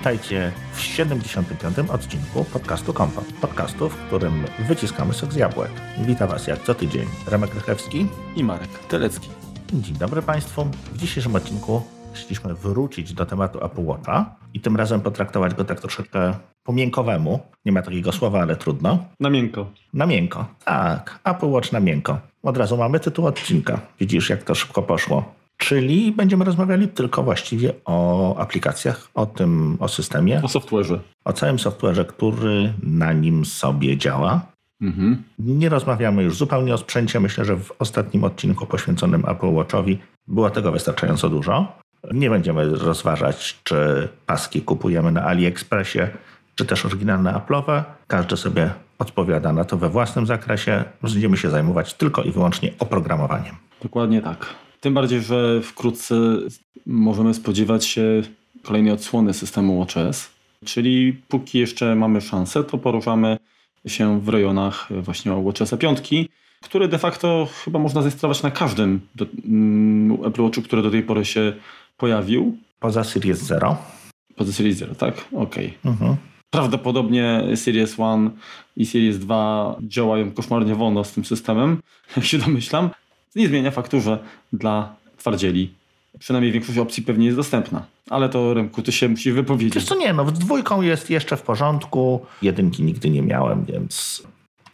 Witajcie w 75. odcinku podcastu Kompa. Podcastu, w którym wyciskamy sok z jabłek. Witam Was jak co tydzień Remek Rychewski i Marek Telecki. Dzień dobry Państwu. W dzisiejszym odcinku chcieliśmy wrócić do tematu Apple Watcha i tym razem potraktować go tak troszeczkę po miękowemu. Nie ma takiego słowa, ale trudno. Na miękko. Na miękko. Tak, Apple Watch na miękko. Od razu mamy tytuł odcinka. Widzisz, jak to szybko poszło. Czyli będziemy rozmawiali tylko właściwie o aplikacjach, o tym, o systemie. O software'ze. O całym software'ze, który na nim sobie działa. Mhm. Nie rozmawiamy już zupełnie o sprzęcie. Myślę, że w ostatnim odcinku poświęconym Apple Watchowi było tego wystarczająco dużo. Nie będziemy rozważać, czy paski kupujemy na AliExpressie, czy też oryginalne Apple'owe. Każdy sobie odpowiada na to we własnym zakresie. Będziemy się zajmować tylko i wyłącznie oprogramowaniem. Dokładnie tak. Tym bardziej, że wkrótce możemy spodziewać się kolejnej odsłony systemu WatchOS. Czyli póki jeszcze mamy szansę, to poruszamy się w rejonach właśnie WatchOS 5, który de facto chyba można zainstalować na każdym do, mm, Apple Watchu, który do tej pory się pojawił. Poza Series 0. Poza Series 0, tak? Okej. Okay. Mhm. Prawdopodobnie Series 1 i Series 2 działają koszmarnie wolno z tym systemem, jak się domyślam. Nie zmienia faktu, że dla twardzieli przynajmniej większość opcji pewnie jest dostępna. Ale to Remku, ty się musi wypowiedzieć. Wiesz co, nie, no dwójką jest jeszcze w porządku. Jedynki nigdy nie miałem, więc,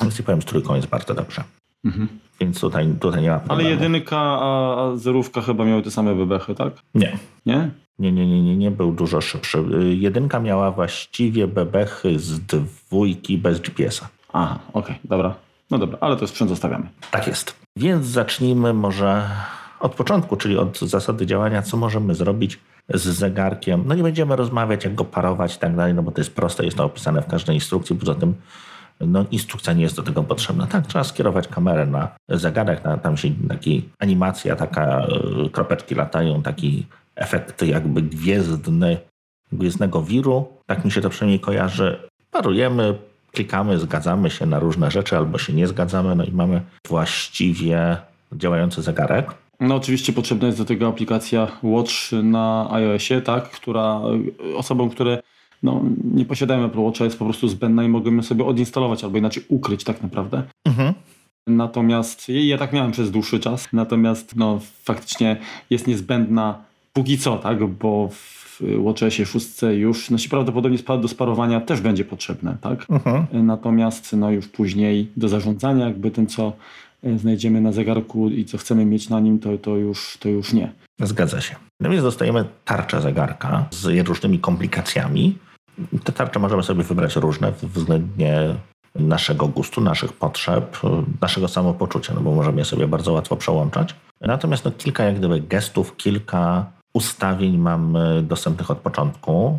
więc powiem, z trójką jest bardzo dobrze. Mhm. Więc tutaj, tutaj nie ma problemu. Ale jedynka, a, a zerówka chyba miały te same bebechy, tak? Nie. Nie? Nie, nie, nie, nie, nie był dużo szybszy. Jedynka miała właściwie bebechy z dwójki bez GPS-a. Aha, okej, okay, dobra. No dobra, ale to sprzęt zostawiamy. Tak jest. Więc zacznijmy może od początku, czyli od zasady działania, co możemy zrobić z zegarkiem. No nie będziemy rozmawiać, jak go parować i tak dalej, no bo to jest proste, jest to opisane w każdej instrukcji. Poza tym no, instrukcja nie jest do tego potrzebna. Tak, trzeba skierować kamerę na zegarek, na, tam się taki animacja, taka y, kropeczki latają, taki efekt jakby gwiezdny, gwiezdnego wiru. Tak mi się to przynajmniej kojarzy. Parujemy, klikamy, zgadzamy się na różne rzeczy albo się nie zgadzamy, no i mamy właściwie działający zegarek. No oczywiście potrzebna jest do tego aplikacja Watch na iOSie, tak, która osobom, które no, nie posiadają Apple Watcha jest po prostu zbędna i mogą ją sobie odinstalować albo inaczej ukryć tak naprawdę. Mhm. Natomiast ja tak miałem przez dłuższy czas, natomiast no, faktycznie jest niezbędna póki co, tak, bo w WatchOSie 6 już no, prawdopodobnie do sparowania też będzie potrzebne, tak? Mhm. Natomiast no, już później do zarządzania jakby tym, co e, znajdziemy na zegarku i co chcemy mieć na nim, to, to, już, to już nie. Zgadza się. No więc dostajemy tarczę zegarka z różnymi komplikacjami. Te tarcze możemy sobie wybrać różne względnie naszego gustu, naszych potrzeb, naszego samopoczucia, no bo możemy je sobie bardzo łatwo przełączać. Natomiast no, kilka jak gdyby gestów, kilka ustawień mamy dostępnych od początku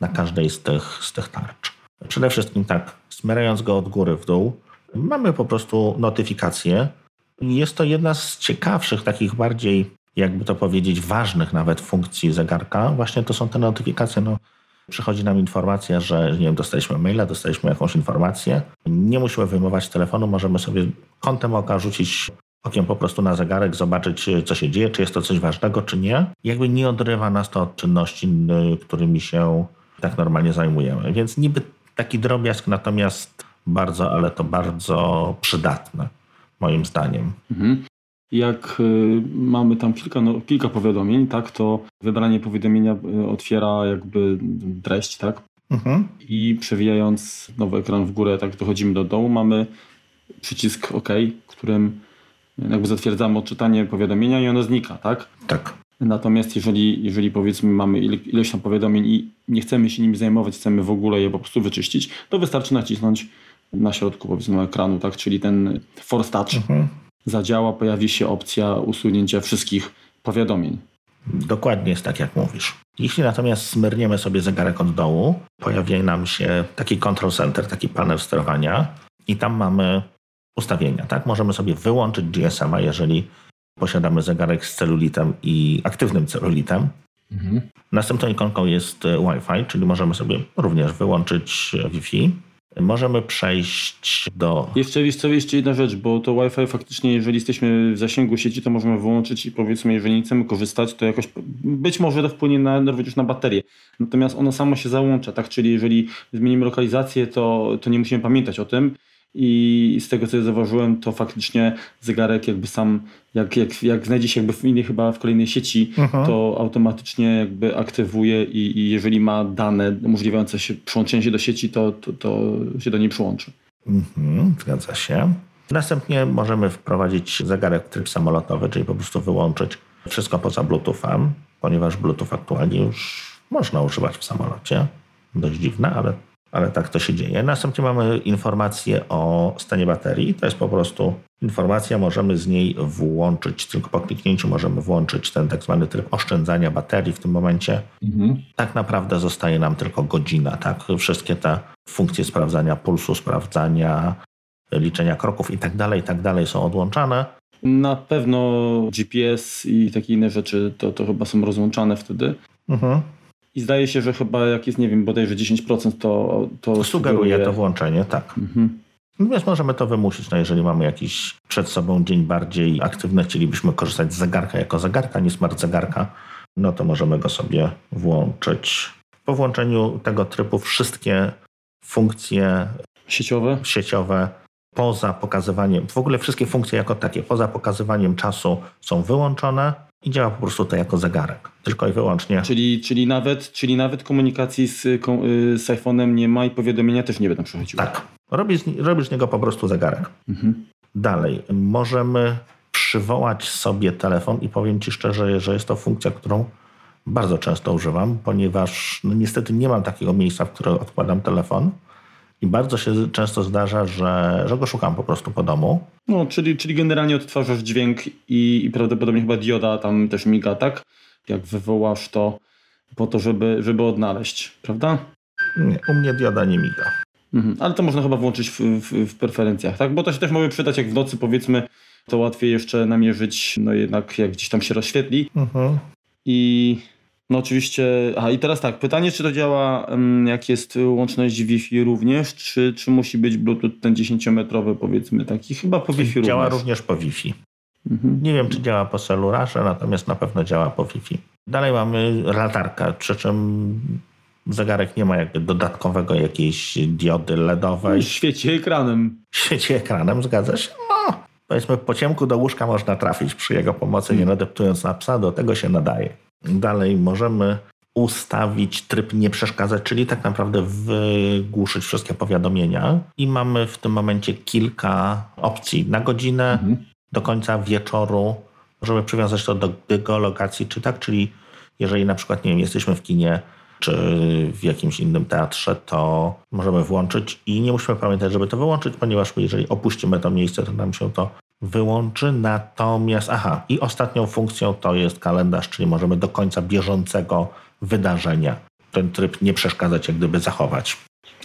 na każdej z tych, z tych tarcz. Przede wszystkim tak, smyrając go od góry w dół, mamy po prostu notyfikację. Jest to jedna z ciekawszych, takich bardziej, jakby to powiedzieć, ważnych nawet funkcji zegarka. Właśnie to są te notyfikacje. No, przychodzi nam informacja, że nie wiem, dostaliśmy maila, dostaliśmy jakąś informację. Nie musimy wyjmować telefonu, możemy sobie kątem oka rzucić okiem po prostu na zegarek, zobaczyć, co się dzieje, czy jest to coś ważnego, czy nie. Jakby nie odrywa nas to od czynności, którymi się tak normalnie zajmujemy. Więc niby taki drobiazg, natomiast bardzo, ale to bardzo przydatne, moim zdaniem. Mhm. Jak y, mamy tam kilka, no, kilka powiadomień, tak, to wybranie powiadomienia y, otwiera jakby treść, tak? Mhm. I przewijając nowy ekran w górę, tak dochodzimy do dołu, mamy przycisk OK, którym jakby zatwierdzamy odczytanie powiadomienia i ono znika, tak? Tak. Natomiast jeżeli, jeżeli powiedzmy mamy ileś tam powiadomień i nie chcemy się nimi zajmować, chcemy w ogóle je po prostu wyczyścić, to wystarczy nacisnąć na środku powiedzmy ekranu, tak? Czyli ten force touch mhm. zadziała, pojawi się opcja usunięcia wszystkich powiadomień. Dokładnie jest tak, jak mówisz. Jeśli natomiast smyrniemy sobie zegarek od dołu, pojawi nam się taki control center, taki panel sterowania i tam mamy ustawienia. Tak? Możemy sobie wyłączyć GSM-a, jeżeli posiadamy zegarek z celulitem i aktywnym celulitem. Mhm. Następną ikonką jest e, Wi-Fi, czyli możemy sobie również wyłączyć e, Wi-Fi. możemy przejść do... Jeszcze, jeszcze, jeszcze jedna rzecz, bo to Wi-Fi faktycznie, jeżeli jesteśmy w zasięgu sieci, to możemy wyłączyć i powiedzmy, jeżeli nie chcemy korzystać, to jakoś być może to wpłynie na, również na baterię. Natomiast ono samo się załącza, tak? Czyli jeżeli zmienimy lokalizację, to, to nie musimy pamiętać o tym i z tego co ja zauważyłem, to faktycznie zegarek jakby sam, jak, jak, jak znajdzie się jakby w innej chyba w kolejnej sieci, mhm. to automatycznie jakby aktywuje i, i, jeżeli ma dane umożliwiające się przyłączenie się do sieci, to, to, to się do niej przyłączy. Mhm, zgadza się. Następnie możemy wprowadzić zegarek w tryb samolotowy, czyli po prostu wyłączyć wszystko poza Bluetoothem, ponieważ Bluetooth aktualnie już można używać w samolocie. Dość dziwne, ale ale tak to się dzieje. Następnie mamy informację o stanie baterii. To jest po prostu informacja, możemy z niej włączyć, tylko po kliknięciu możemy włączyć ten tak zwany tryb oszczędzania baterii w tym momencie. Mhm. Tak naprawdę zostaje nam tylko godzina. Tak? Wszystkie te funkcje sprawdzania pulsu, sprawdzania liczenia kroków i tak dalej, i tak dalej są odłączane. Na pewno GPS i takie inne rzeczy to, to chyba są rozłączane wtedy. Mhm. I zdaje się, że chyba jak jest, nie wiem, bodajże 10%, to, to sugeruje to włączenie, tak. Mhm. Natomiast możemy to wymusić, no jeżeli mamy jakiś przed sobą dzień bardziej aktywny, chcielibyśmy korzystać z zegarka jako zegarka, nie smart zegarka, no to możemy go sobie włączyć. Po włączeniu tego trybu wszystkie funkcje sieciowe, sieciowe poza pokazywaniem, w ogóle wszystkie funkcje jako takie, poza pokazywaniem czasu są wyłączone i działa po prostu to jako zegarek, tylko i wyłącznie. Czyli, czyli, nawet, czyli nawet komunikacji z, y, z iPhone'em nie ma i powiadomienia też nie będą przechodziły. Tak. Robisz, robisz z niego po prostu zegarek. Mhm. Dalej, możemy przywołać sobie telefon i powiem Ci szczerze, że jest to funkcja, którą bardzo często używam, ponieważ no niestety nie mam takiego miejsca, w którym odkładam telefon. I bardzo się często zdarza, że, że go szukam po prostu po domu. No, czyli, czyli generalnie odtwarzasz dźwięk i, i prawdopodobnie chyba dioda tam też miga, tak? Jak wywołasz to po to, żeby, żeby odnaleźć, prawda? Nie, u mnie dioda nie miga. Mhm, ale to można chyba włączyć w, w, w preferencjach, tak? Bo to się też może przydać, jak w nocy powiedzmy, to łatwiej jeszcze namierzyć, no jednak jak gdzieś tam się rozświetli. Mhm. I no oczywiście, a i teraz tak, pytanie, czy to działa, jak jest łączność Wi-Fi również, czy, czy musi być Bluetooth ten 10-metrowy powiedzmy taki? Chyba po Wi-Fi Działa również, również po Wi-Fi. Mhm. Nie wiem, czy działa po celurarze, natomiast na pewno działa po Wi-Fi. Dalej mamy latarkę, przy czym zegarek nie ma jakby dodatkowego jakiejś diody LEDowej. Świeci ekranem. Świeci ekranem, zgadza się? No, powiedzmy po ciemku do łóżka można trafić przy jego pomocy, nie nadeptując na psa, do tego się nadaje. Dalej możemy ustawić tryb nie przeszkadzać, czyli tak naprawdę wygłuszyć wszystkie powiadomienia. I mamy w tym momencie kilka opcji na godzinę, mhm. do końca wieczoru. Możemy przywiązać to do geolokacji, czy tak, czyli jeżeli na przykład, nie wiem, jesteśmy w kinie, czy w jakimś innym teatrze, to możemy włączyć i nie musimy pamiętać, żeby to wyłączyć, ponieważ jeżeli opuścimy to miejsce, to nam się to wyłączy. Natomiast, aha, i ostatnią funkcją to jest kalendarz, czyli możemy do końca bieżącego wydarzenia ten tryb nie przeszkadzać, jak gdyby zachować.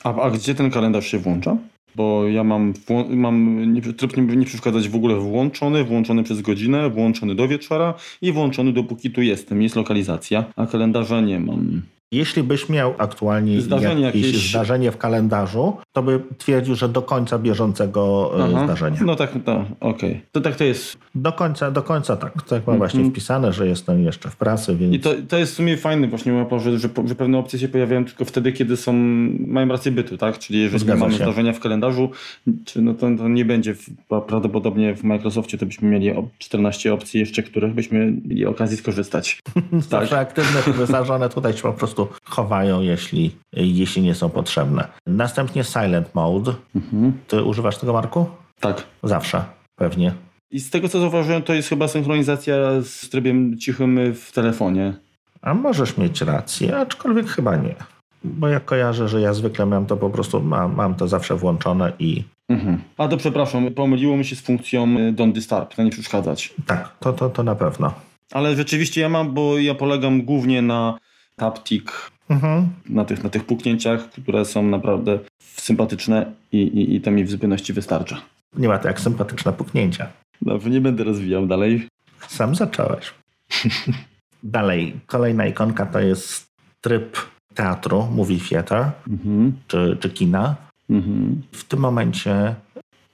A, a gdzie ten kalendarz się włącza? Bo ja mam, mam nie, tryb nie, nie przeszkadzać w ogóle włączony, włączony przez godzinę, włączony do wieczora i włączony dopóki tu jestem. Jest lokalizacja, a kalendarza nie mam. Jeśli byś miał aktualnie zdarzenie jakieś, jakieś, zdarzenie w kalendarzu, to by twierdził, że do końca bieżącego e, Aha. zdarzenia. No tak, no, okej. Okay. To tak to jest. Do końca, do końca tak. Tak mam właśnie -hmm. wpisane, że jestem jeszcze w pracy, więc... I to, to jest w sumie fajne właśnie że, że, że pewne opcje się pojawiają tylko wtedy, kiedy są, mają rację bytu, tak? Czyli jeżeli Zgadza mamy się. zdarzenia w kalendarzu, czy no to, to nie będzie w, prawdopodobnie w Microsoftie, to byśmy mieli 14 opcji jeszcze, których byśmy mieli okazji skorzystać. Zawsze tak. aktywne wyrażone tutaj trzeba po prostu chowają, jeśli, jeśli nie są potrzebne. Następnie silent mode. Mhm. Ty używasz tego, Marku? Tak. Zawsze, pewnie. I z tego co zauważyłem, to jest chyba synchronizacja z trybem cichym w telefonie. A możesz mieć rację, aczkolwiek chyba nie. Bo ja kojarzę, że ja zwykle mam to po prostu, mam, mam to zawsze włączone i. Mhm. A to przepraszam, pomyliło mi się z funkcją Don't Disturb, to nie przeszkadzać. Tak, to, to, to na pewno. Ale rzeczywiście ja mam, bo ja polegam głównie na Taptic mhm. na, tych, na tych puknięciach, które są naprawdę sympatyczne i, i, i to mi w zupełności wystarcza. Nie ma to jak sympatyczne puknięcia. Dobrze, nie będę rozwijał dalej. Sam zacząłeś. dalej, kolejna ikonka to jest tryb teatru, movie theater, mhm. czy, czy kina. Mhm. W tym momencie...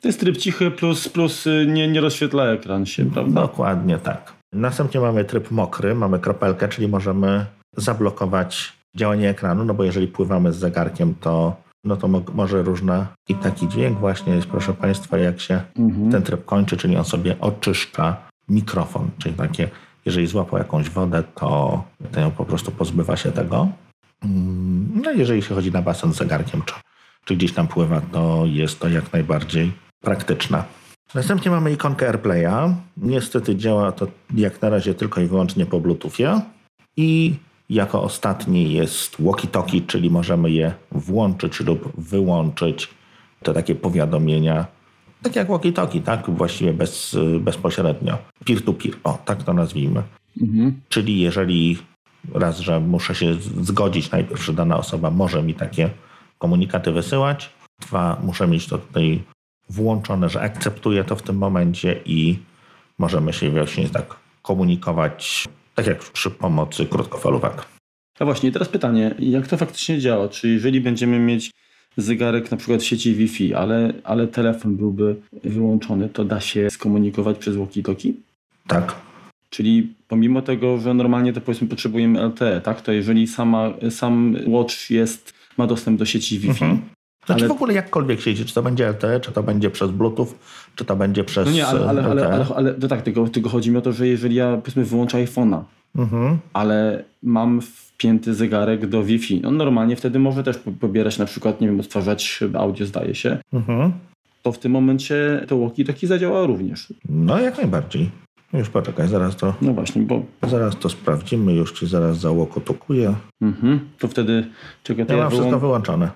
To jest tryb cichy plus, plus y, nie, nie rozświetla ekran się, prawda? Dokładnie tak. Następnie mamy tryb mokry, mamy kropelkę, czyli możemy zablokować działanie ekranu, no bo jeżeli pływamy z zegarkiem, to, no to mo może różne i taki dźwięk właśnie jest, proszę Państwa, jak się mhm. ten tryb kończy, czyli on sobie oczyszcza mikrofon, czyli takie, jeżeli złapał jakąś wodę, to, to po prostu pozbywa się tego. Mm, no jeżeli się chodzi na basen z zegarkiem, czy, czy gdzieś tam pływa, to jest to jak najbardziej praktyczne. Następnie mamy ikonkę AirPlaya. Niestety działa to jak na razie tylko i wyłącznie po Bluetoothie. I jako ostatni jest walkie-talkie, czyli możemy je włączyć lub wyłączyć. Te takie powiadomienia, tak jak walkie-talkie, tak? Właściwie bez, bezpośrednio. Peer-to-peer, o, tak to nazwijmy. Mhm. Czyli jeżeli raz, że muszę się zgodzić najpierw, że dana osoba może mi takie komunikaty wysyłać, dwa, muszę mieć to tutaj włączone, że akceptuję to w tym momencie i możemy się właśnie tak komunikować, tak jak przy pomocy krótkofalówek. A właśnie, teraz pytanie, jak to faktycznie działa? Czy jeżeli będziemy mieć zegarek na przykład w sieci Wi-Fi, ale, ale telefon byłby wyłączony, to da się skomunikować przez walkie-talkie? Tak. Czyli pomimo tego, że normalnie to powiedzmy potrzebujemy LTE, tak, to jeżeli sama, sam watch jest, ma dostęp do sieci Wi-Fi, mhm. Znaczy ale... w ogóle jakkolwiek siedzi, czy to będzie LTE, czy to będzie przez Bluetooth, czy to będzie przez No nie, ale, ale, ale, ale, ale to tak, tylko, tylko chodzi mi o to, że jeżeli ja powiedzmy wyłączę iPhone'a, mhm. ale mam wpięty zegarek do Wi-Fi, on normalnie wtedy może też pobierać na przykład, nie wiem, odtwarzać audio zdaje się, mhm. to w tym momencie to walkie-talkie zadziała również. No jak najbardziej. Już poczekaj, zaraz to. No właśnie, bo. Zaraz to sprawdzimy, już ci zaraz załokotukuję. Mhm. To wtedy czekaj, to ja, ja mam wszystko wyłączone.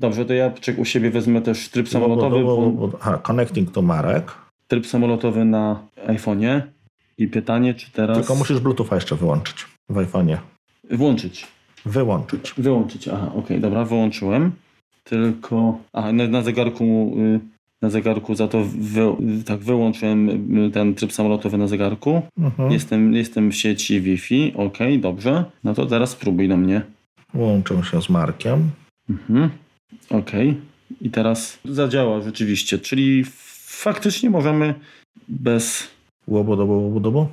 Dobrze, to ja u siebie wezmę też tryb samolotowy. Bo, bo, bo, aha, connecting to Marek. Tryb samolotowy na iPhone'ie. I pytanie, czy teraz. Tylko musisz Bluetootha jeszcze wyłączyć w iPhone'ie. Włączyć. Wyłączyć. Wyłączyć, aha, okej, okay, dobra, wyłączyłem. Tylko. A na, na zegarku. Y, na zegarku za to wy, tak wyłączyłem y, ten tryb samolotowy na zegarku. Mhm. Jestem, jestem w sieci Wi-Fi. Ok, dobrze. No to teraz spróbuj do mnie. Łączę się z Markiem. Mhm. Okej. Okay. I teraz zadziała rzeczywiście, czyli faktycznie możemy bez... Łobodobo, łobodobo?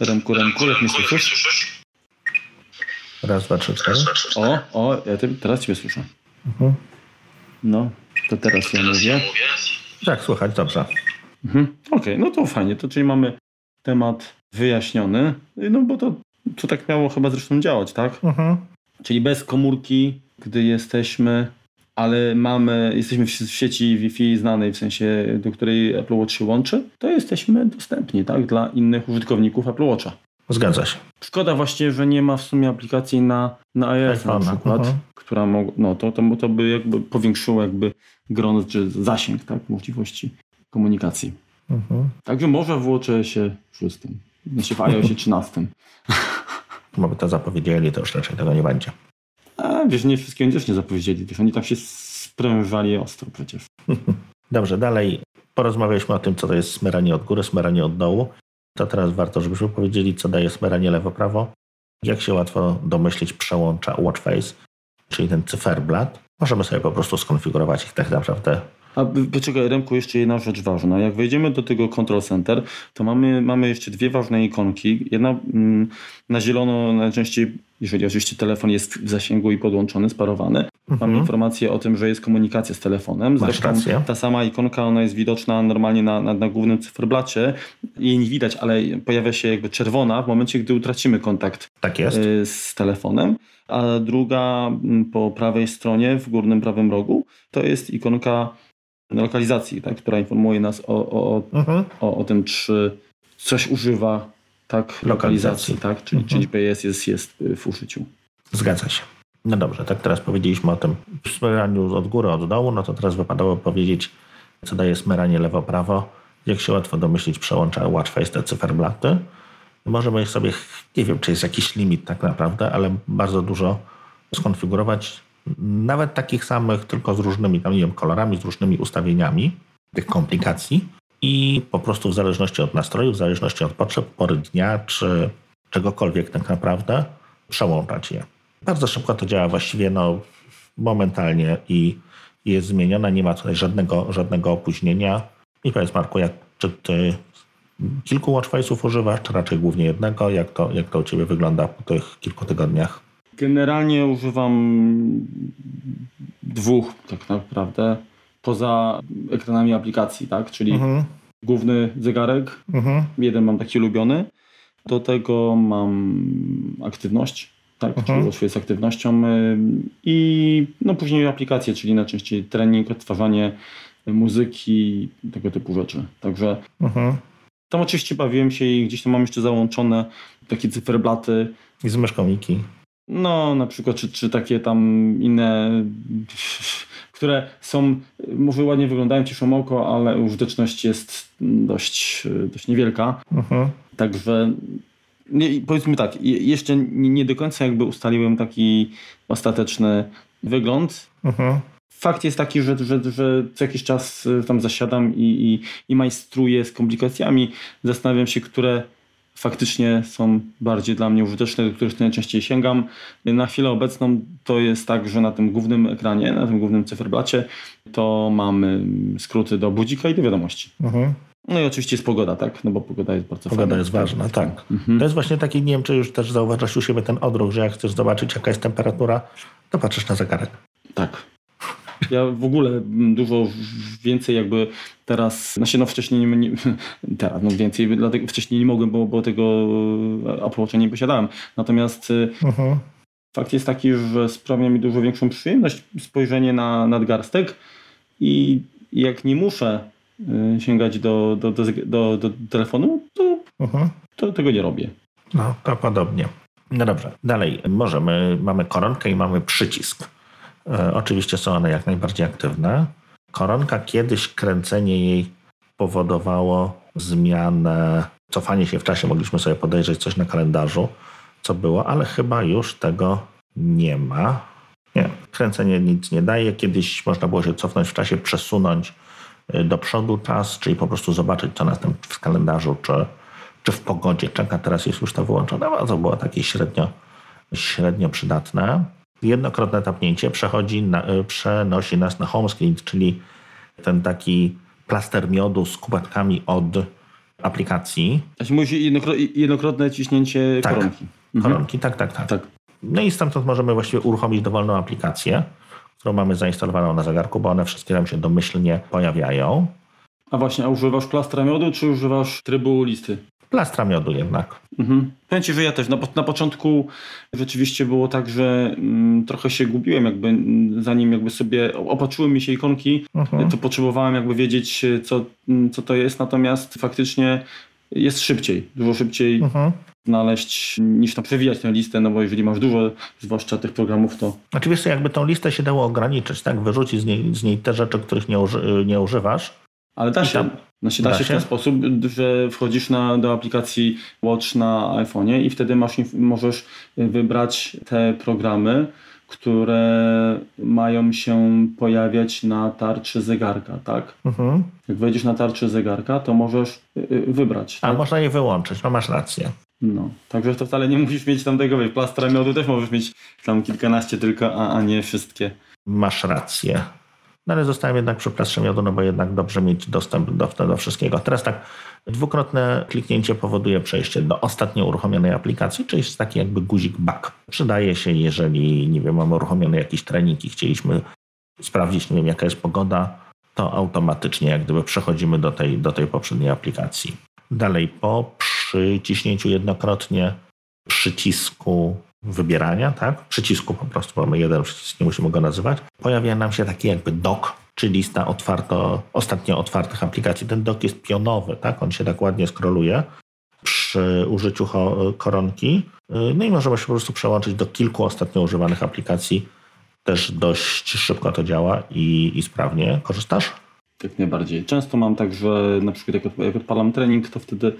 Remku, remku, jak mnie słyszysz? Raz, dwa, trzy, cztery. O, o, ja te, teraz Ciebie słyszę. Mhm. No, to teraz ja mówię. Tak, słychać, dobrze. Mhm. Okej, okay, no to fajnie, to czyli mamy temat wyjaśniony, no bo to, to tak miało chyba zresztą działać, tak? Mhm. Czyli bez komórki gdy jesteśmy, ale mamy, jesteśmy w sieci Wi-Fi znanej, w sensie do której Apple Watch się łączy, to jesteśmy dostępni tak, dla innych użytkowników Apple Watcha. Zgadza się. Szkoda właśnie, że nie ma w sumie aplikacji na, na iOS na przykład, uh-huh. która mog, no to, to, to by jakby powiększyło jakby grono czy zasięg tak, możliwości komunikacji. Uh-huh. Także może w WatchOSie 6, znaczy w iOSie 13. Bo by to zapowiedzieli, to już raczej tego nie będzie. A wiesz, nie wszystkiego też nie zapowiedzieli, wiesz, oni tam się sprężali ostro przecież. Dobrze, dalej porozmawialiśmy o tym, co to jest smyranie od góry, smyranie od dołu. To teraz warto, żebyśmy powiedzieli, co daje smyranie lewo-prawo. Jak się łatwo domyślić przełącza watchface, czyli ten cyferblat. Możemy sobie po prostu skonfigurować ich tak naprawdę a poczekaj, Remku, jeszcze jedna rzecz ważna. Jak wejdziemy do tego Control Center, to mamy, mamy jeszcze dwie ważne ikonki. Jedna mm, na zielono najczęściej, jeżeli oczywiście telefon jest w zasięgu i podłączony, sparowany, mhm. mamy informację o tym, że jest komunikacja z telefonem. Zresztą ta sama ikonka, ona jest widoczna normalnie na, na, na głównym cyfrblacie. Jej nie widać, ale pojawia się jakby czerwona w momencie, gdy utracimy kontakt tak jest. Y, z telefonem. A druga mm, po prawej stronie, w górnym prawym rogu, to jest ikonka lokalizacji, tak, która informuje nas o, o, mhm. o, o tym, czy coś używa tak lokalizacji, tak, czyli, mhm. czyli GPS jest, jest w użyciu. Zgadza się. No dobrze, tak teraz powiedzieliśmy o tym smeraniu od góry, od dołu, no to teraz wypadało powiedzieć, co daje smeranie lewo-prawo. Jak się łatwo domyślić, przełącza Watchface te cyferblaty. Możemy sobie, nie wiem, czy jest jakiś limit tak naprawdę, ale bardzo dużo skonfigurować nawet takich samych, tylko z różnymi tam, nie wiem, kolorami, z różnymi ustawieniami tych komplikacji i po prostu w zależności od nastroju, w zależności od potrzeb, pory dnia czy czegokolwiek tak naprawdę przełączać je. Bardzo szybko to działa właściwie no, momentalnie i, jest zmieniona, nie ma tutaj żadnego, żadnego opóźnienia. I powiedz Marku, jak, czy ty kilku watchface'ów używasz, czy raczej głównie jednego? Jak to, jak to u Ciebie wygląda po tych kilku tygodniach? Generalnie używam dwóch tak naprawdę, poza ekranami aplikacji, tak? Czyli mhm. główny zegarek, mhm. jeden mam taki ulubiony, do tego mam aktywność, tak, mhm. czyli z aktywnością i no później aplikacje, czyli najczęściej trening, odtwarzanie muzyki, tego typu rzeczy. Także mhm. tam oczywiście bawiłem się i gdzieś tam mam jeszcze załączone takie cyferblaty. I z myszką Miki. No, na przykład, czy, czy takie tam inne, które są, może ładnie wyglądają, cieszą oko, ale użyteczność jest dość, dość niewielka. Mhm. Także nie, powiedzmy tak, jeszcze nie do końca jakby ustaliłem taki ostateczny wygląd. Mhm. Fakt jest taki, że, że, że co jakiś czas tam zasiadam i, i, i majstruję z komplikacjami. Zastanawiam się, które faktycznie są bardziej dla mnie użyteczne, do których najczęściej sięgam. Na chwilę obecną to jest tak, że na tym głównym ekranie, na tym głównym cyferblacie to mamy skróty do budzika i do wiadomości. Mhm. No i oczywiście jest pogoda, tak? No bo pogoda jest bardzo Pogoda fajna. jest ważna, tak. Mhm. To jest właśnie taki, nie wiem, czy już też zauważasz u siebie ten odruch, że jak chcesz zobaczyć, jaka jest temperatura, to patrzysz na zegarek. Tak. Ja w ogóle dużo więcej jakby teraz, znaczy no wcześniej nie, nie teraz no więcej, dlatego wcześniej nie mogłem, bo, bo tego Apple Watcha nie posiadałem. Natomiast uh-huh. fakt jest taki, że sprawia mi dużo większą przyjemność spojrzenie na nadgarstek i jak nie muszę y, sięgać do, do, do, do, do telefonu, to, uh-huh. to tego nie robię. No, to podobnie. No dobrze, dalej możemy, mamy koronkę i mamy przycisk. E, oczywiście są one jak najbardziej aktywne. Koronka kiedyś kręcenie jej powodowało zmianę, cofanie się w czasie. Mogliśmy sobie podejrzeć coś na kalendarzu, co było, ale chyba już tego nie ma. Nie, kręcenie nic nie daje. Kiedyś można było się cofnąć w czasie, przesunąć e, do przodu czas, czyli po prostu zobaczyć, co nas w kalendarzu, czy, czy w pogodzie czeka. Teraz jest już to wyłączone, ale to było takie średnio, średnio przydatne jednokrotne tapnięcie przechodzi na, e, przenosi nas na home screen, czyli ten taki plaster miodu z kubeczkami od aplikacji. Znaczy musi jednokrotne ciśnięcie tak. koronki. Mhm. Koronki, tak, tak, tak, tak. No i stamtąd możemy właściwie uruchomić dowolną aplikację, którą mamy zainstalowaną na zegarku, bo one wszystkie nam się domyślnie pojawiają. A właśnie, a używasz plastra miodu, czy używasz trybu listy? Plastra miodu jednak. Mhm. Powiem Ci, że ja też. Na, na początku rzeczywiście było tak, że mm, trochę się gubiłem, jakby mm, zanim jakby sobie opatrzyły mi się ikonki, mhm. to potrzebowałem jakby wiedzieć, co, mm, co to jest, natomiast faktycznie jest szybciej, dużo szybciej mhm. znaleźć niż tam przewijać tę listę, no bo jeżeli masz dużo, zwłaszcza tych programów, to... Oczywiście jakby tą listę się dało ograniczyć, tak? Wyrzucić z niej, z niej te rzeczy, których nie, uży, nie używasz. Ale da się. Znaczy da, da się w ten sposób, że wchodzisz na, do aplikacji Watch na iPhone'ie i wtedy masz, możesz wybrać te programy, które mają się pojawiać na tarczy zegarka, tak? Mhm. Jak wejdziesz na tarczę zegarka, to możesz y, y, wybrać. A tak? można je wyłączyć, no masz rację. No, także to wcale nie musisz mieć tam tego, plastra miodu też możesz mieć tam kilkanaście tylko, a, a nie wszystkie. Masz rację. No ale zostałem jednak przy miodu, no bo jednak dobrze mieć dostęp do, do wszystkiego. Teraz tak, dwukrotne kliknięcie powoduje przejście do ostatnio uruchomionej aplikacji, czyli jest taki jakby guzik back. Przydaje się, jeżeli, nie wiem, mamy uruchomiony jakiś trening i chcieliśmy sprawdzić, nie wiem, jaka jest pogoda, to automatycznie jak gdyby przechodzimy do tej, do tej poprzedniej aplikacji. Dalej, po przyciśnięciu jednokrotnie przycisku wybierania, tak? Przycisku po prostu, mamy jeden przycisk, nie musimy go nazywać. Pojawia nam się taki jakby dock, czy lista otwarto, ostatnio otwartych aplikacji. Ten dock jest pionowy, tak? On się tak ładnie skroluje przy użyciu koronki. No i możemy się po prostu przełączyć do kilku ostatnio używanych aplikacji. Też dość szybko to działa i, i sprawnie. Korzystasz? Tak najbardziej. Często mam tak, że na przykład jak, jak odpalam trening, to wtedy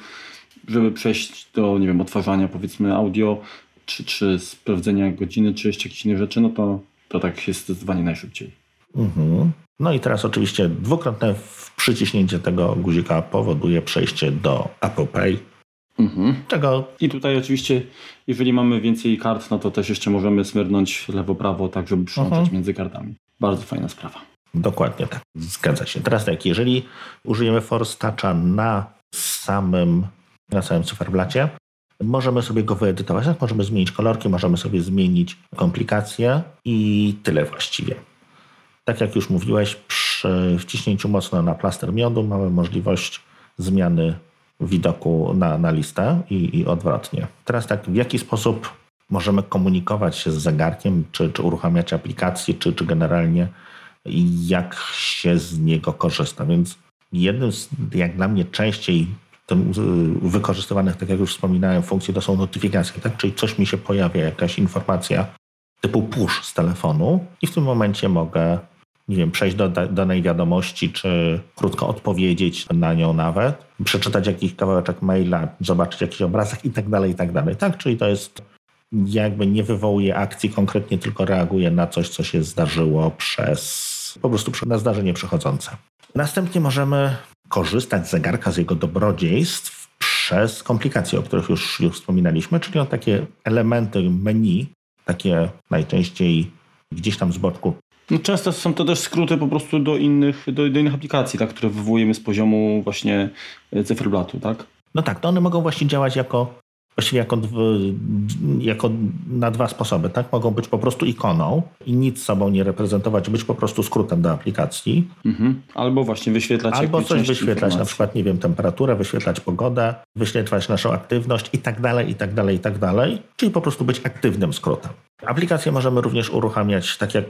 żeby przejść do, nie wiem, odtwarzania powiedzmy audio, czy, czy sprawdzenia godziny, czy jeszcze jakieś inne rzeczy, no to, to tak jest zdecydowanie najszybciej. Mhm. No i teraz oczywiście dwukrotne przyciśnięcie tego guzika powoduje przejście do Apple Pay. Mhm. Czego... I tutaj oczywiście, jeżeli mamy więcej kart, no to też jeszcze możemy smyrnąć lewo-prawo, tak żeby przełączać mhm. między kartami. Bardzo fajna sprawa. Dokładnie tak, zgadza się. Teraz tak, jeżeli użyjemy Force Toucha na samym, na samym cyferblacie, możemy sobie go wyedytować, możemy zmienić kolorki, możemy sobie zmienić komplikacje i tyle właściwie. Tak jak już mówiłeś, przy wciśnięciu mocno na plaster miodu mamy możliwość zmiany widoku na, na listę i, i odwrotnie. Teraz tak, w jaki sposób możemy komunikować się z zegarkiem, czy, czy uruchamiać aplikacje, czy, czy generalnie jak się z niego korzysta. Więc jednym z, jak dla mnie, częściej tym, wykorzystywanych, tak jak już wspominałem, funkcji to są notyfikacje, tak? czyli coś mi się pojawia, jakaś informacja typu push z telefonu i w tym momencie mogę nie wiem, przejść do danej wiadomości, czy krótko odpowiedzieć na nią nawet, przeczytać jakiś kawałeczek maila, zobaczyć jakiś obrazek i tak dalej, i tak dalej. Tak, czyli to jest jakby nie wywołuje akcji konkretnie, tylko reaguje na coś, co się zdarzyło przez po prostu na zdarzenie przechodzące. Następnie możemy korzystać z zegarka, z jego dobrodziejstw przez komplikacje, o których już, już wspominaliśmy, czyli o takie elementy menu, takie najczęściej gdzieś tam z boczku no często są to też skróty po prostu do innych, do, do innych aplikacji, tak, które wywołujemy z poziomu właśnie cyfrblatu, tak? No tak, to one mogą właśnie działać jako właściwie jako, jako na dwa sposoby. Tak? Mogą być po prostu ikoną i nic sobą nie reprezentować, być po prostu skrótem do aplikacji. Mhm. Albo właśnie wyświetlać Albo coś wyświetlać, informacji. na przykład, nie wiem, temperaturę, wyświetlać pogodę, wyświetlać naszą aktywność i tak dalej, i tak dalej, i tak dalej. Czyli po prostu być aktywnym skrótem. Aplikację możemy również uruchamiać, tak jak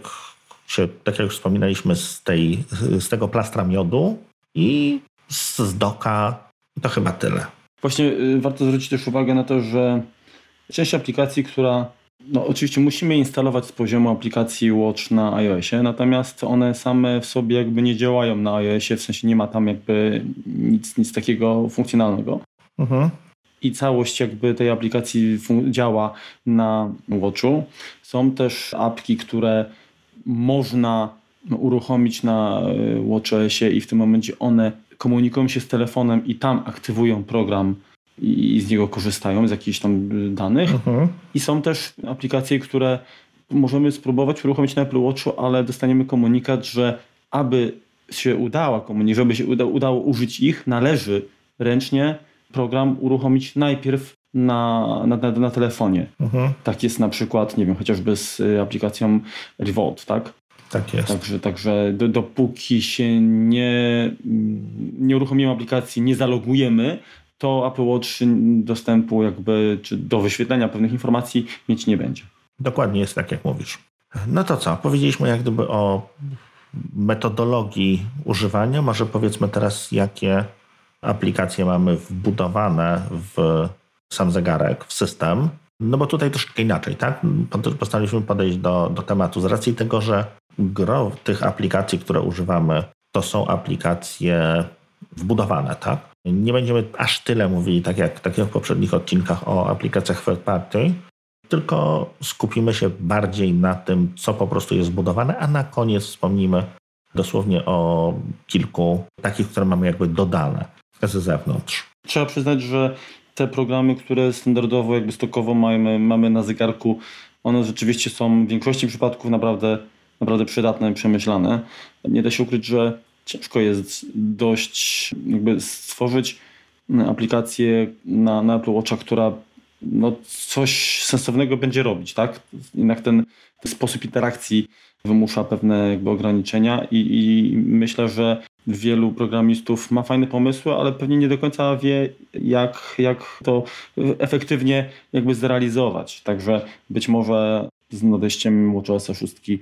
się, tak jak już wspominaliśmy, z, tej, z tego plastra miodu i z doka. To chyba tyle. Właśnie y, warto zwrócić też uwagę na to, że część aplikacji, która no oczywiście musimy instalować z poziomu aplikacji Watch na iOSie, natomiast one same w sobie jakby nie działają na iOSie, w sensie nie ma tam jakby nic, nic takiego funkcjonalnego. Mhm. I całość jakby tej aplikacji działa na Watchu. Są też apki, które można uruchomić na y, WatchOSie i w tym momencie one komunikują się z telefonem i tam aktywują program i z niego korzystają, z jakichś tam danych. Mhm. I są też aplikacje, które możemy spróbować uruchomić na Apple Watchu, ale dostaniemy komunikat, że aby się udała komunikacja, żeby się uda, udało użyć ich, należy ręcznie program uruchomić najpierw na, na, na, na telefonie. Mhm. Tak jest na przykład, nie wiem, chociażby z aplikacją Revolt, tak? Tak jest. Także, także do, dopóki się nie, nie uruchomimy aplikacji, nie zalogujemy, to Apple Watch dostępu jakby, czy do wyświetlenia pewnych informacji mieć nie będzie. Dokładnie jest tak, jak mówisz. No to co? Powiedzieliśmy jak gdyby o metodologii używania. Może powiedzmy teraz, jakie aplikacje mamy wbudowane w sam zegarek, w system. No bo tutaj troszkę inaczej, tak? Postanowiliśmy podejść do, do tematu z racji tego, że gro tych aplikacji, które używamy, to są aplikacje wbudowane, tak? Nie będziemy aż tyle mówili, tak jak, tak jak w poprzednich odcinkach, o aplikacjach third party, tylko skupimy się bardziej na tym, co po prostu jest zbudowane, a na koniec wspomnimy dosłownie o kilku takich, które mamy jakby dodane z zewnątrz. Trzeba przyznać, że te programy, które standardowo, jakby stokowo mamy, mamy na zegarku, one rzeczywiście są w większości przypadków naprawdę naprawdę przydatne i przemyślane. Nie da się ukryć, że ciężko jest dość jakby stworzyć aplikację na, na Apple Watcha, która no, coś sensownego będzie robić, tak? Jednak ten, ten sposób interakcji wymusza pewne jakby ograniczenia i, i myślę, że wielu programistów ma fajne pomysły, ale pewnie nie do końca wie, jak, jak to efektywnie jakby zrealizować. Także być może z nadejściem WatchOS 6 no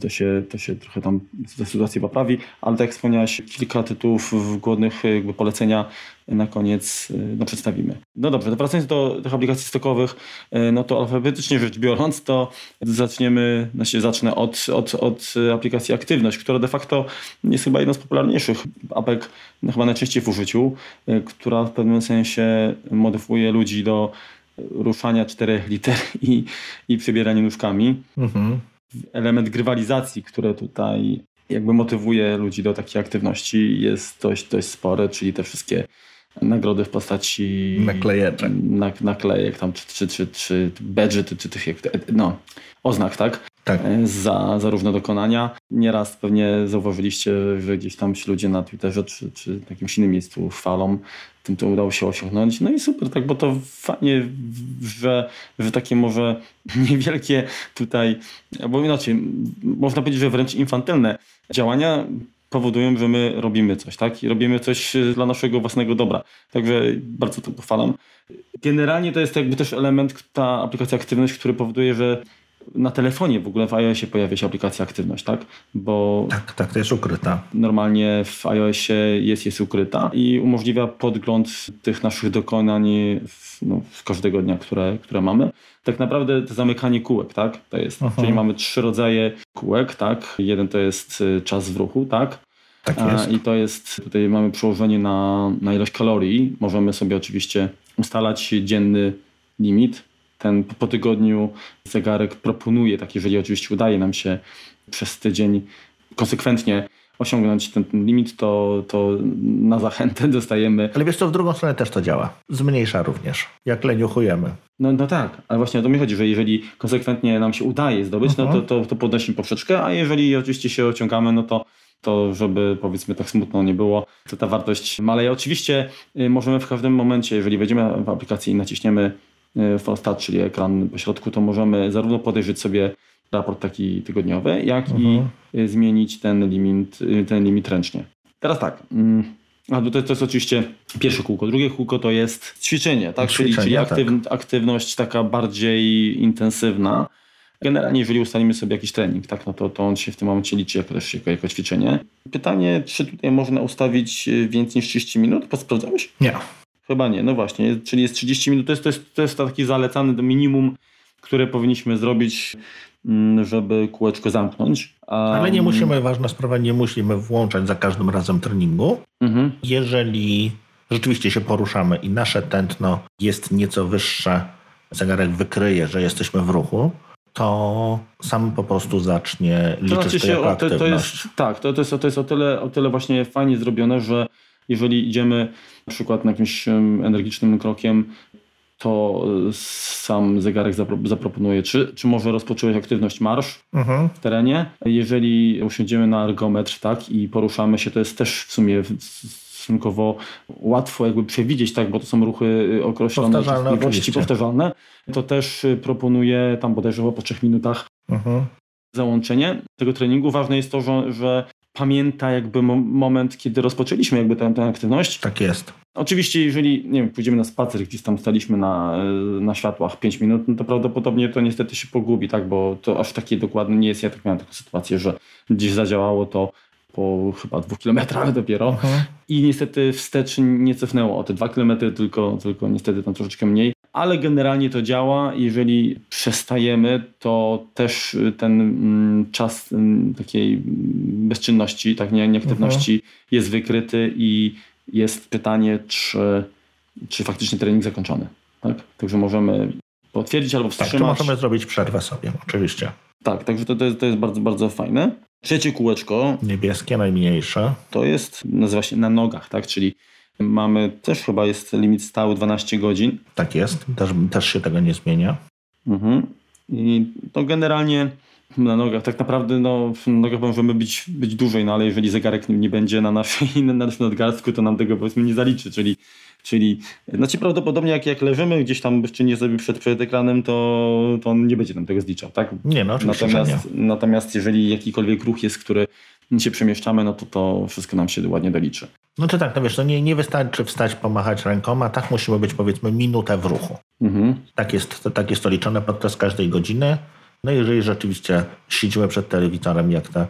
to się, to się trochę tam ta sytuacja poprawi, ale tak jak wspomniałeś, kilka tytułów głodnych jakby polecenia na koniec no, przedstawimy. No dobrze, wracając do tych aplikacji stokowych, no to alfabetycznie rzecz biorąc, to zaczniemy, znaczy zacznę od, od, od aplikacji Aktywność, która de facto jest chyba jedną z popularniejszych apek, no, chyba najczęściej w użyciu, która w pewnym sensie motywuje ludzi do ruszania czterech liter i, i przebierania nóżkami. Mhm element grywalizacji, które tutaj jakby motywuje ludzi do takiej aktywności jest dość, dość spore, czyli te wszystkie nagrody w postaci naklejeczek, na, naklejek tam, czy, czy, czy, czy badge, czy, czy tych no, oznak, tak? Tak. za, za różne dokonania. Nieraz pewnie zauważyliście, że gdzieś tam się ludzie na Twitterze czy, czy w jakimś innym miejscu chwalą tym to udało się osiągnąć. No i super, tak, bo to fajnie, że, że takie może niewielkie tutaj, bo inaczej, można powiedzieć, że wręcz infantylne działania powodują, że my robimy coś, tak? I robimy coś dla naszego własnego dobra. Także bardzo to pochwalam. Generalnie to jest jakby też element, ta aplikacja aktywność, który powoduje, że na telefonie w ogóle w iOSie pojawia się aplikacja aktywność, tak? Bo tak, tak, to jest ukryta. Normalnie w iOSie jest, jest ukryta i umożliwia podgląd tych naszych dokonań w, no, w każdego dnia, które, które mamy. Tak naprawdę to zamykanie kółek, tak? To jest, Aha. czyli mamy trzy rodzaje kółek, tak? Jeden to jest y, czas w ruchu, tak? Tak jest. I to jest, tutaj mamy przełożenie na, na ilość kalorii. Możemy sobie oczywiście ustalać dzienny limit, ten po tygodniu zegarek proponuje, tak jeżeli oczywiście udaje nam się przez tydzień konsekwentnie osiągnąć ten, limit, to, to na zachętę dostajemy. Ale wiesz co, w drugą stronę też to działa. Zmniejsza również, jak leniuchujemy. No, no tak, ale właśnie o to mi chodzi, że jeżeli konsekwentnie nam się udaje zdobyć, uh -huh. no to, mhm. to, to podnosimy poprzeczkę, a jeżeli oczywiście się ociągamy, no to to żeby powiedzmy tak smutno nie było, to ta wartość maleje. Oczywiście y, możemy w każdym momencie, jeżeli wejdziemy w aplikację i naciśniemy E, Fostat, czyli ekran po środku, to możemy zarówno podejrzeć sobie raport taki tygodniowy, jak mhm. i e, zmienić ten limit, e, ten limit ręcznie. Teraz tak. Mm, a to, to jest oczywiście pierwsze kółko. Drugie kółko to jest ćwiczenie, tak? Ćwiczenie, czyli, czyli aktyw, tak. aktywność taka bardziej intensywna. Generalnie, jeżeli ustalimy sobie jakiś trening, tak, no to, to on się w tym momencie liczy jako, też jako, jako ćwiczenie. Pytanie, czy tutaj można ustawić więcej niż 30 minut? Sprawdzałeś? Nie. Chyba nie, no właśnie, czyli jest 30 minut, to jest, to jest, to jest taki zalecany minimum, które powinniśmy zrobić, mm, żeby kółeczko zamknąć. Ale nie musimy, ważna sprawa, nie musimy włączać za każdym razem treningu. Mhm. Jeżeli rzeczywiście się poruszamy i nasze tętno jest nieco wyższe, zegarek wykryje, że jesteśmy w ruchu, to sam po prostu zacznie liczyć to, znaczy to jako to, to jest, Tak, to, to, jest, to jest o tyle, o tyle właśnie fajnie zrobione, że jeżeli idziemy na przykład jakimś energicznym krokiem, to e, sam zegarek zaproponuje, czy, czy może rozpocząłeś aktywność marsz mhm. w terenie. Jeżeli usiądziemy na ergometr tak, i poruszamy się, to jest też w sumie stosunkowo łatwo jakby przewidzieć, tak, bo to są ruchy e, określone częstotliwości powtarzalne, to też e, proponuje tam bodajże po trzech minutach mhm. załączenie tego treningu. Ważne jest to, że, że pamięta jakby moment, kiedy rozpoczęliśmy jakby tę, tę aktywność. Tak jest. Oczywiście, jeżeli nie wiem, pójdziemy na spacer, gdzieś tam staliśmy na, na światłach 5 minut, no to prawdopodobnie to niestety się pogubi, tak, bo to aż takie dokładne nie jest. Ja tak miałem taką sytuację, że gdzieś zadziałało to po chyba dwóch kilometrach dopiero mhm. i niestety wstecz nie cofnęło o te dwa kilometry, tylko, tylko niestety tam troszeczkę mniej ale generalnie to działa. Jeżeli przestajemy, to też ten mm, czas mm, takiej bezczynności, tak nie, nieaktywności uh-huh. jest wykryty i jest pytanie, czy, czy faktycznie trening zakończony. Tak? Także możemy potwierdzić albo wstrzymać. Tak, możemy zrobić przerwę sobie, oczywiście. Tak, także to, to, jest, to jest bardzo, bardzo fajne. Trzecie kółeczko. Niebieskie, najmniejsze. To jest, nazywa się na nogach, tak? Czyli Mamy też chyba jest limit stały 12 godzin. Tak jest, też, też się tego nie zmienia. Mhm. I to generalnie na nogach, tak naprawdę no, na nogach możemy być, być dłużej, no ale jeżeli zegarek nie będzie na naszej, na naszym nadgarstku, to nam tego powiedzmy nie zaliczy, czyli Czyli znaczy prawdopodobnie jak, jak leżymy gdzieś tam nie sobie przed, przed ekranem, to, to on nie będzie nam tego zliczał, tak? Nie, no oczywiście natomiast, nie. natomiast jeżeli jakikolwiek ruch jest, który się przemieszczamy, no to to wszystko nam się ładnie doliczy. No to tak, no wiesz, no nie, nie wystarczy wstać, pomachać rękoma, tak musimy być powiedzmy minutę w ruchu. Mhm. Tak, jest, to, tak jest to liczone podczas każdej godziny. No jeżeli rzeczywiście siedzimy przed telewizorem jak te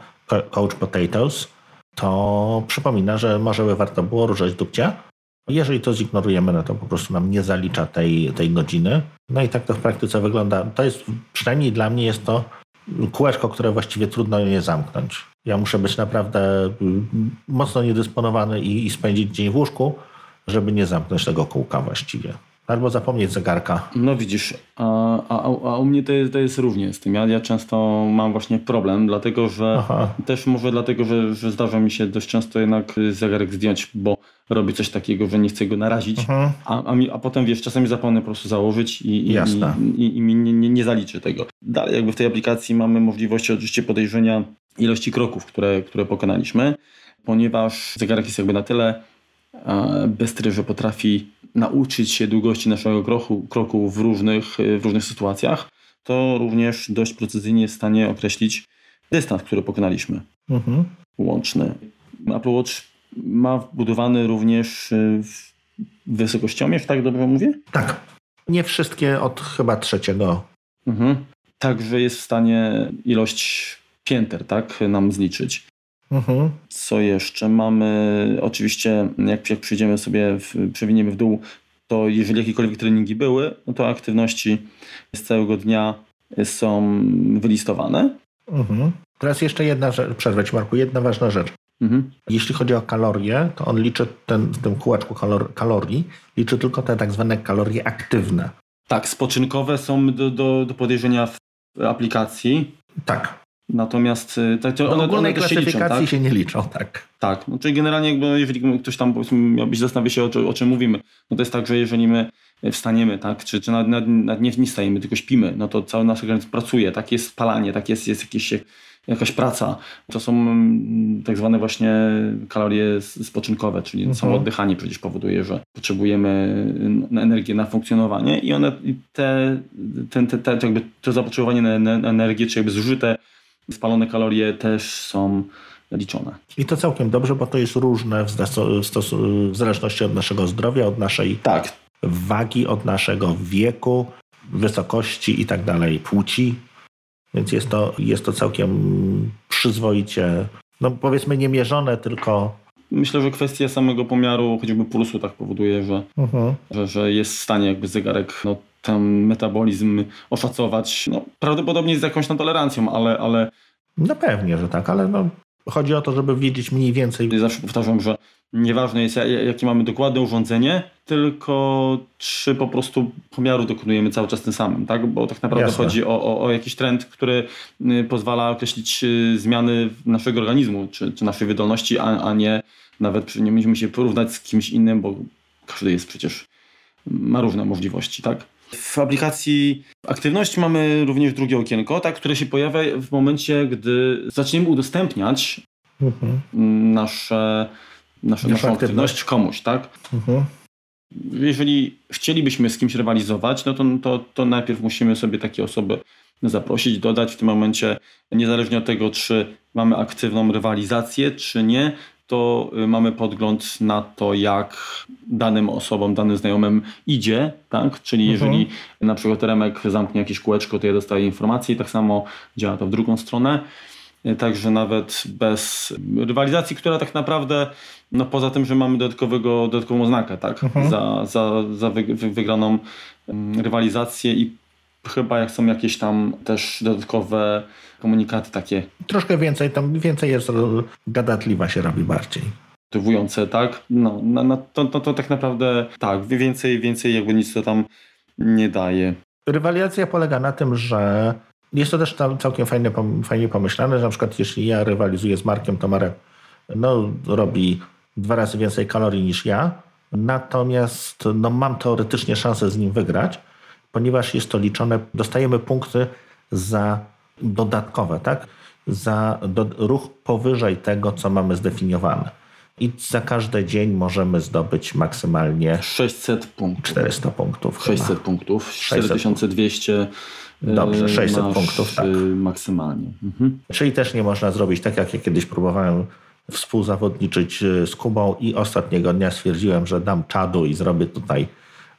Coach Potatoes, to przypomina, że może by warto było ruszać dupcia. Jeżeli to zignorujemy, no to po prostu nam nie zalicza tej, tej godziny. No i tak to w praktyce wygląda. To jest, przynajmniej dla mnie jest to kółeczko, które właściwie trudno je zamknąć. Ja muszę być naprawdę mm, mocno niedysponowany i, i spędzić dzień w łóżku, żeby nie zamknąć tego kółka właściwie. Albo zapomnieć zegarka. No widzisz, a, a, a u mnie to jest, to jest równie z tym. Ja, ja często mam właśnie problem, dlatego że Aha. też może dlatego, że, że zdarza mi się dość często jednak zegarek zdjąć, bo robi coś takiego, że nie chcę go narazić, Mhm. a, a, mi, a potem wiesz, czasami zapomnę po prostu założyć i, i, i, i, i mi nie, nie, nie zaliczy tego. Dalej jakby w tej aplikacji mamy możliwość oczywiście podejrzenia ilości kroków, które, które pokonaliśmy, ponieważ zegarek jest jakby na tyle e, bystry, że potrafi nauczyć się długości naszego kroku, kroku w, różnych, w różnych sytuacjach, to również dość precyzyjnie jest w stanie określić dystans, który pokonaliśmy Mhm. łączny. Apple Watch ma wbudowany również w- wysokościomierz, tak dobrze mówię? Tak. Nie wszystkie od chyba trzeciego. Mhm. Także jest w stanie ilość pięter tak, nam zliczyć. Mhm. Co jeszcze? Mamy oczywiście, jak, jak przyjdziemy sobie, w, przewiniemy w dół, to jeżeli jakiekolwiek treningi były, no to aktywności z całego dnia są wylistowane. Mhm. Teraz jeszcze jedna rzecz, przerwę ci Marku, jedna ważna rzecz. Mhm. Jeśli chodzi o kalorie, to on liczy ten, w tym kółeczku kalor, kalorii, liczy tylko te tak zwane kalorie aktywne. Tak, spoczynkowe są do, do, do podejrzenia w aplikacji. Tak. Natomiast y, tak, to Do one, one ogólnej też się liczą, klasyfikacji tak? się nie liczą, tak. Tak, no, czyli generalnie jakby jeżeli ktoś tam miałbyś zastanawia się o, o czym mówimy, no to jest tak, że jeżeli my wstaniemy, tak, czy, czy nawet, nawet nie, nie wstajemy, tylko śpimy, no to cały nasz organizm pracuje, tak jest spalanie, tak jest, jest jakieś, jakaś praca. To są mm, tak zwane właśnie kalorie spoczynkowe, czyli Mhm. samo oddychanie przecież powoduje, że potrzebujemy na energię na funkcjonowanie i one te, ten, te, te, jakby to zapotrzebowanie na, na energię, czy jakby zużyte spalone kalorie też są liczone. I to całkiem dobrze, bo to jest różne w, w, stos- w zależności od naszego zdrowia, od naszej Tak, wagi, od naszego wieku, wysokości i tak dalej, płci. Więc jest to, jest to całkiem przyzwoicie, no powiedzmy nie mierzone, tylko Myślę, że kwestia samego pomiaru choćby pulsu tak powoduje, że, mhm. że, że jest w stanie jakby zegarek no, ten metabolizm oszacować. No, prawdopodobnie z jakąś tam tolerancją, ale, ale no pewnie, że tak, ale no, chodzi o to, żeby wiedzieć mniej więcej. zawsze powtarzam, że nieważne jest ja- jakie mamy dokładne urządzenie, tylko czy po prostu pomiaru dokonujemy cały czas tym samym, tak? Bo tak naprawdę Jasne. chodzi o, o, o jakiś trend, który y, pozwala określić y, zmiany naszego organizmu, czy, czy naszej wydolności, a, a nie nawet nie musimy się porównać z kimś innym, bo każdy jest przecież, ma różne możliwości, tak? W aplikacji aktywność mamy również drugie okienko, tak, które się pojawia w momencie, gdy zaczniemy udostępniać Mhm. nasze, nasze, Naszą naszą aktywność. aktywność komuś, tak? Mhm. Jeżeli chcielibyśmy z kimś rywalizować, no to, to, to najpierw musimy sobie takie osoby zaprosić, dodać w tym momencie, niezależnie od tego, czy mamy aktywną rywalizację, czy nie, to y, mamy podgląd na to, jak danym osobom, danym znajomym idzie, tak? Czyli Mhm. jeżeli na przykład Remek zamknie jakieś kółeczko, to ja dostaję informację i tak samo działa to w drugą stronę. Y, Także nawet bez rywalizacji, która tak naprawdę, no poza tym, że mamy dodatkowego, dodatkową oznakę, tak? Mhm. Za, za, za wy, wy, wygraną mm, rywalizację i chyba jak są jakieś tam też dodatkowe komunikaty takie Troszkę więcej, tam więcej jest, gadatliwa się robi bardziej. motywujące, tak? No, to, to, to tak naprawdę tak, więcej, więcej jakby nic to tam nie daje. Rywalizacja polega na tym, że jest to też tam całkiem fajnie, pom- fajnie pomyślane, że na przykład jeśli ja rywalizuję z Markiem, to Marek no, robi dwa razy więcej kalorii niż ja, natomiast no, mam teoretycznie szansę z nim wygrać, ponieważ jest to liczone, dostajemy punkty za dodatkowe, tak? Za do, ruch powyżej tego, co mamy zdefiniowane. I za każdy dzień możemy zdobyć maksymalnie 600 punktów. 400 punktów. chyba. 600 punktów, 600 4200 e, Dobrze, 600 masz, punktów, tak. e, maksymalnie. Mhm. Czyli też nie można zrobić tak, jak ja kiedyś próbowałem współzawodniczyć y, z Kubą i ostatniego dnia stwierdziłem, że dam czadu i zrobię tutaj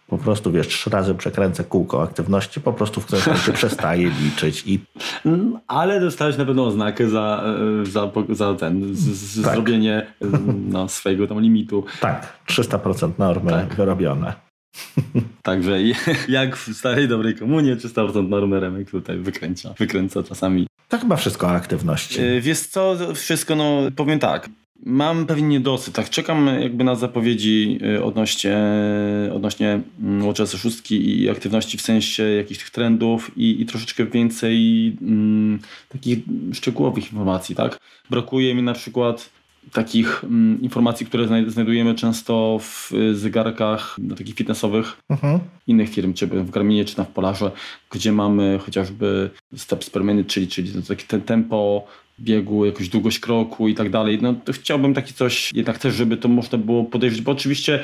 po prostu, wiesz, trzy razy przekręcę kółko aktywności, po prostu w którymś momencie przestaje liczyć i Mm, Ale dostałeś na pewno oznakę za, e, za, za ten, z, Tak. zrobienie e, no, swojego tam limitu. tak, 300% normy Tak. wyrobione. Także jak w starej dobrej komunie 300% normy Remek tutaj wykręca, wykręca czasami. To chyba wszystko o aktywności. E, Wiesz co, wszystko no powiem tak. Mam pewien niedosyt, tak, czekam jakby na zapowiedzi y, odnośnie, odnośnie Watcha 6 i aktywności w sensie jakichś tych trendów i, i troszeczkę więcej mm, takich szczegółowych informacji, tak. Brakuje mi na przykład takich mm, informacji, które znajdujemy często w y, zegarkach no, takich fitnessowych uh-huh. innych firm, czy w Garminie, czy na w Polarze, gdzie mamy chociażby steps per minute, czyli, czyli to takie ten tempo biegu, jakąś długość kroku i tak dalej. No to chciałbym takie coś jednak też, żeby to można było podejrzeć, bo oczywiście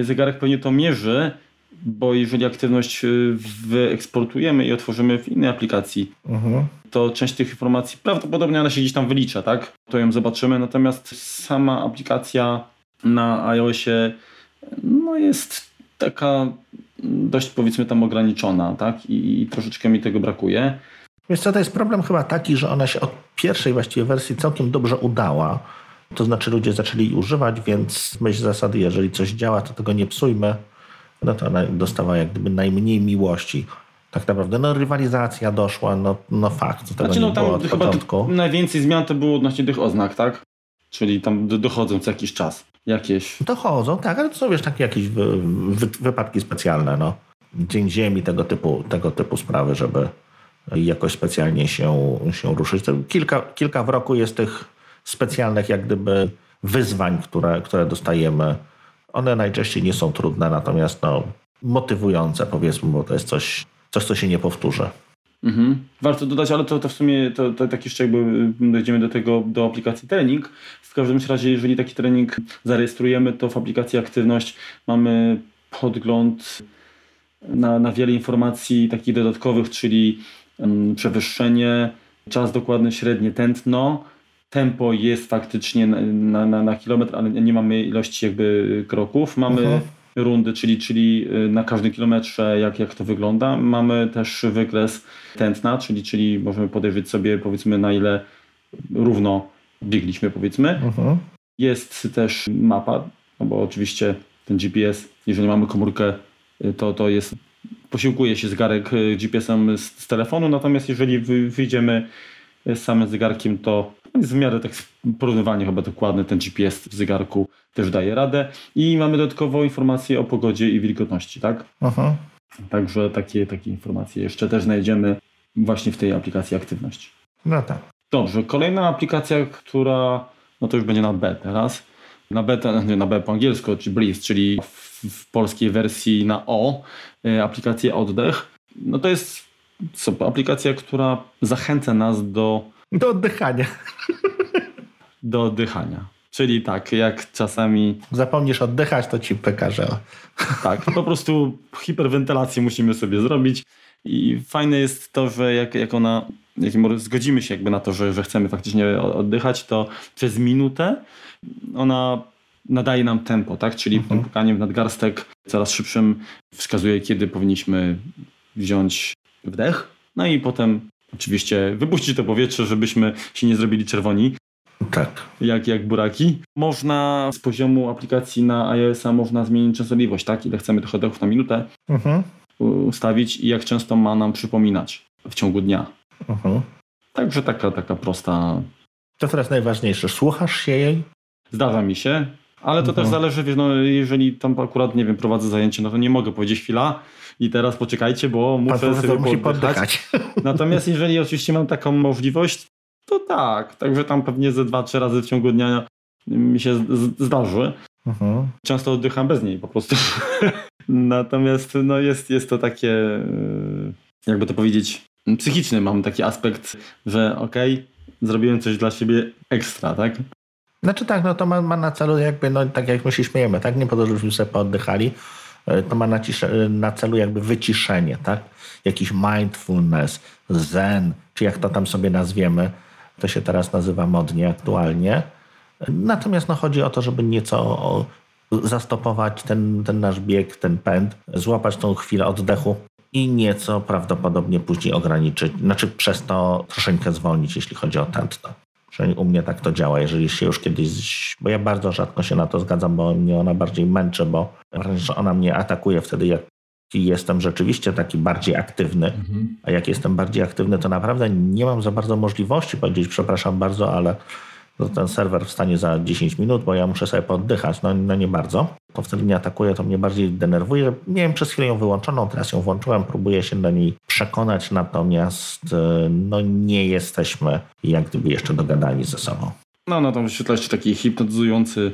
y, zegarek pewnie to mierzy, bo jeżeli aktywność y, wyeksportujemy i otworzymy w innej aplikacji, uh-huh. to część tych informacji prawdopodobnie ona się gdzieś tam wylicza, tak? To ją zobaczymy, natomiast sama aplikacja na iOSie no jest taka dość powiedzmy tam ograniczona, tak? I, i troszeczkę mi tego brakuje. Wiesz co, to jest problem chyba taki, że ona się od pierwszej właściwie wersji całkiem dobrze udała. To znaczy ludzie zaczęli używać, więc myśl zasady, jeżeli coś działa, to tego nie psujmy. No to ona dostała jak gdyby najmniej miłości. Tak naprawdę, no rywalizacja doszła, no, no fakt, tego znaczy, no, nie było od chyba początku. Najwięcej zmian to było odnośnie tych oznak, tak? Czyli tam dochodzą co jakiś czas jakieś. Dochodzą, tak, ale to są wiesz takie jakieś wy, wy, wypadki specjalne, no. Dzień Ziemi, tego typu, tego typu sprawy, żeby jakoś specjalnie się, się ruszyć. To kilka, kilka w roku jest tych specjalnych jak gdyby wyzwań, które, które dostajemy. One najczęściej nie są trudne, natomiast no, motywujące powiedzmy, bo to jest coś, coś co się nie powtórzy. Mhm. Warto dodać, ale to, to w sumie to, to tak jeszcze jakby dojdziemy do tego, do aplikacji trening. W każdym razie, jeżeli taki trening zarejestrujemy, to w aplikacji aktywność mamy podgląd na, na wiele informacji takich dodatkowych, czyli przewyższenie, czas dokładny, średnie tętno. Tempo jest faktycznie na, na, na kilometr, ale nie mamy ilości jakby kroków. Mamy uh-huh. rundy, czyli, czyli y, na każdym kilometrze jak, jak to wygląda. Mamy też wykres tętna, czyli, czyli możemy podejrzeć sobie powiedzmy na ile równo biegliśmy powiedzmy. Uh-huh. Jest też mapa, no bo oczywiście ten GPS, jeżeli mamy komórkę, y, to, to jest posiłkuje się zegarek e, GPS-em z, z, telefonu, natomiast jeżeli wyjdziemy z samym zegarkiem, to jest w miarę tak porównywanie chyba dokładne, ten GPS w zegarku też daje radę i mamy dodatkowo informacje o pogodzie i wilgotności, tak? Aha. Także takie, takie informacje jeszcze też znajdziemy właśnie w tej aplikacji aktywność. No tak. Dobrze, kolejna aplikacja, która, no to już będzie na B teraz. Na B, nie na B po angielsku, czyli Breeze, czyli w polskiej wersji na O, e, aplikację Oddech. No to jest co, aplikacja, która zachęca nas do... Do oddychania. Do oddychania. Czyli tak, jak czasami... Zapomnisz oddychać, to ci pekaże. Tak, po prostu hiperwentylację musimy sobie zrobić i fajne jest to, że jak, jak ona, jak zgodzimy się jakby na to, że, że chcemy faktycznie oddychać, to przez minutę ona nadaje nam tempo, tak? Czyli mhm. w nadgarstek coraz szybszym wskazuje, kiedy powinniśmy wziąć wdech, no i potem oczywiście wypuścić to powietrze, żebyśmy się nie zrobili czerwoni. Tak. Jak, jak buraki. Można z poziomu aplikacji na iOS-a można zmienić częstotliwość, tak? Ile chcemy tych oddechów na minutę mhm. ustawić i jak często ma nam przypominać w ciągu dnia. Mhm. Także taka, taka prosta. To teraz najważniejsze. Słuchasz się jej? Zdarza mi się. Ale to mhm. też zależy, wiesz, no, jeżeli tam akurat, nie wiem, prowadzę zajęcie, no to nie mogę powiedzieć chwila i teraz poczekajcie, bo muszę Pan sobie musi poddychać. Natomiast jeżeli oczywiście mam taką możliwość, to tak. Także tam pewnie ze dwa, trzy razy w ciągu dnia mi się zdarzy. Mhm. Często oddycham bez niej po prostu. Natomiast no jest, jest to takie, e, jakby to powiedzieć, psychiczny mam taki aspekt, że okej, okay, zrobiłem coś dla siebie ekstra, tak? Znaczy tak, no to ma, ma na celu jakby, no tak jak my się śmiejemy, tak? Nie po to, żebyśmy sobie pooddychali, e, to ma na, cisze, na celu jakby wyciszenie, tak? Jakiś mindfulness, zen, czy jak to tam sobie nazwiemy, to się teraz nazywa modnie aktualnie. Natomiast no, chodzi o to, żeby nieco zastopować ten, ten nasz bieg, ten pęd, złapać tą chwilę oddechu i nieco prawdopodobnie później ograniczyć, znaczy przez to troszeczkę zwolnić, jeśli chodzi o tętno. Przynajmniej u mnie tak to działa. Jeżeli się już kiedyś, bo ja bardzo rzadko się na to zgadzam, bo mnie ona bardziej męczy, bo wręcz ona mnie atakuje wtedy, jak jestem rzeczywiście taki bardziej aktywny. Mhm. A jak jestem bardziej aktywny, to naprawdę nie mam za bardzo możliwości powiedzieć, przepraszam bardzo, ale ten serwer wstanie za 10 minut, bo ja muszę sobie poddychać. No, no nie bardzo. To wtedy mnie atakuje, to mnie bardziej denerwuje. Miałem przez chwilę ją wyłączoną, teraz ją włączyłem, próbuję się do niej przekonać, natomiast e, no nie jesteśmy jak gdyby jeszcze dogadani ze sobą. No, no tam wyświetla się taki hipnotyzujący,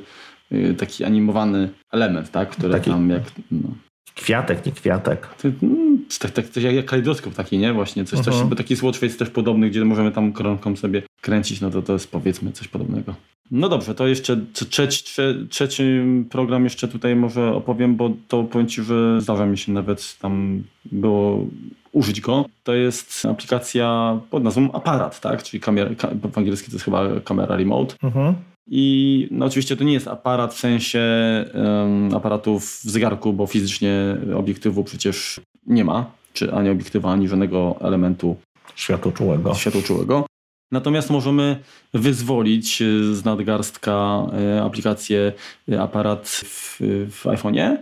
y, taki animowany element, tak? Który taki tam jak... No. Kwiatek, nie kwiatek. Mm, tak, tak, jak kalejdoskop taki, nie? Właśnie coś, coś, uh-huh. bo taki Swatch jest też podobny, gdzie możemy tam koronką sobie kręcić, no to to jest powiedzmy coś podobnego. No dobrze, to jeszcze trzeci, trzeci program jeszcze tutaj może opowiem, bo to powiem Ci, że zdarza mi się nawet tam było użyć go. To jest aplikacja pod nazwą Aparat, tak? Czyli kamera, w angielskim to jest chyba kamera remote. Mhm. I no oczywiście to nie jest aparat w sensie um, aparatów w zegarku, bo fizycznie obiektywu przecież nie ma, czy ani obiektywa, ani żadnego elementu światłoczułego. światłoczułego. Natomiast możemy wyzwolić z nadgarstka e, aplikację, e, aparat w, w iPhone'ie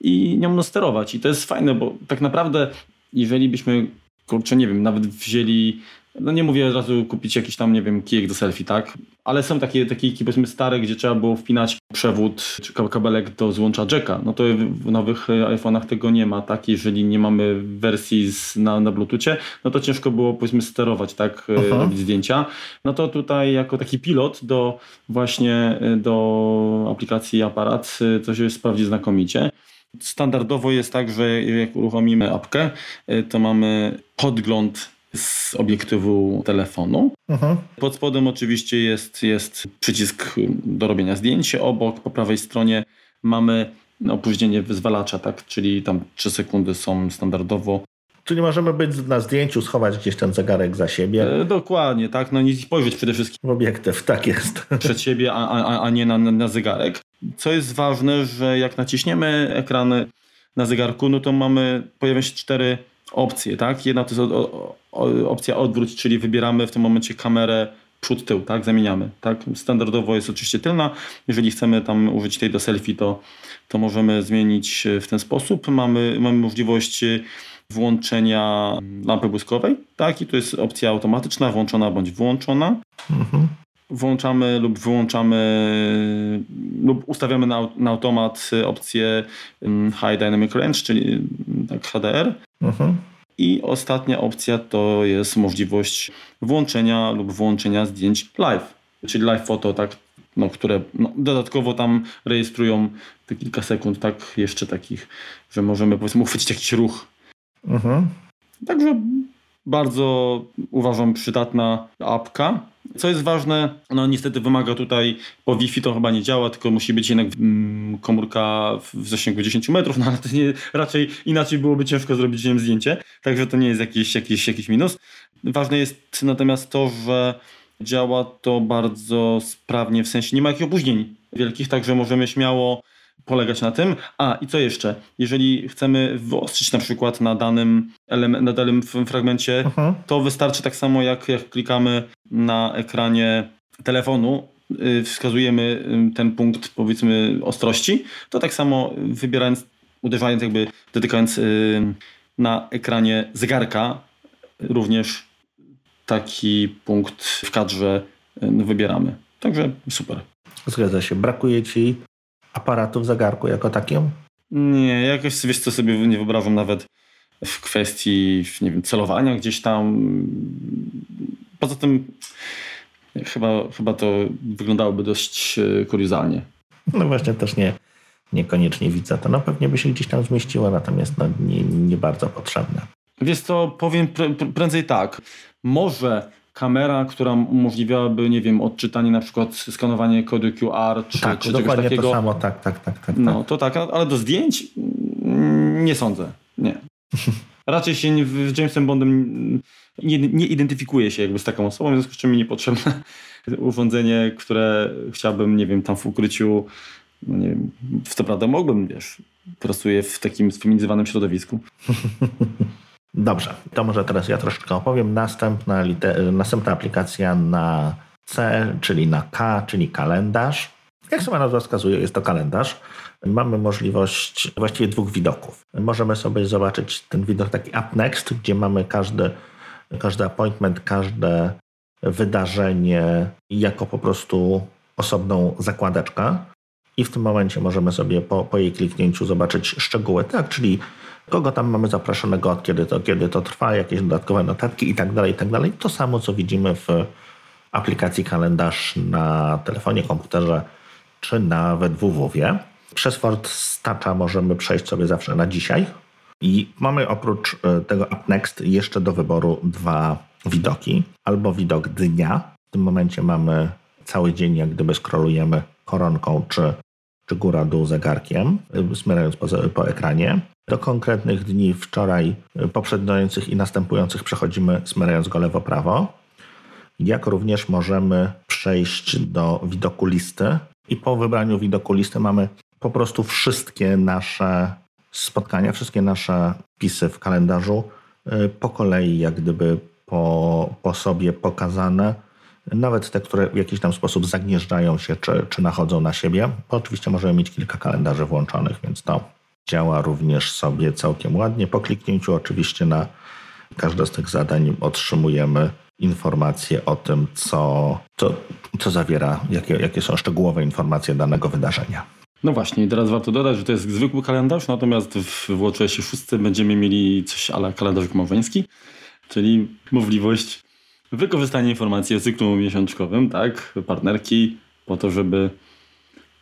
i nią sterować. I to jest fajne, bo tak naprawdę jeżeli byśmy, kurczę, nie wiem, nawet wzięli no nie mówię od razu kupić jakiś tam, nie wiem, kijek do selfie, tak? Ale są takie, takie powiedzmy stare, gdzie trzeba było wpinać przewód czy kabelek do złącza jacka. No to w nowych iPhone'ach tego nie ma, tak? Jeżeli nie mamy wersji z, na, na Bluetoothie, no to ciężko było powiedzmy sterować, tak? Aha. Robić zdjęcia. No to tutaj jako taki pilot do właśnie do aplikacji aparat to się sprawdzi znakomicie. Standardowo jest tak, że jak uruchomimy apkę, to mamy podgląd z obiektywu telefonu. Mhm. Pod spodem oczywiście jest, jest przycisk do robienia zdjęć. Obok, po prawej stronie mamy opóźnienie wyzwalacza, tak? czyli tam 3 sekundy są standardowo. Czyli możemy być na zdjęciu, schować gdzieś ten zegarek za siebie. E, dokładnie, tak. No i spojrzeć przede wszystkim. W obiektyw, tak jest. Przed siebie, a, a, a nie na, na zegarek. Co jest ważne, że jak naciśniemy ekrany na zegarku, no to mamy, pojawią się cztery opcje, tak? Jedna to jest o, o, opcja odwróć, czyli wybieramy w tym momencie kamerę przód, tył, tak? Zamieniamy, tak? Standardowo jest oczywiście tylna. Jeżeli chcemy tam użyć tej do selfie, to, to możemy zmienić w ten sposób. Mamy, mamy możliwość włączenia lampy błyskowej, tak? I to jest opcja automatyczna, włączona bądź wyłączona. Mhm włączamy lub wyłączamy lub ustawiamy na, na automat opcję mm, High Dynamic Range, czyli mm, tak HDR. Mhm. I ostatnia opcja to jest możliwość włączenia lub włączenia zdjęć live, czyli live foto, tak, no, które no, dodatkowo tam rejestrują te kilka sekund, tak, jeszcze takich, że możemy powiedzmy uchwycić jakiś ruch. Mhm. Także bardzo uważam przydatna apka. Co jest ważne, no niestety wymaga tutaj, po Wi-Fi to chyba nie działa, tylko musi być jednak mm, komórka w zasięgu 10 metrów, no ale to nie, raczej inaczej byłoby ciężko zrobić nim zdjęcie, także to nie jest jakiś, jakiś, jakiś minus. Ważne jest natomiast to, że działa to bardzo sprawnie, w sensie nie ma jakichś opóźnień wielkich, także możemy śmiało polegać na tym. A i co jeszcze? Jeżeli chcemy wyostrzyć na przykład na danym, element, na danym fragmencie, uh-huh. to wystarczy tak samo jak, jak klikamy na ekranie telefonu, yy, wskazujemy y, ten punkt powiedzmy ostrości, to tak samo wybierając, uderzając jakby, dotykając yy, na ekranie zegarka, również taki punkt w kadrze yy, wybieramy. Także super. Zgadza się. Brakuje ci aparatu w zegarku jako takim? Nie, jakoś wiesz co sobie nie wyobrażam nawet w kwestii, nie wiem, celowania gdzieś tam. Poza tym chyba, chyba to wyglądało dość e, kuriozalnie. No właśnie też nie, niekoniecznie widzę to. No pewnie by się gdzieś tam zmieściło, natomiast no, nie, nie bardzo potrzebne. Wiesz co, powiem prędzej tak. Może kamera, która umożliwiałaby, nie wiem, odczytanie na przykład skanowanie kodu QR czy, tak, czy czegoś takiego. to samo, tak, tak, tak, tak. No, tak. to tak, ale do zdjęć mm, nie sądzę, nie. Raczej się w Jamesem Bondem nie, nie identyfikuję się jakby z taką osobą, w związku z czym mi niepotrzebne urządzenie, które chciałbym, nie wiem, tam w ukryciu, no nie wiem, co prawda mogłbym, wiesz, pracuję w takim sfeminizowanym środowisku. Dobrze, to może teraz ja troszeczkę opowiem. Następna, następna aplikacja na C, czyli na K, czyli kalendarz. Jak sama nazwa wskazuje, jest to kalendarz. Mamy możliwość właściwie dwóch widoków. Możemy sobie zobaczyć ten widok taki up next, gdzie mamy każdy, każdy appointment, każde wydarzenie jako po prostu osobną zakładeczkę i w tym momencie możemy sobie po, po jej kliknięciu zobaczyć szczegóły, tak, czyli kogo tam mamy zaproszonego, od kiedy to, kiedy to trwa, jakieś dodatkowe notatki i tak dalej, i tak dalej. To samo, co widzimy w aplikacji kalendarz na telefonie, komputerze czy nawet WWW. Przez Ford Stacza możemy przejść sobie zawsze na dzisiaj i mamy oprócz e, tego Up Next jeszcze do wyboru dwa widoki. Albo widok dnia. W tym momencie mamy cały dzień, jak gdyby scrollujemy koronką czy, czy góra-dół zegarkiem, smyrając po, po ekranie. Do konkretnych dni wczoraj poprzedniających i następujących przechodzimy smyrając go lewo-prawo. Jak również możemy przejść do widoku listy i po wybraniu widoku listy mamy po prostu wszystkie nasze spotkania, wszystkie nasze pisy w kalendarzu y, po kolei jak gdyby po, po sobie pokazane, nawet te, które w jakiś tam sposób zagnieżdżają się czy, czy nachodzą na siebie. Bo oczywiście możemy mieć kilka kalendarzy włączonych, więc to działa również sobie całkiem ładnie. Po kliknięciu oczywiście na każde z tych zadań otrzymujemy informacje o tym, co, co, co zawiera, jakie, jakie są szczegółowe informacje danego wydarzenia. No właśnie, i teraz warto dodać, że to jest zwykły kalendarz, natomiast w WatchOSie 6 będziemy mieli coś ale kalendarz małżeński, czyli możliwość wykorzystania informacji o cyklu miesiączkowym, tak, partnerki, po to, żeby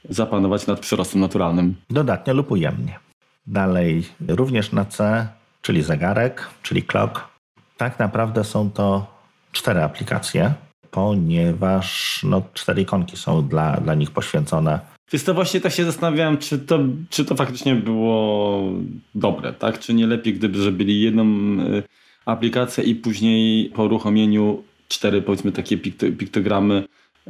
zapanować nad przyrostem naturalnym. Dodatnie lub ujemnie. Dalej, również na C, czyli zegarek, czyli clock. Tak naprawdę są to cztery aplikacje, ponieważ no, cztery ikonki są dla, dla nich poświęcone. Więc to właśnie tak się zastanawiałem, czy to, czy to faktycznie było dobre, tak? Czy nie lepiej, gdyby zrobili jedną y, aplikację i później po uruchomieniu cztery, powiedzmy, takie piktogramy.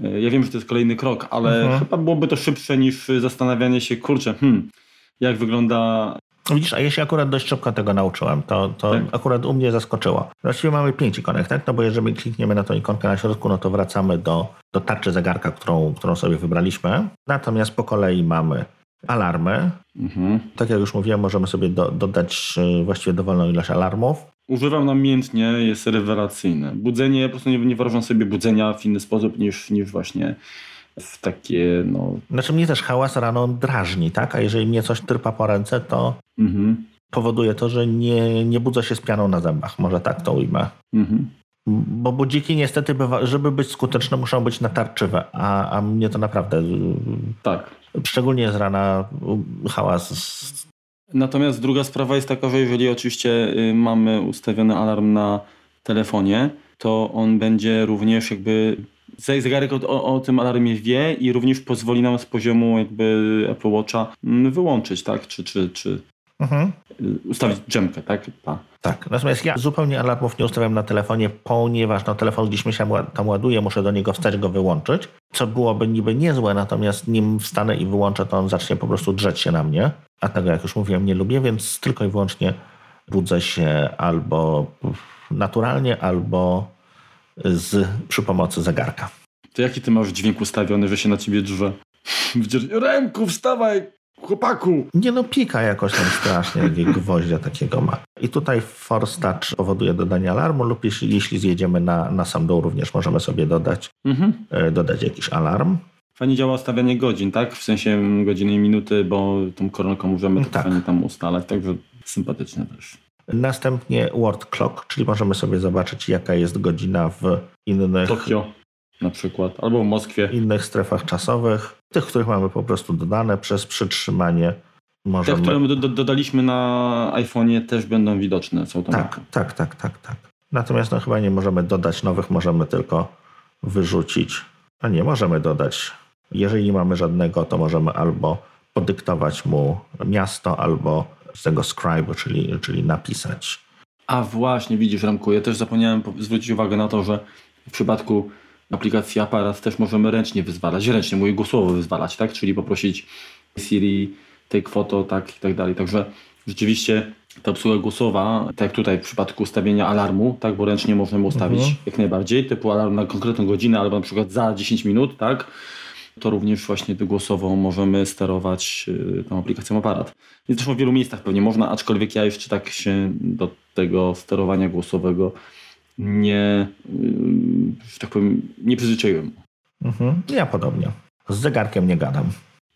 Y, ja wiem, że to jest kolejny krok, ale mhm. chyba byłoby to szybsze niż zastanawianie się, kurczę, hmm, jak wygląda Widzisz, a ja się akurat dość szybko tego nauczyłem. To, to tak. akurat u mnie zaskoczyło. Właściwie mamy pięć ikonek, tak? No bo jeżeli klikniemy na tą ikonkę na środku, no to wracamy do, do tarczy zegarka, którą, którą sobie wybraliśmy. Natomiast po kolei mamy alarmy. Mhm. Tak jak już mówiłem, możemy sobie do, dodać y, właściwie dowolną ilość alarmów. Używam namiętnie, jest rewelacyjne. Budzenie, po prostu nie, nie wyobrażam sobie budzenia w inny sposób niż, niż właśnie w takie, no... Znaczy mnie też hałas rano drażni, tak? A jeżeli mnie coś trpa po ręce, to mhm. powoduje to, że nie, nie budzę się z pianą na zębach. Może tak to ujmę. Mhm. Bo budziki niestety, bywa, żeby być skuteczne, muszą być natarczywe, a, a mnie to naprawdę... Tak. Szczególnie z rana hałas... Natomiast druga sprawa jest taka, że jeżeli oczywiście y, mamy ustawiony alarm na telefonie, to on będzie również jakby zegarek o, o, tym alarmie wie i również pozwoli nam z poziomu jakby Apple Watcha mm, wyłączyć, tak? Czy, czy, czy mhm. ustawić dżemkę, tak? Ta. Tak, natomiast ja zupełnie alarmów nie ustawiam na telefonie, ponieważ no, telefon gdzieś mi się tam ładuje, muszę do niego wstać, go wyłączyć, co byłoby niby niezłe, natomiast nim wstanę i wyłączę, to on zacznie po prostu drzeć się na mnie, a tego, jak już mówiłem, nie lubię, więc tylko i wyłącznie budzę się albo naturalnie, albo z, przy pomocy zegarka. To jaki ty masz dźwięk ustawiony, że się na ciebie drze? Ręku, wstawaj, chłopaku! Nie no, pika jakoś tam strasznie, gwoździa takiego ma. I tutaj Force Touch powoduje dodanie alarmu lub jeśli, jeśli zjedziemy na, na sam dół, również możemy sobie dodać, mhm. E, dodać jakiś alarm. Fajnie działa ustawianie godzin, tak? W sensie godziny i minuty, bo tą koronką możemy to tak. fajnie tam ustalać, także sympatyczne też. Następnie Word Clock, czyli możemy sobie zobaczyć, jaka jest godzina w innych. Tokio na przykład, albo w Moskwie. innych strefach czasowych, tych, których mamy po prostu dodane przez przytrzymanie. Możemy... Te, które do, do, dodaliśmy na iPhone'ie też będą widoczne są Tak, tak, tak, tak, tak. Natomiast no, chyba nie możemy dodać nowych, możemy tylko wyrzucić. A nie, możemy dodać. Jeżeli nie mamy żadnego, to możemy albo podyktować mu miasto, albo z tego scribe, czyli, czyli napisać. A właśnie, widzisz Ramku, ja też zapomniałem zwrócić uwagę na to, że w przypadku aplikacji aparat też możemy ręcznie wyzwalać, ręcznie, mówię głosowo wyzwalać, tak? Czyli poprosić Siri, take photo, tak i tak dalej. Także rzeczywiście ta obsługa głosowa, tak jak tutaj w przypadku ustawienia alarmu, tak, bo ręcznie możemy ustawić mhm. jak najbardziej, typu alarm na konkretną godzinę albo na przykład za 10 minut, tak? to również właśnie głosowo możemy sterować y, tą aplikacją aparat. Więc też w wielu miejscach pewnie można, aczkolwiek ja jeszcze tak się do tego sterowania głosowego nie, że tak powiem, nie przyzwyczaiłem. Mhm. Ja podobnie. Z zegarkiem nie gadam.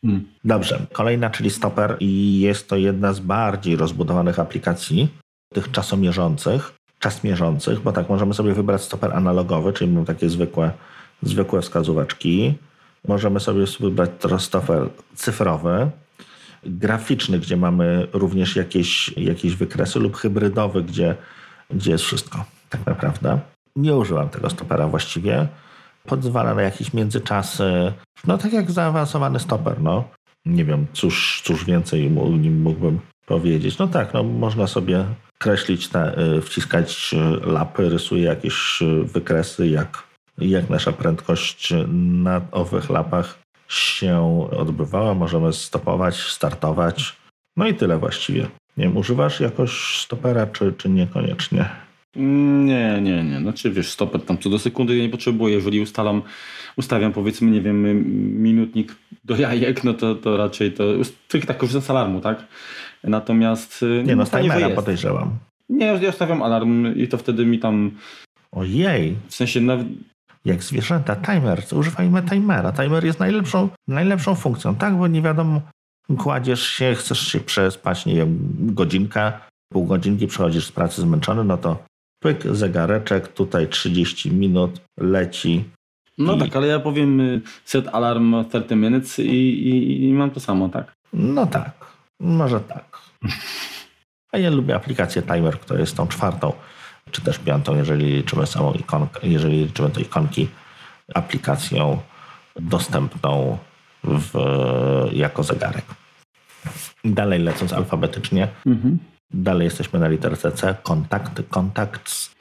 Hmm. Dobrze, kolejna, czyli Stopper i jest to jedna z bardziej rozbudowanych aplikacji, tych czasomierzących, czasmierzących, bo tak, możemy sobie wybrać stoper analogowy, czyli mamy takie zwykłe, zwykłe wskazóweczki. Możemy sobie wybrać stoper cyfrowy, graficzny, gdzie mamy również jakieś, jakieś wykresy lub hybrydowy, gdzie, gdzie jest wszystko tak naprawdę. Nie użyłam tego stopera właściwie. Pozwala na jakieś międzyczasy, no tak jak zaawansowany stoper, no. Nie wiem, cóż, cóż więcej nim mógłbym powiedzieć. No tak, no można sobie kreślić, y, wciskać y, lapy, rysuje jakieś y, wykresy, jak, jak nasza prędkość na owych lapach się odbywała. Możemy stopować, startować. No i tyle właściwie. Nie wiem, używasz jakoś stopera, czy, czy niekoniecznie? Nie, nie, nie. Znaczy wiesz, stoper tam co do sekundy nie potrzebuję. Jeżeli ustalam, ustawiam powiedzmy, nie wiem, minutnik do jajek, no to, to raczej to tylko tak korzystam z alarmu, tak? Natomiast... Y, nie no, z timera podejrzewam. Nie, ja ustawiam alarm i to wtedy mi tam... Ojej. W sensie nawet... Jak zwierzęta, timer, używajmy timera. Timer jest najlepszą, najlepszą funkcją, tak? Bo nie wiadomo, kładziesz się, chcesz się przespać, nie wiem, godzinka, pół godzinki, przychodzisz z pracy zmęczony, no to pyk, zegareczek, tutaj 30 minut, leci. No i... tak, ale ja powiem y, set alarm 30 minutes i, i, i mam to samo, tak? No tak, może tak. A ja lubię aplikację Timer, która jest tą czwartą, czy też piątą, jeżeli liczymy samą ikonkę, jeżeli liczymy te ikonki, aplikacją dostępną w, jako zegarek. Dalej lecąc alfabetycznie, mhm. Dalej jesteśmy na literce C, kontakty, contacts.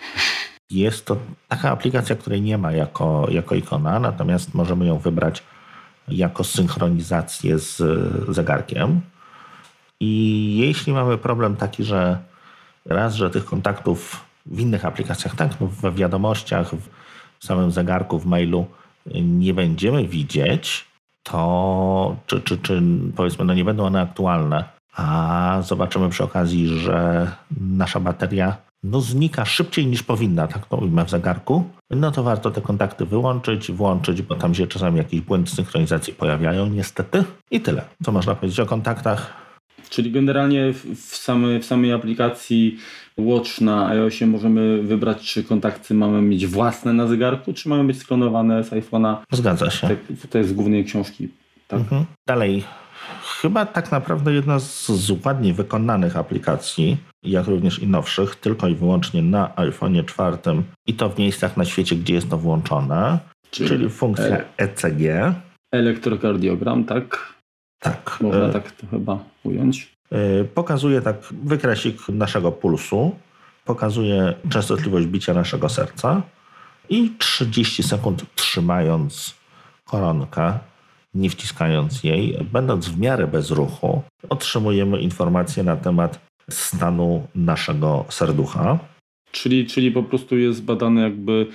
Jest to taka aplikacja, której nie ma jako, jako ikona, natomiast możemy ją wybrać jako synchronizację z zegarkiem. I jeśli mamy problem taki, że raz, że tych kontaktów w innych aplikacjach, tak, no w wiadomościach, w samym zegarku, w mailu nie będziemy widzieć, to czy, czy, czy powiedzmy, no nie będą one aktualne, a zobaczymy przy okazji, że nasza bateria no znika szybciej niż powinna, tak to ujmę w zegarku, no to warto te kontakty wyłączyć, włączyć, bo tam się czasami jakieś błędy synchronizacji pojawiają niestety. I tyle, co można powiedzieć o kontaktach. Czyli generalnie w, same, w samej aplikacji Watch na iOSie możemy wybrać, czy kontakty mamy mieć własne na zegarku, czy mamy być sklonowane z iPhone'a. Zgadza się. To jest z głównej książki. Tak? Mhm. Dalej. Chyba tak naprawdę jedna z, z ładnie wykonanych aplikacji, jak również i nowszych, tylko i wyłącznie na iPhone'ie czwartym i to w miejscach na świecie, gdzie jest to włączone, czyli, czyli funkcja ECG. Elektrokardiogram, tak? Tak. Można e, tak to chyba ująć. E, pokazuje tak wykresik naszego pulsu, pokazuje częstotliwość bicia naszego serca i 30 sekund trzymając koronkę, nie wciskając jej, będąc w miarę bez ruchu, otrzymujemy informacje na temat stanu naszego serducha. Czyli, czyli po prostu jest badany jakby,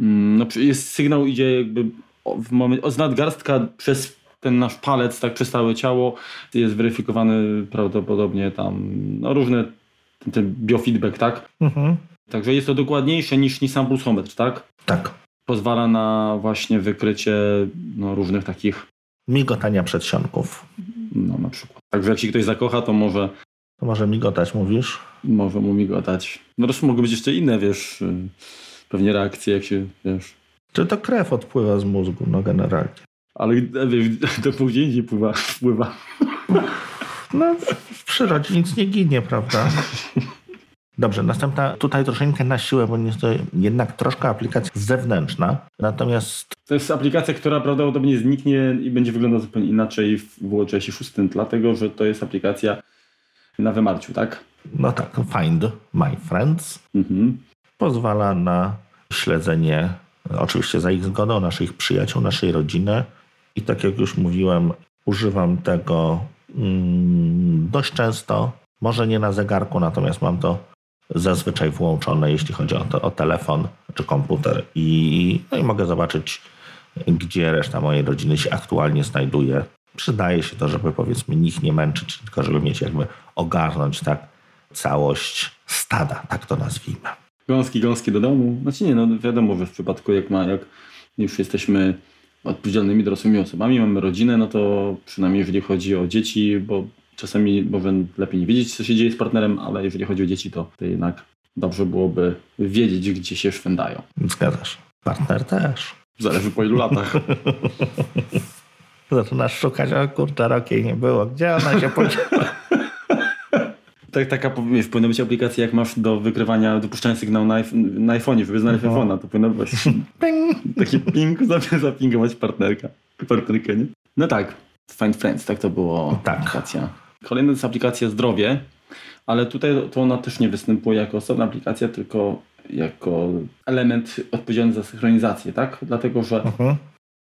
mm, no jest sygnał idzie jakby w moment, z nadgarstka przez ten nasz palec tak przez całe ciało jest weryfikowany prawdopodobnie tam no różne, ten, ten biofeedback, tak? Mhm. Także jest to dokładniejsze niż, niż sam pulsometr, tak? Tak. Pozwala na właśnie wykrycie no, różnych takich... Migotania przedsionków. No na przykład. Także jak się ktoś zakocha, to może... To może migotać, mówisz? Może mu migotać. No też mogą być jeszcze inne, wiesz, y, pewnie reakcje, jak się, wiesz... Czy to krew odpływa z mózgu, no generalnie ale do później nie pływa, wpływa. No, w przyrodzie nic nie ginie, prawda? Dobrze, następna tutaj troszeczkę na siłę, bo jest to jednak troszkę aplikacja zewnętrzna, natomiast... To jest aplikacja, która prawdopodobnie zniknie i będzie wyglądać zupełnie inaczej w WatchOSie 6, dlatego że to jest aplikacja na wymarciu, tak? No tak, Find My Friends mhm. pozwala na śledzenie, oczywiście za ich zgodą, naszych przyjaciół, naszej rodziny, i tak jak już mówiłem, używam tego mm, dość często. Może nie na zegarku, natomiast mam to zazwyczaj włączone, jeśli chodzi o, to, o telefon czy komputer. I, no i mogę zobaczyć, gdzie reszta mojej rodziny się aktualnie znajduje. Przydaje się to, żeby powiedzmy nikt nie męczyć, tylko żeby mieć jakby ogarnąć tak całość stada, tak to nazwijmy. Gąski, gąski do domu. Znaczy nie, no wiadomo, że w przypadku jak ma, jak już jesteśmy odpowiedzialnymi dorosłymi osobami, mamy rodzinę, no to przynajmniej jeżeli chodzi o dzieci, bo czasami może lepiej nie wiedzieć, co się dzieje z partnerem, ale jeżeli chodzi o dzieci, to, to jednak dobrze byłoby wiedzieć, gdzie się szwędają. Zgadzasz. Partner też. Zależy po ilu latach. Zaczynasz szukać, o kurczę, rok jej nie było. Gdzie ona się podziała? Tak, taka wiesz, powinna być aplikacja, jak masz do wykrywania, dopuszczania sygnału na, na iPhone'ie, żeby znaleźć no. iPhone'a, to powinno być ping. taki ping, zapingować partnerka, partnerkę, nie? No tak, Find Friends, tak to było tak. aplikacja. Kolejna to jest aplikacja zdrowie, ale tutaj to ona też nie występuje jako osobna aplikacja, tylko jako element odpowiedzialny za synchronizację, tak? Dlatego, że mhm.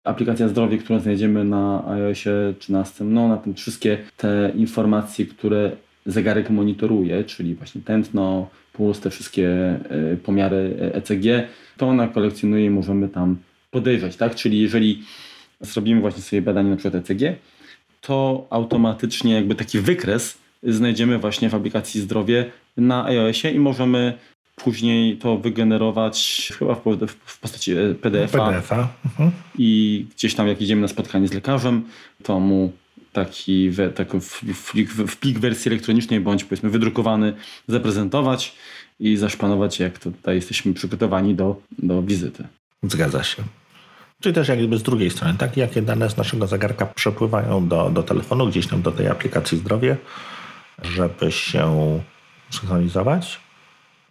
aplikacja zdrowie, którą znajdziemy na iOSie 13, no na tym wszystkie te informacje, które zegarek monitoruje, czyli właśnie tętno, puls, te wszystkie e, pomiary ECG, to ona kolekcjonuje i możemy tam podejrzeć, tak? Czyli jeżeli zrobimy właśnie sobie badanie na przykład ECG, to automatycznie jakby taki wykres znajdziemy właśnie w aplikacji zdrowie na iOSie i możemy później to wygenerować chyba w, postaci PDF-a. PDF-a. Mhm. I gdzieś tam jak idziemy na spotkanie z lekarzem, to mu taki, taki plik, w plik wersji elektronicznej bądź powiedzmy wydrukowany zaprezentować i zaszpanować, jak tutaj jesteśmy przygotowani do, do wizyty. Zgadza się. Czyli też jakby z drugiej strony, tak, jakie dane z naszego zegarka przepływają do, do telefonu, gdzieś tam do tej aplikacji zdrowie, żeby się synchronizować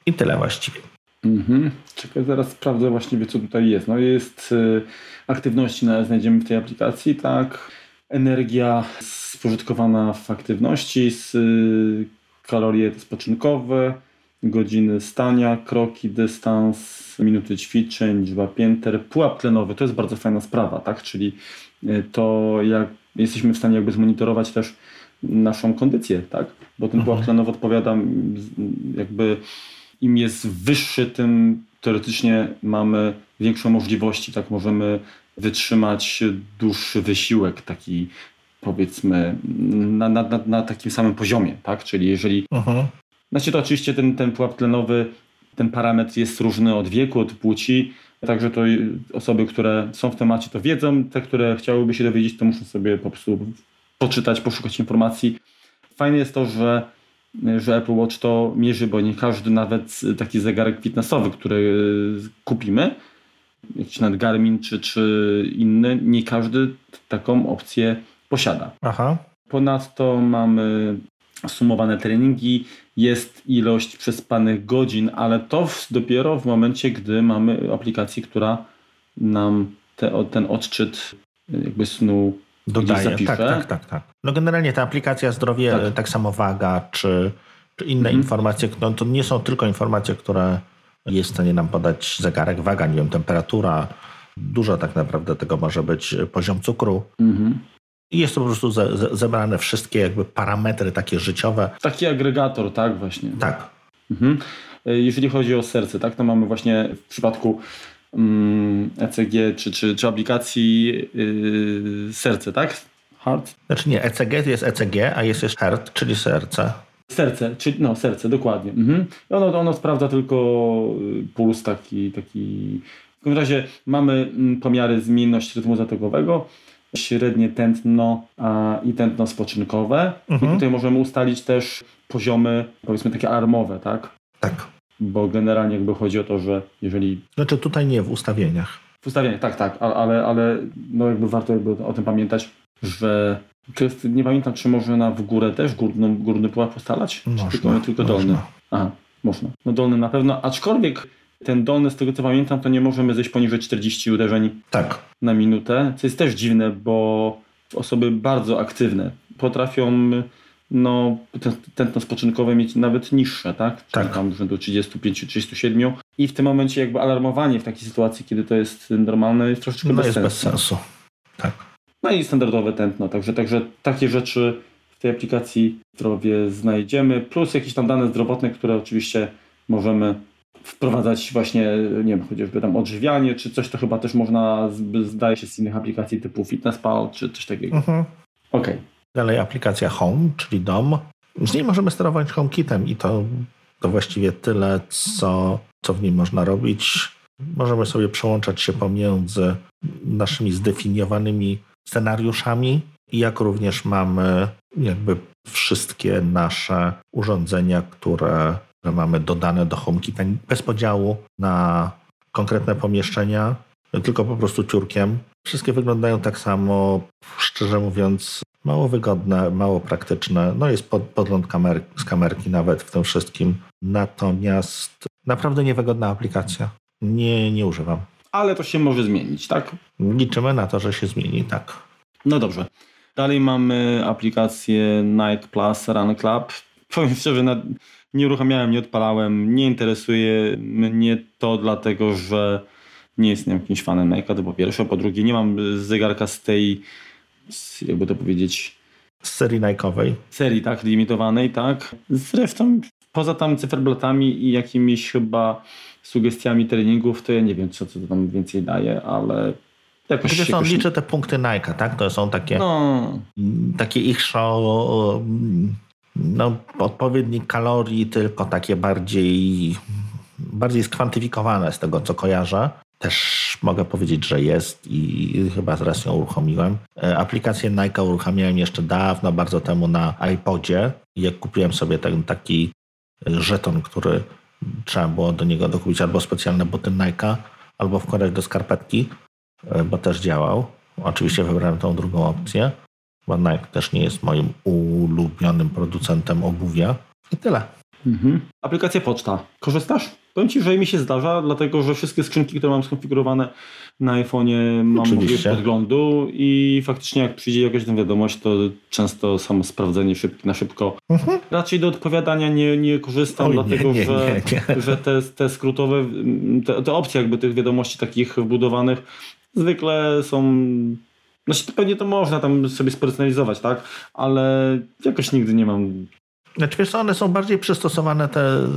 i tyle właściwie. Mhm. Czekaj, zaraz sprawdzę właściwie, co tutaj jest. No jest y, aktywności na, znajdziemy w tej aplikacji, tak. Energia spożytkowana w aktywności, z, y, kalorie spoczynkowe, godziny stania, kroki, dystans, minuty ćwiczeń, liczba pięter, pułap tlenowy. To jest bardzo fajna sprawa, tak? Czyli y, to jak jesteśmy w stanie jakby zmonitorować też naszą kondycję, tak? Bo ten pułap mhm. tlenowy odpowiada jakby im jest wyższy, tym teoretycznie mamy większą możliwości, tak? Możemy wytrzymać dłuższy wysiłek, taki powiedzmy na, na, na, na takim samym poziomie, tak? Czyli jeżeli... Uh-huh. Znaczy to oczywiście ten, ten pułap tlenowy, ten parametr jest różny od wieku, od płci, także to osoby, które są w temacie to wiedzą, te, które chciałyby się dowiedzieć, to muszą sobie po prostu poczytać, poszukać informacji. Fajne jest to, że, że Apple Watch to mierzy, bo nie każdy nawet taki zegarek fitnessowy, który kupimy, jakiś nawet Garmin czy, czy inny, nie każdy taką opcję posiada. Aha. Ponadto mamy sumowane treningi, jest ilość przespanych godzin, ale to dopiero w momencie, gdy mamy aplikację, która nam te, ten odczyt jakby snu dodaje. Zapisze. Tak, tak, tak, tak. No generalnie ta aplikacja zdrowie, tak, tak samo waga, czy, czy inne mhm. informacje, no to nie są tylko informacje, które jest w stanie nam podać zegarek, waga, nie wiem, temperatura. Dużo tak naprawdę tego może być poziom cukru. Mhm. Jest to po prostu ze, ze, zebrane wszystkie jakby parametry takie życiowe. Taki agregator, tak właśnie. Tak. Mhm. E, jeżeli chodzi o serce, tak, to mamy właśnie w przypadku mm, ECG czy, czy, czy aplikacji yy, serce, tak? Heart? Znaczy nie, ECG to jest ECG, a jest jeszcze heart, czyli serce. Serce, czyli no serce, dokładnie. Mhm. Ono, ono sprawdza tylko y, puls taki, taki. W każdym razie mamy mm, pomiary zmienności rytmu zatokowego, średnie tętno a, i tętno spoczynkowe. Mhm. I tutaj możemy ustalić też poziomy, powiedzmy takie alarmowe, tak? Tak. Bo generalnie jakby chodzi o to, że jeżeli... Znaczy tutaj nie, w ustawieniach. W ustawieniach, tak, tak, ale, ale no jakby warto jakby o tym pamiętać, że to jest, nie pamiętam, czy można w górę też górną, górny pułap ustalać? Można, czy tylko, tylko dolny? Można. Aha, można. No dolny na pewno, aczkolwiek ten dolny, z tego co pamiętam, to nie możemy zejść poniżej 40 uderzeń tak. na minutę, co jest też dziwne, bo osoby bardzo aktywne potrafią no, tętno spoczynkowe mieć nawet niższe, tak? Czyli tak. tam rzędu 35-37 i w tym momencie jakby alarmowanie w takiej sytuacji, kiedy to jest normalne jest troszeczkę no bez jest sensu. bez sensu. Tak. No i standardowe tętno, także, także takie rzeczy w tej aplikacji zdrowie znajdziemy, plus jakieś tam dane zdrowotne, które oczywiście możemy wprowadzać właśnie, nie wiem, chociażby tam odżywianie, czy coś, to chyba też można, zdaje się, z innych aplikacji typu FitnessPal, czy coś takiego. Mhm. Okej. Okay. Dalej aplikacja Home, czyli dom. Z niej możemy sterować HomeKitem i to to właściwie tyle, co, co w nim można robić. Możemy sobie przełączać się pomiędzy naszymi zdefiniowanymi scenariuszami, jak również mamy jakby wszystkie nasze urządzenia, które, które mamy dodane do HomeKita bez podziału na konkretne pomieszczenia, tylko po prostu ciurkiem. Wszystkie wyglądają tak samo, szczerze mówiąc, mało wygodne, mało praktyczne. No jest pod, podgląd kamer, z kamerki nawet w tym wszystkim. Natomiast naprawdę niewygodna aplikacja. Nie, nie używam. Ale to się może zmienić, tak? Liczymy na to, że się zmieni, tak. No dobrze. Dalej mamy aplikację Nike Plus Run Club. Powiem szczerze, nie uruchamiałem, nie odpalałem, nie interesuje mnie to dlatego, że nie jestem jakimś fanem Nike'a, to po pierwsze. Po drugie, nie mam zegarka z tej, jakby to powiedzieć... Z serii Nike'owej. Serii, tak, limitowanej, tak. Zresztą poza tam cyferblatami i jakimiś chyba sugestiami treningów, to ja nie wiem, co, co to tam więcej daje, ale jakoś Wiesz, on liczy te punkty Nike, tak? To są takie, no. takie ich show, no, odpowiednik kalorii, tylko takie bardziej, bardziej skwantyfikowane z tego, co kojarzę. Też mogę powiedzieć, że jest i chyba zaraz ją uruchomiłem. E, aplikację Nike uruchamiałem jeszcze dawno, bardzo temu na iPodzie. Jak kupiłem sobie ten taki żeton, który trzeba było do niego dokupić albo specjalne buty Nike, albo wkładać do skarpetki, e, bo też działał. Oczywiście wybrałem tą drugą opcję, bo Nike też nie jest moim ulubionym producentem obuwia. I tyle. Mhm. Aplikacja poczta. Korzystasz? Powiem Ci, że mi się zdarza, dlatego że wszystkie skrzynki, które mam skonfigurowane na iPhone'ie mam możliwość podglądu i faktycznie jak przyjdzie jakaś tam wiadomość, to często samo sprawdzenie szybki, na szybko. Mhm. Raczej do odpowiadania nie, nie korzystam, Oj, dlatego nie, nie, że, nie, że te, te skrótowe, te, te opcje jakby tych wiadomości takich wbudowanych zwykle są znaczy to pewnie to można tam sobie spersonalizować, tak? Ale jakoś nigdy nie mam. Znaczy wiesz, one są bardziej przystosowane te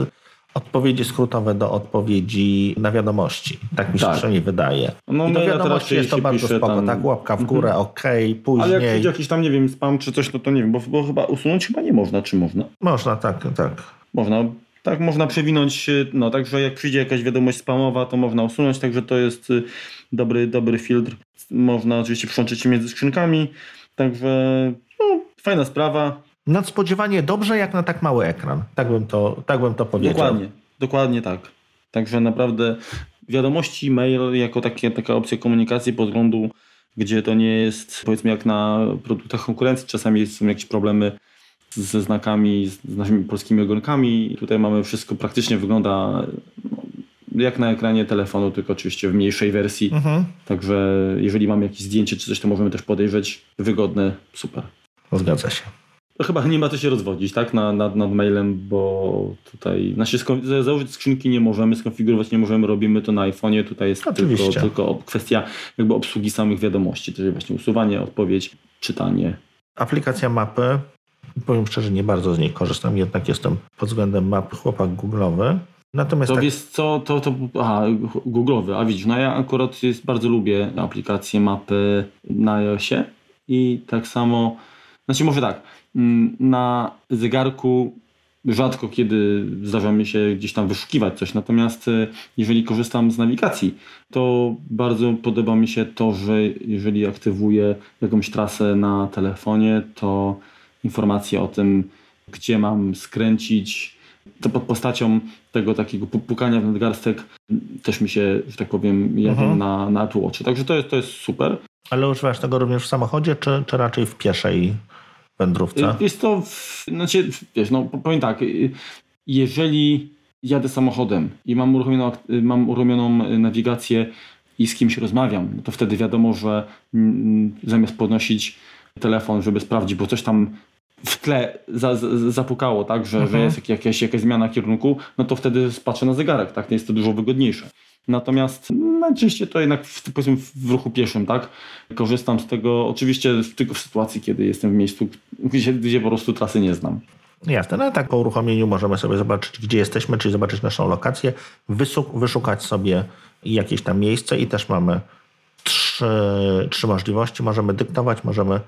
odpowiedzi skrótowe do odpowiedzi na wiadomości. Tak mi się tak. przynajmniej wydaje. No, I do wiadomości jest to bardzo spoko, tam... tak? Łapka w górę, mhm. ok, później. Ale jak jakiś tam, nie wiem, spam czy coś, no to nie wiem, bo, bo chyba usunąć chyba nie można, czy można? Można, tak, tak. Można, tak, można przewinąć, no także jak przyjdzie jakaś wiadomość spamowa, to można usunąć, także to jest y, dobry, dobry filtr. Można oczywiście przełączyć się między skrzynkami, także no, fajna sprawa. Nadspodziewanie dobrze jak na tak mały ekran. Tak bym to, tak bym to powiedział. Dokładnie, dokładnie tak. Także naprawdę wiadomości, mail jako takie, taka opcja komunikacji podglądu, gdzie to nie jest powiedzmy jak na produktach konkurencji, czasami są jakieś problemy ze znakami, z naszymi polskimi ogonkami. Tutaj mamy wszystko, praktycznie wygląda no, jak na ekranie telefonu, tylko oczywiście w mniejszej wersji. Mhm. Także jeżeli mamy jakieś zdjęcie czy coś, to możemy też podejrzeć. Wygodne, super. Zgadza się. To chyba nie ma co się rozwodzić, tak? Nad, nad, nad mailem, bo tutaj znaczy założyć skrzynki nie możemy, skonfigurować nie możemy, robimy to na iPhone'ie. Tutaj jest tylko, tylko kwestia jakby obsługi samych wiadomości, czyli właśnie usuwanie, odpowiedź, czytanie. Aplikacja mapy, powiem szczerze, nie bardzo z niej korzystam, jednak jestem pod względem map chłopak googlowy. Natomiast to tak... jest co, to, to aha, googlowy, a widzisz, no ja akurat jest, bardzo lubię aplikację mapy na iOSie i tak samo, znaczy może tak, Mm, na zegarku rzadko kiedy zdarza mi się gdzieś tam wyszukiwać coś, natomiast e, jeżeli korzystam z nawigacji, to bardzo podoba mi się to, że jeżeli aktywuję jakąś trasę na telefonie, to informacje o tym, gdzie mam skręcić, to pod postacią tego takiego pukania w nadgarstek też mi się, że tak powiem, jawią mhm. na, na Apple Watch. Także to jest, to jest super. Ale używasz tego również w samochodzie, czy, czy raczej w pieszej wędrówce? Jest to, znaczy, wiesz, no powiem tak, y, jeżeli jadę samochodem i mam uruchomioną, mam uruchomioną nawigację i z kimś rozmawiam, to wtedy wiadomo, że mm, zamiast podnosić telefon, żeby sprawdzić, bo coś tam w tle za, za, zapukało, tak, że, mhm. że jest jakaś, jakaś zmiana kierunku, no to wtedy patrzę na zegarek, tak, to jest to dużo wygodniejsze. Natomiast najczęściej to jednak w, powiedzmy w ruchu pieszym, tak? Korzystam z tego oczywiście tylko w sytuacji, kiedy jestem w miejscu, gdzie, gdzie po prostu trasy nie znam. Jasne, no tak po uruchomieniu możemy sobie zobaczyć, gdzie jesteśmy, czyli zobaczyć naszą lokację, wyszukać sobie jakieś tam miejsce i też mamy trzy, trzy możliwości. Możemy dyktować, możemy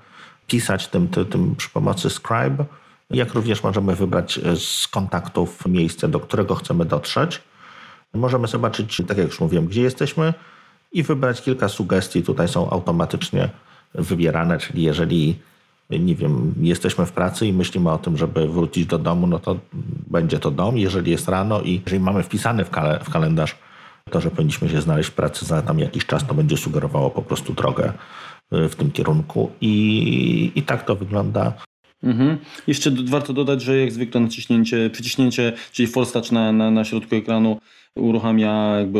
pisać tym, tym, tym przy pomocy Scribe jak również możemy wybrać z kontaktów miejsce, do którego chcemy dotrzeć. Możemy zobaczyć, tak jak już mówiłem, gdzie jesteśmy i wybrać kilka sugestii. Tutaj są automatycznie wybierane, czyli jeżeli nie wiem, jesteśmy w pracy i myślimy o tym, żeby wrócić do domu, no to będzie to dom. Jeżeli jest rano i jeżeli mamy wpisane w, kale, w kalendarz to, że powinniśmy się znaleźć w pracy za tam jakiś czas, to będzie sugerowało po prostu drogę w tym kierunku. I, i tak to wygląda. Mhm. Jeszcze warto dodać, że jak zwykle naciśnięcie, przyciśnięcie, czyli force touch na, na, na środku ekranu uruchamia jakby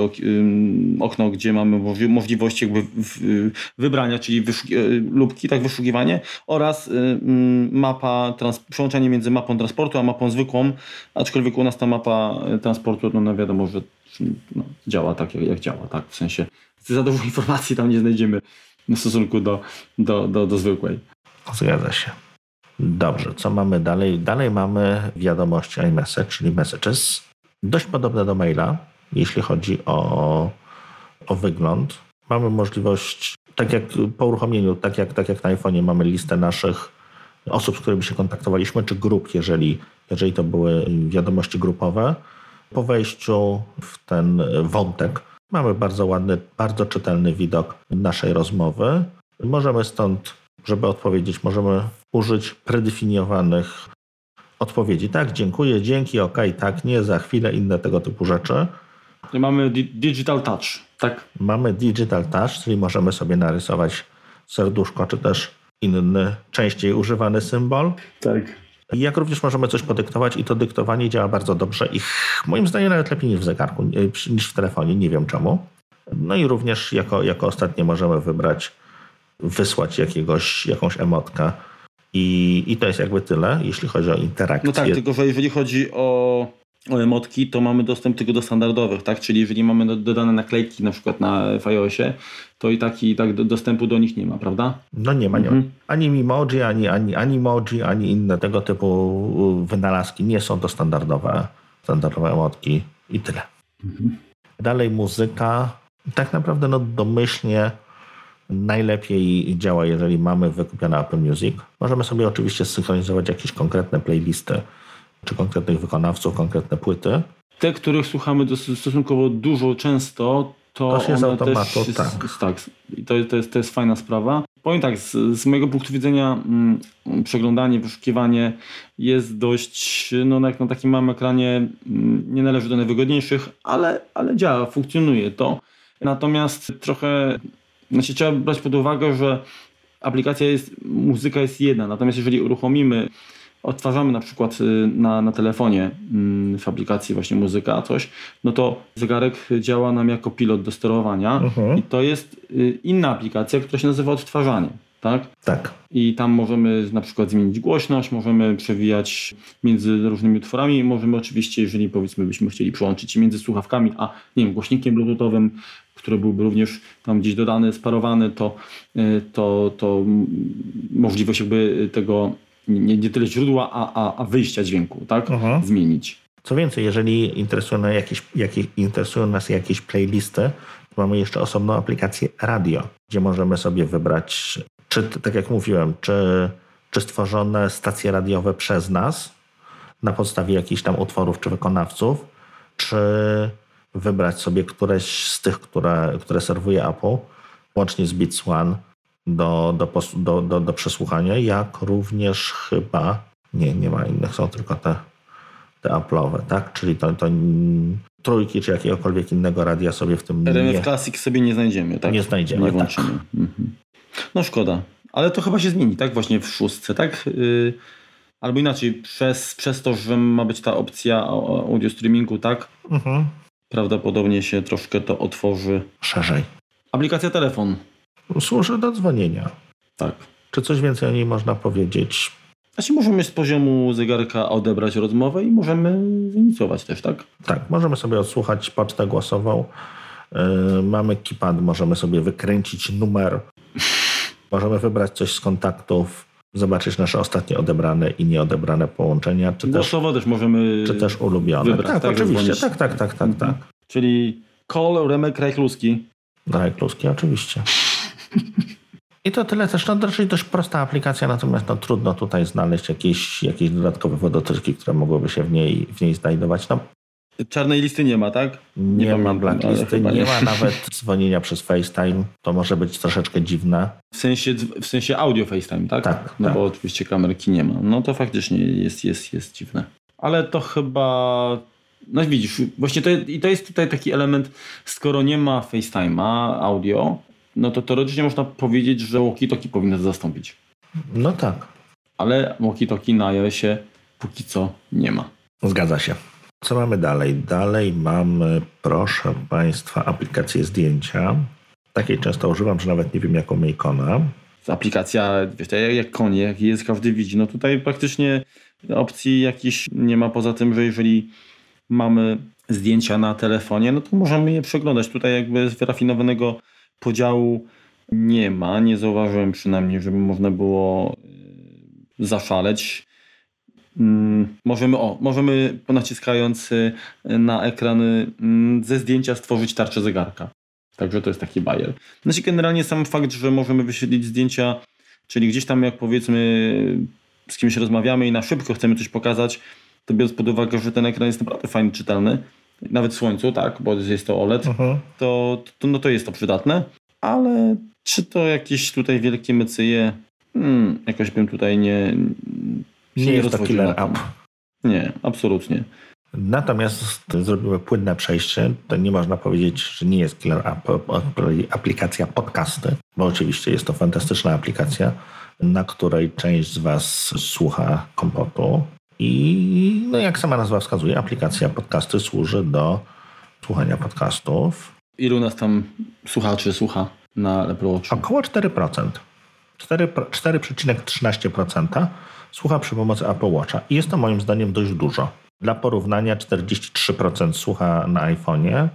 okno, gdzie mamy możliwość jakby wybrania, czyli e, lubki, tak wyszukiwanie oraz y, mm, mapa, trans, przełączanie między mapą transportu a mapą zwykłą, aczkolwiek u nas ta mapa e, transportu, no, no wiadomo, że no, działa tak jak, jak działa, tak, w sensie za dużo informacji tam nie znajdziemy w stosunku do, do, do, do zwykłej. Zgadza się. Dobrze, co mamy dalej? Dalej mamy wiadomości iMessage, czyli messages dość podobne do maila, jeśli chodzi o, o wygląd. Mamy możliwość, tak jak po uruchomieniu, tak jak, tak jak na iPhone'ie mamy listę naszych osób, z którymi się kontaktowaliśmy, czy grup, jeżeli, jeżeli to były wiadomości grupowe. Po wejściu w ten wątek mamy bardzo ładny, bardzo czytelny widok naszej rozmowy. Możemy stąd, żeby odpowiedzieć, możemy użyć predefiniowanych odpowiedzi. Tak, dziękuję, dzięki, ok, tak, nie, za chwilę, inne tego typu rzeczy. I mamy digital touch, tak? Mamy digital touch, czyli możemy sobie narysować serduszko, czy też inny, częściej używany symbol. Tak. Jak również możemy coś podyktować i to dyktowanie działa bardzo dobrze i moim zdaniem nawet lepiej niż w zegarku, niż w telefonie, nie wiem czemu. No i również jako, jako ostatnie możemy wybrać, wysłać jakiegoś, jakąś emotkę i, I to jest jakby tyle, jeśli chodzi o interakcję. No tak, tylko że jeżeli chodzi o, o emotki, to mamy dostęp tylko do standardowych, tak? Czyli jeżeli mamy dodane naklejki na przykład na w iOSie, to i tak, i tak dostępu do nich nie ma, prawda? No nie ma, nie mhm. ma. Ani Mimoji, ani, ani, ani emoji, ani inne tego typu wynalazki nie są to standardowe, standardowe emotki i tyle. Mhm. Dalej muzyka. Tak naprawdę no domyślnie najlepiej działa, jeżeli mamy wykupione Apple Music. Możemy sobie oczywiście synchronizować jakieś konkretne playlisty, czy konkretnych wykonawców, konkretne płyty. Te, których słuchamy stosunkowo dużo, często, to, to jest automatu, też, tak. tak. To, to, jest, to jest fajna sprawa. Powiem tak, z, z mojego punktu widzenia mm, przeglądanie, wyszukiwanie jest dość, no jak na takim małym ekranie mm, nie należy do najwygodniejszych, ale, ale działa, funkcjonuje to. Natomiast trochę znaczy, trzeba brać pod uwagę, że aplikacja jest, muzyka jest jedna, natomiast jeżeli uruchomimy, odtwarzamy na przykład y, na, na telefonie mm, w aplikacji właśnie muzyka, coś, no to zegarek działa nam jako pilot do sterowania uh-huh. i to jest y, inna aplikacja, która się nazywa odtwarzanie. Tak? Tak. I tam możemy na przykład zmienić głośność, możemy przewijać między różnymi utworami, możemy oczywiście, jeżeli powiedzmy byśmy chcieli przełączyć między słuchawkami, a nie wiem, głośnikiem bluetoothowym, który byłby również tam gdzieś dodany, sparowany, to, y, to, to możliwość jakby tego nie, nie tyle źródła, a, a, a wyjścia dźwięku, tak? Zmienić. Co więcej, jeżeli interesują, nas jakieś, jakieś, interesują nas jakieś playlisty, to mamy jeszcze osobną aplikację radio, gdzie możemy sobie wybrać, czy tak jak mówiłem, czy, czy stworzone stacje radiowe przez nas na podstawie jakichś tam utworów czy wykonawców, czy wybrać sobie któreś z tych, które, które serwuje Apple, łącznie z Beats One do, do, do, do, do przesłuchania, jak również chyba, nie, nie ma innych, są tylko te, te Apple'owe, tak? Czyli to, to trójki czy jakiegokolwiek innego radia sobie w tym RMF nie... Classic sobie nie znajdziemy, tak? Nie znajdziemy, nie włączymy. Tak. Mhm. No szkoda. Ale to chyba się zmieni, tak? Właśnie w szóstce, tak? Yy, albo inaczej, przez, przez to, że ma być ta opcja audio streamingu, tak? Mhm prawdopodobnie się troszkę to otworzy. Szerzej. Aplikacja telefon. Służy do dzwonienia. Tak. Czy coś więcej o niej można powiedzieć? Znaczy możemy z poziomu zegarka odebrać rozmowę i możemy zinicjować też, tak? Tak, możemy sobie odsłuchać pocztę głosową. Yy, mamy keypad, możemy sobie wykręcić numer. możemy wybrać coś z kontaktów zobaczyć nasze ostatnie odebrane i nieodebrane połączenia. Czy Głosowo też, też możemy Czy też ulubione. Wybrać, tak, tak, oczywiście. Tak, tak, tak, tak, tak. Czyli Call Remek Rajkluski. Rajkluski, oczywiście. I to tyle też, no raczej dość prosta aplikacja, natomiast no, trudno tutaj znaleźć jakieś, jakieś dodatkowe wodotryski, które mogłyby się w niej, w niej znajdować. No, Czarnej listy nie ma, tak? nie, Nie ma blacklisty, nie, chyba ma nie. nawet dzwonienia przez FaceTime. To może być troszeczkę dziwne. W sensie, w sensie audio FaceTime, tak? Tak, No tak. bo oczywiście kamerki nie ma. No to faktycznie jest, jest, jest dziwne. Ale to chyba... No widzisz, właśnie to, i to jest tutaj taki element, skoro nie ma FaceTime'a, audio, no to teoretycznie można powiedzieć, że walkie-talkie powinno to zastąpić. No tak, Ale walkie-talkie na iOSie póki co nie ma. zgadza się. Co mamy dalej? Dalej mamy, proszę Państwa, aplikację zdjęcia. Takiej często używam, że nawet nie wiem, jaką ma ikonę. aplikacja, wiesz, tak jak, konie, jak jest, każdy widzi. No tutaj praktycznie opcji jakichś nie ma, poza tym, że jeżeli mamy zdjęcia na telefonie, no to możemy je przeglądać. Tutaj jakby wyrafinowanego podziału nie ma. Nie zauważyłem przynajmniej, żeby można było e, zaszaleć. Mm, Możemy, o, możemy naciskając y, na ekran mm, ze zdjęcia stworzyć tarczę zegarka. Także to jest taki bajer. Znaczy generalnie sam fakt, że możemy wyświetlić zdjęcia, czyli gdzieś tam jak powiedzmy z kimś rozmawiamy i na szybko chcemy coś pokazać, to biorąc pod uwagę, że ten ekran jest naprawdę fajnie czytelny, nawet w słońcu, tak, bo jest to OLED, Mhm. to, to, no to jest to przydatne, ale czy to jakieś tutaj wielkie mycyje, hmm, jakoś bym tutaj nie się Nie jest to killer app. Nie, absolutnie. Natomiast zrobimy płynne przejście. To nie można powiedzieć, że nie jest killer app, aplikacja podcasty, bo oczywiście jest to fantastyczna aplikacja, na której część z Was słucha kompotu. I no jak sama nazwa wskazuje, aplikacja podcasty służy do słuchania podcastów. Ilu nas tam słuchaczy słucha na Apple Watchu? Około 4%. 4 4,13% słucha przy pomocy Apple Watcha. I jest to moim zdaniem dość dużo. Dla porównania 43% słucha na iPhone'ie,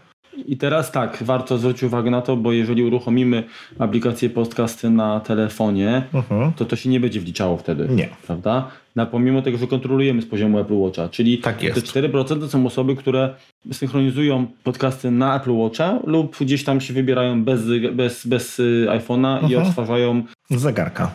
I teraz tak, warto zwrócić uwagę na to, bo jeżeli uruchomimy aplikację podcasty na telefonie, Mhm. to to się nie będzie wliczało wtedy. Nie. Prawda? Na pomimo tego, że kontrolujemy z poziomu Apple Watcha, czyli Tak jest. te 4% to są osoby, które synchronizują podcasty na Apple Watcha lub gdzieś tam się wybierają bez, bez, bez y, iPhone'a i Mhm. odtwarzają z zegarka.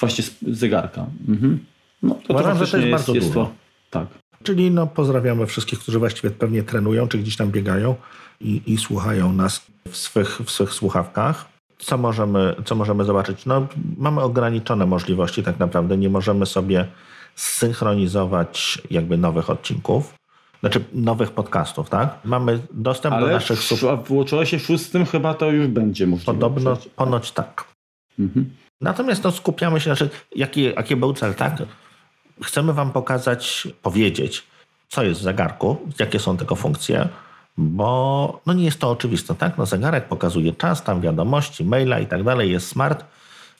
właśnie z zegarka. Mhm. No, to, Uważam, że to jest bardzo dużo. to, tak. Czyli no, pozdrawiamy wszystkich, którzy właściwie pewnie trenują, czy gdzieś tam biegają i, i słuchają nas w swych, w swych słuchawkach. Co możemy, co możemy zobaczyć? No, mamy ograniczone możliwości tak naprawdę. Nie możemy sobie synchronizować jakby nowych odcinków, znaczy nowych podcastów, tak? Mamy dostęp do Ale naszych w, sub... w WatchOSie 6 chyba to już będzie możliwe. Podobno, ponoć tak. Mhm. Natomiast no, skupiamy się, znaczy, jaki, jaki był cel, tak? Chcemy Wam pokazać, powiedzieć, co jest w zegarku, jakie są tego funkcje, bo no nie jest to oczywiste, tak? No zegarek pokazuje czas, tam wiadomości, maila i tak dalej, jest smart.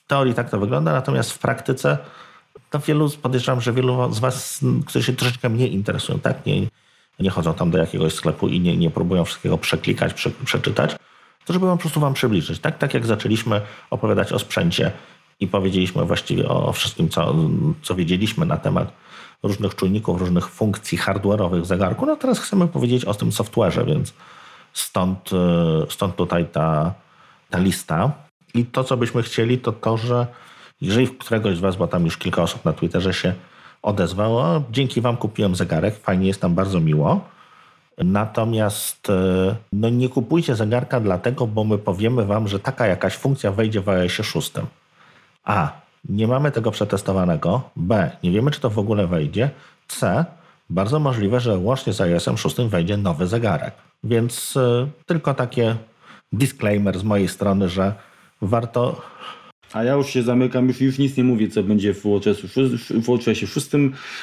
W teorii tak to wygląda, natomiast w praktyce to wielu, podejrzewam, że wielu z Was, którzy się troszeczkę mniej interesują, tak? Nie, nie chodzą tam do jakiegoś sklepu i nie, nie próbują wszystkiego przeklikać, prze, przeczytać, to żeby Wam po prostu Wam przybliżyć, tak? Tak jak zaczęliśmy opowiadać o sprzęcie i powiedzieliśmy właściwie o wszystkim, co, co wiedzieliśmy na temat różnych czujników, różnych funkcji hardware'owych zegarku, no teraz chcemy powiedzieć o tym software'ze, więc stąd, e, stąd tutaj ta, ta lista. I to, co byśmy chcieli, to to, że jeżeli któregoś z Was, bo tam już kilka osób na Twitterze się odezwało, dzięki Wam kupiłem zegarek, fajnie jest tam bardzo miło. Natomiast e, no nie kupujcie zegarka dlatego, bo my powiemy Wam, że taka jakaś funkcja wejdzie w iOSie 6. A. Nie mamy tego przetestowanego. B. Nie wiemy, czy to w ogóle wejdzie. C. Bardzo możliwe, że łącznie z iOSem 6 wejdzie nowy zegarek. Więc y, tylko takie disclaimer z mojej strony, że warto. A ja już się zamykam, już, już nic nie mówię, co będzie w WatchOSie 6, w WatchOSie 6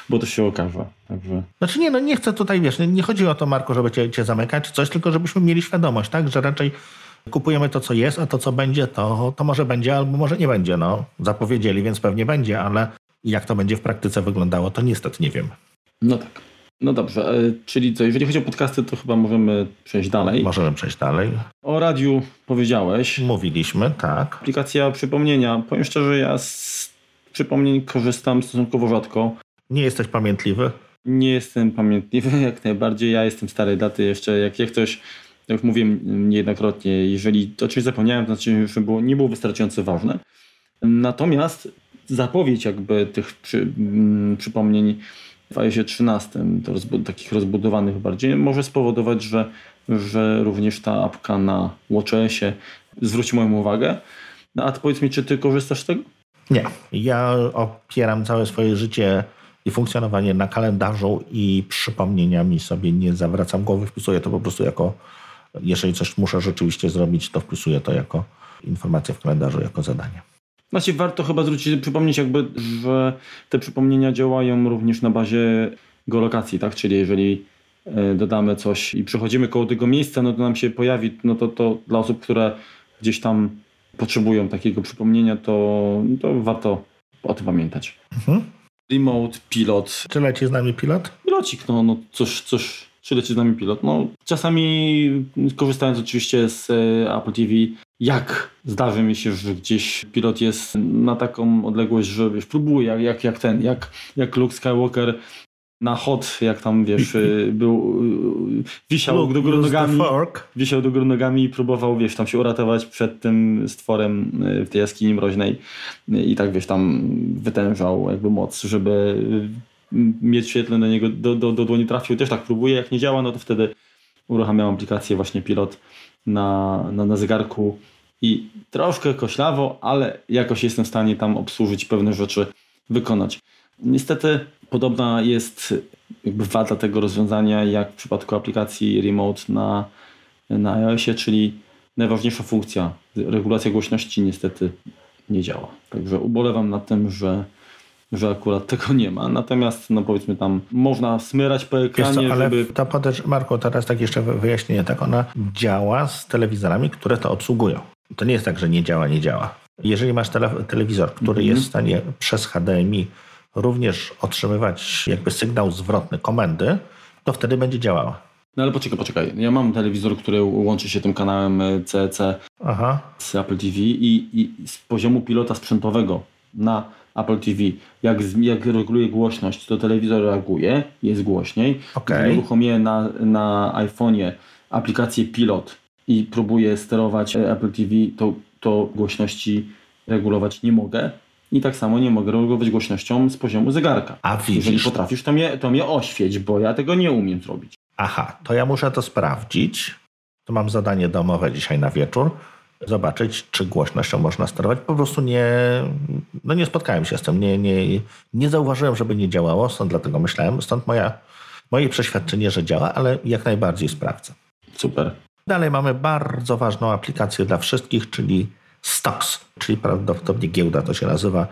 bo to się okaże. Także Znaczy nie, no nie chcę tutaj, wiesz, nie, nie chodzi o to, Marku, żeby cię, cię zamykać czy coś, tylko żebyśmy mieli świadomość, tak, że raczej kupujemy to, co jest, a to, co będzie, to, to może będzie albo może nie będzie. No, zapowiedzieli, więc pewnie będzie, ale jak to będzie w praktyce wyglądało, to niestety nie wiem. no tak. No dobrze, e, czyli co, jeżeli chodzi o podcasty, to chyba możemy przejść dalej. Możemy przejść dalej. O radiu powiedziałeś. Mówiliśmy, tak. Aplikacja przypomnienia. Powiem szczerze, ja z przypomnień korzystam stosunkowo rzadko. Nie jesteś pamiętliwy? Nie jestem pamiętliwy jak najbardziej. Ja jestem starej daty jeszcze. Jak, jak ktoś, jak już mówiłem niejednokrotnie, jeżeli to oczywiście zapomniałem, to znaczy, że było, nie było wystarczająco ważne. Natomiast zapowiedź jakby tych przy, mm, przypomnień w iOSie 13, to takich rozbudowanych bardziej, może spowodować, że, że również ta apka na WatchOSie zwróci moją uwagę. No, a powiedz mi, czy ty korzystasz z tego? Nie. Ja opieram całe swoje życie i funkcjonowanie na kalendarzu i przypomnieniami sobie nie zawracam głowy, wpisuję to po prostu jako, jeżeli coś muszę rzeczywiście zrobić, to wpisuję to jako informację w kalendarzu, jako zadanie. Znaczy warto chyba zwrócić, przypomnieć jakby, że te przypomnienia działają również na bazie geolokacji, tak? Czyli jeżeli e, dodamy coś i przechodzimy koło tego miejsca, no to nam się pojawi, no to, to dla osób, które gdzieś tam potrzebują takiego przypomnienia, to, to warto o tym pamiętać. Mhm. Remote, pilot. Czy leci z nami pilot? Pilocik, no, no coś, coś, czy leci z nami pilot. No, czasami korzystając oczywiście z e, Apple TV, jak zdarzy mi się, że gdzieś pilot jest na taką odległość, że wiesz, próbuje, jak, jak, jak ten, jak, jak Luke Skywalker na hot, jak tam wiesz, y, był, y, wisiał Look, do góry nogami, wisiał do góry nogami i próbował, wiesz, tam się uratować przed tym stworem w tej jaskini mroźnej i tak, wiesz, tam wytężał jakby moc, żeby mieć świetlne do niego, do, do, do dłoni trafił. Też tak próbuje, jak nie działa, no to wtedy uruchamiam aplikację właśnie pilot na, na, na zegarku i troszkę koślawo, ale jakoś jestem w stanie tam obsłużyć pewne rzeczy, wykonać. Niestety podobna jest jakby wada tego rozwiązania jak w przypadku aplikacji Remote na, na iOSie, czyli najważniejsza funkcja, regulacja głośności niestety nie działa. Także ubolewam nad tym, że, że akurat tego nie ma. Natomiast no powiedzmy tam można smyrać po ekranie, co, ale żeby... ta podecz... Marko, teraz tak jeszcze wyjaśnienie, tak ona działa z telewizorami, które to obsługują. To nie jest tak, że nie działa, nie działa. Jeżeli masz tele... telewizor, który mm -hmm. jest w stanie przez HDMI również otrzymywać jakby sygnał zwrotny komendy, to wtedy będzie działała. No ale poczekaj, poczekaj. Ja mam telewizor, który łączy się tym kanałem CEC Aha. z Apple TV i, i z poziomu pilota sprzętowego na Apple TV, jak, jak reguluje głośność, to telewizor reaguje, jest głośniej. Okay. Gdy uruchomię na, na iPhone'ie aplikację Pilot i próbuję sterować Apple TV, to, to głośności regulować nie mogę i tak samo nie mogę regulować głośnością z poziomu zegarka. A widzisz. Jeżeli potrafisz, to mnie, to mnie oświeć, bo ja tego nie umiem zrobić. Aha, to ja muszę to sprawdzić. To mam zadanie domowe dzisiaj na wieczór. Zobaczyć, czy głośnością można sterować. Po prostu nie, no nie spotkałem się z tym. Nie, nie, nie zauważyłem, żeby nie działało, stąd dlatego myślałem. Stąd moja, moje przeświadczenie, że działa, ale jak najbardziej sprawdzę. Super. Dalej mamy bardzo ważną aplikację dla wszystkich, czyli Stocks, czyli prawdopodobnie giełda to się nazywa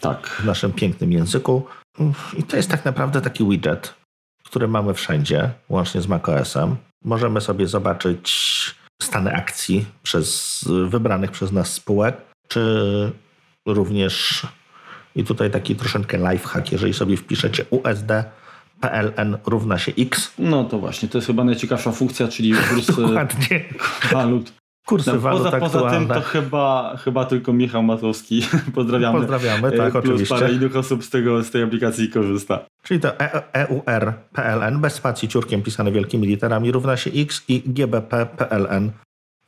tak. w naszym pięknym języku. I to jest tak naprawdę taki widget, który mamy wszędzie, łącznie z macOSem. Możemy sobie zobaczyć stany akcji przez wybranych przez nas spółek, czy również i tutaj taki troszeczkę lifehack, jeżeli sobie wpiszecie USD PLN równa się X. No to właśnie, to jest chyba najciekawsza funkcja, czyli kurs Dokładnie. walut kursy no, walut poza, poza tym to chyba, chyba tylko Michał Matowski, pozdrawiamy. Pozdrawiamy, tak, plus oczywiście. parę innych osób z, tego, z tej aplikacji korzysta. Czyli to EUR PLN bez spacji ciurkiem pisane wielkimi literami równa się X i GBP PLN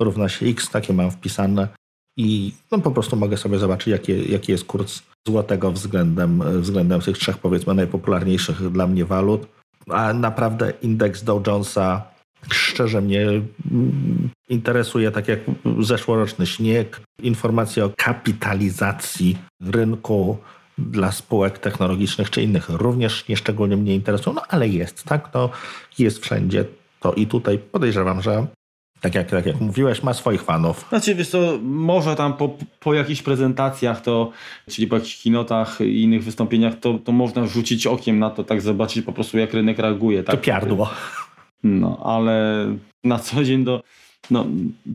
równa się X, takie mam wpisane i no, po prostu mogę sobie zobaczyć, jaki, jaki jest kurs złotego względem, względem tych trzech powiedzmy najpopularniejszych dla mnie walut. A naprawdę indeks Dow Jonesa szczerze mnie mm, interesuje, tak jak zeszłoroczny śnieg, informacje o kapitalizacji rynku dla spółek technologicznych czy innych również nieszczególnie mnie interesują, no ale jest, tak? To jest wszędzie to i tutaj podejrzewam, że tak jak, tak jak mówiłeś, ma swoich fanów. Znaczy, wiesz co, może tam po, po jakichś prezentacjach, to, czyli po jakichś kinotach i innych wystąpieniach, to, to można rzucić okiem na to, tak zobaczyć po prostu jak rynek reaguje. Tak? To piardło. No, ale na co dzień to no,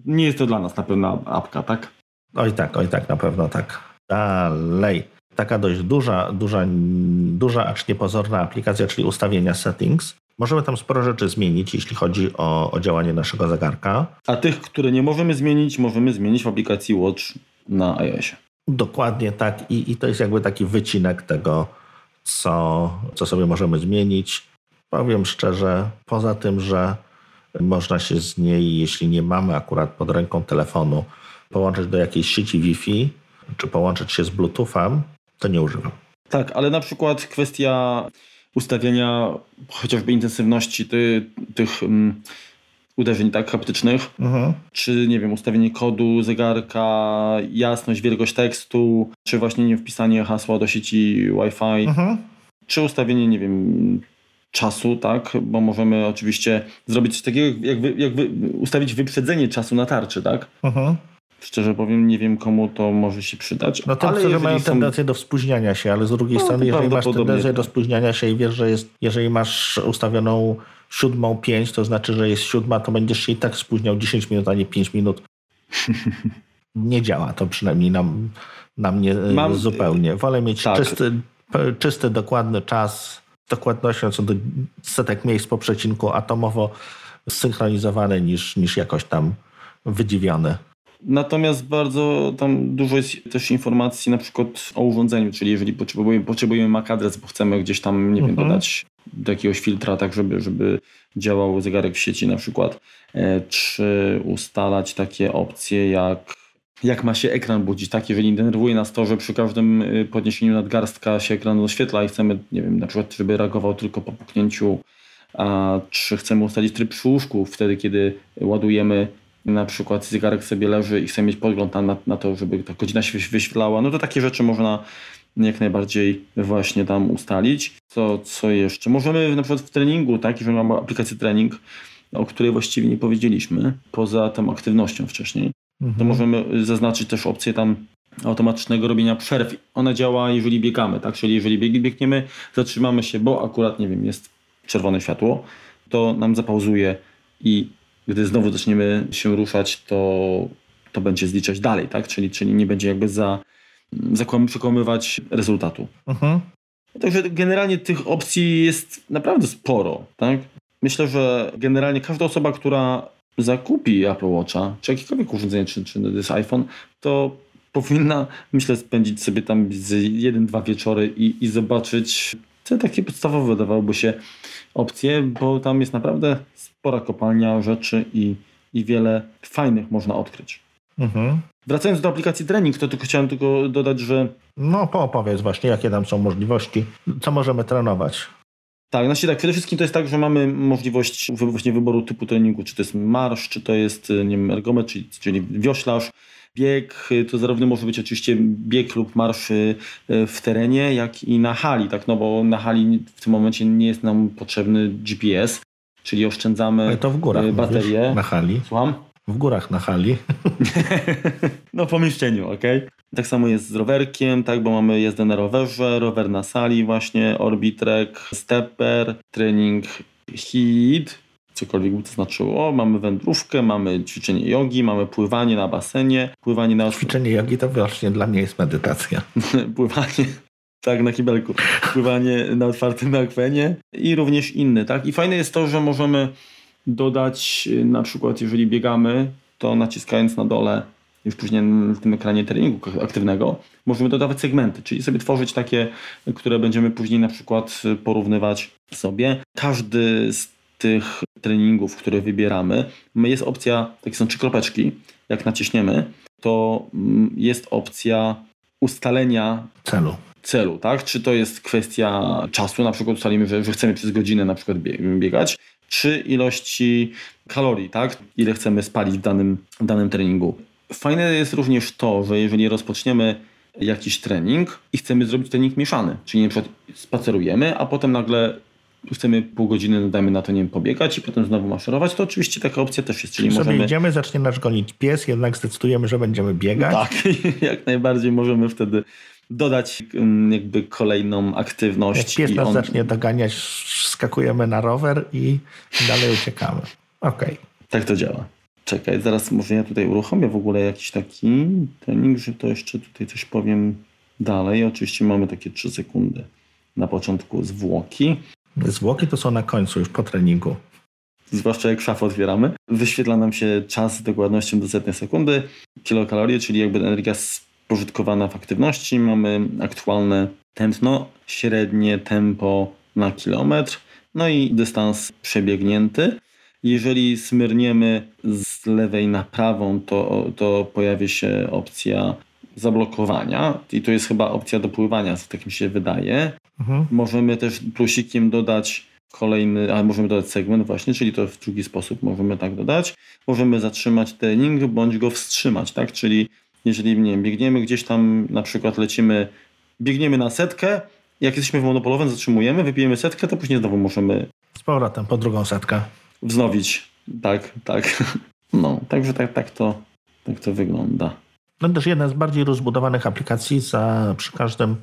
nie jest to dla nas na pewno apka, tak? Oj tak, oj tak, na pewno tak. Dalej. Taka dość duża, duża, duża, acz niepozorna aplikacja, czyli ustawienia settings. Możemy tam sporo rzeczy zmienić, jeśli chodzi o, o działanie naszego zegarka. A tych, które nie możemy zmienić, możemy zmienić w aplikacji Watch na iOSie. Dokładnie tak. I, i to jest jakby taki wycinek tego, co, co sobie możemy zmienić. Powiem szczerze, poza tym, że można się z niej, jeśli nie mamy akurat pod ręką telefonu, połączyć do jakiejś sieci Wi-Fi, czy połączyć się z Bluetoothem, to nie używam. Tak, ale na przykład kwestia ustawienia chociażby intensywności ty, tych um, uderzeń tak haptycznych, mhm. czy nie wiem, ustawienie kodu zegarka, jasność, wielkość tekstu, czy właśnie nie wpisanie hasła do sieci Wi-Fi, mhm. czy ustawienie, nie wiem, czasu, tak, bo możemy oczywiście zrobić coś takiego, jak, wy, jak wy, ustawić wyprzedzenie czasu na tarczy, tak? Mhm. Szczerze powiem, nie wiem komu to może się przydać. No to, którzy mają są... tendencję do spóźniania się, ale z drugiej no, strony, jeżeli masz tendencję do spóźniania się i wiesz, że jest, jeżeli masz ustawioną siódmą pięć, to znaczy, że jest siódma, to będziesz się i tak spóźniał 10 minut, a nie 5 minut. nie działa to przynajmniej nam, na mnie e, Mam... zupełnie. Wolę mieć tak. czysty, czysty, dokładny czas, dokładnością co do setek miejsc po przecinku atomowo zsynchronizowane niż, niż jakoś tam wydziwione. Natomiast bardzo tam dużo jest też informacji na przykład o urządzeniu, czyli jeżeli potrzebujemy, potrzebujemy MAC adres, bo chcemy gdzieś tam, nie wiem, mhm. dodać do jakiegoś filtra, tak żeby, żeby działał zegarek w sieci na przykład, e, czy ustalać takie opcje jak jak ma się ekran budzić, tak? Jeżeli denerwuje nas to, że przy każdym e, podniesieniu nadgarstka się ekran oświetla i chcemy, nie wiem, na przykład, żeby reagował tylko po puknięciu, a czy chcemy ustalić tryb przy łóżku wtedy, kiedy ładujemy na przykład zegarek sobie leży i chce mieć podgląd na, na to, żeby ta godzina się wyświetlała, no to takie rzeczy można jak najbardziej właśnie tam ustalić. Co, co jeszcze? Możemy na przykład w treningu, tak, jeżeli mamy aplikację trening, o której właściwie nie powiedzieliśmy, poza tą aktywnością wcześniej, mhm. to możemy zaznaczyć też opcję tam automatycznego robienia przerw. Ona działa, jeżeli biegamy, tak? Czyli jeżeli biegniemy, zatrzymamy się, bo akurat, nie wiem, jest czerwone światło, to nam zapauzuje i gdy znowu zaczniemy się ruszać, to, to będzie zliczać dalej, tak? Czyli, czyli nie będzie jakby za, przekłamywać rezultatu. Mhm. Także generalnie tych opcji jest naprawdę sporo, tak? Myślę, że generalnie każda osoba, która zakupi Apple Watcha, czy jakiekolwiek urządzenie, czy, czy jest iPhone, to powinna, myślę, spędzić sobie tam jeden, dwa wieczory i, i zobaczyć te takie podstawowe wydawałoby się opcje, bo tam jest naprawdę spora kopalnia rzeczy i, i wiele fajnych można odkryć. Mhm. Wracając do aplikacji trening, to tylko chciałem tylko dodać, że... No poopowiedz właśnie, jakie tam są możliwości, co możemy trenować. Tak, znaczy tak, przede wszystkim to jest tak, że mamy możliwość właśnie wyboru typu treningu, czy to jest marsz, czy to jest nie wiem, ergometr, czyli, czyli wioślarz, bieg, to zarówno może być oczywiście bieg lub marsz y, w terenie, jak i na hali, tak, no bo na hali w tym momencie nie jest nam potrzebny GPS, czyli oszczędzamy baterię. Na hali. Słucham? W górach na hali. no w pomieszczeniu, ok? Tak samo jest z rowerkiem, tak, bo mamy jazdę na rowerze, rower na sali właśnie, Orbitrek, Stepper, trening HIIT, cokolwiek by to znaczyło. Mamy wędrówkę, mamy ćwiczenie jogi, mamy pływanie na basenie, pływanie na... Ćwiczenie jogi to właśnie dla mnie jest medytacja. pływanie tak, na kibelku. Pływanie na otwartym akwenie i również inne, tak? I fajne jest to, że możemy dodać y, na przykład, jeżeli biegamy, to naciskając na dole już później w tym ekranie treningu aktywnego, możemy dodawać segmenty, czyli sobie tworzyć takie, które będziemy później na przykład porównywać sobie. Każdy z tych treningów, które wybieramy, jest opcja, takie są trzy kropeczki, jak naciśniemy, to mm, jest opcja ustalenia celu. Celu, tak? Czy to jest kwestia czasu, na przykład ustalimy, że, że chcemy przez godzinę na przykład biegać, czy ilości kalorii, tak? Ile chcemy spalić w danym, w danym treningu. Fajne jest również to, że jeżeli rozpoczniemy jakiś trening i chcemy zrobić trening mieszany, czyli na przykład spacerujemy, a potem nagle chcemy pół godziny, dajmy na to, nie wiem, pobiegać i potem znowu maszerować, to oczywiście taka opcja też jest. Czyli, czyli możemy... idziemy, zacznie nas gonić pies, jednak zdecydujemy, że będziemy biegać. Tak, jak najbardziej możemy wtedy dodać jakby kolejną aktywność. Jak pies nas on... zacznie doganiać, skakujemy na rower i dalej uciekamy. Okej. Okay. Tak to działa. Czekaj, zaraz może ja tutaj uruchomię w ogóle jakiś taki trening, że to jeszcze tutaj coś powiem dalej. Oczywiście mamy takie 3 sekundy na początku zwłoki. Zwłoki to są na końcu, już po treningu. Zwłaszcza jak szafę otwieramy. Wyświetla nam się czas z dokładnością do setnej sekundy, kilokalorie, czyli jakby energia spożytkowana w aktywności. Mamy aktualne tętno, średnie tempo na kilometr, no i dystans przebiegnięty. Jeżeli smyrniemy z lewej na prawą, to, to pojawi się opcja zablokowania, i to jest chyba opcja dopływania, co tak mi się wydaje. Mhm. Możemy też plusikiem dodać kolejny, ale możemy dodać segment właśnie, czyli to w drugi sposób możemy tak dodać. Możemy zatrzymać trening bądź go wstrzymać, tak? Czyli jeżeli nie wiem, biegniemy gdzieś tam, na przykład lecimy, biegniemy na setkę, jak jesteśmy w monopolowym, zatrzymujemy, wypijemy setkę, to później znowu możemy Z powrotem po drugą setkę. wznowić. Tak, tak. No, także tak, tak, to, tak to wygląda. No też jedna z bardziej rozbudowanych aplikacji za, przy każdym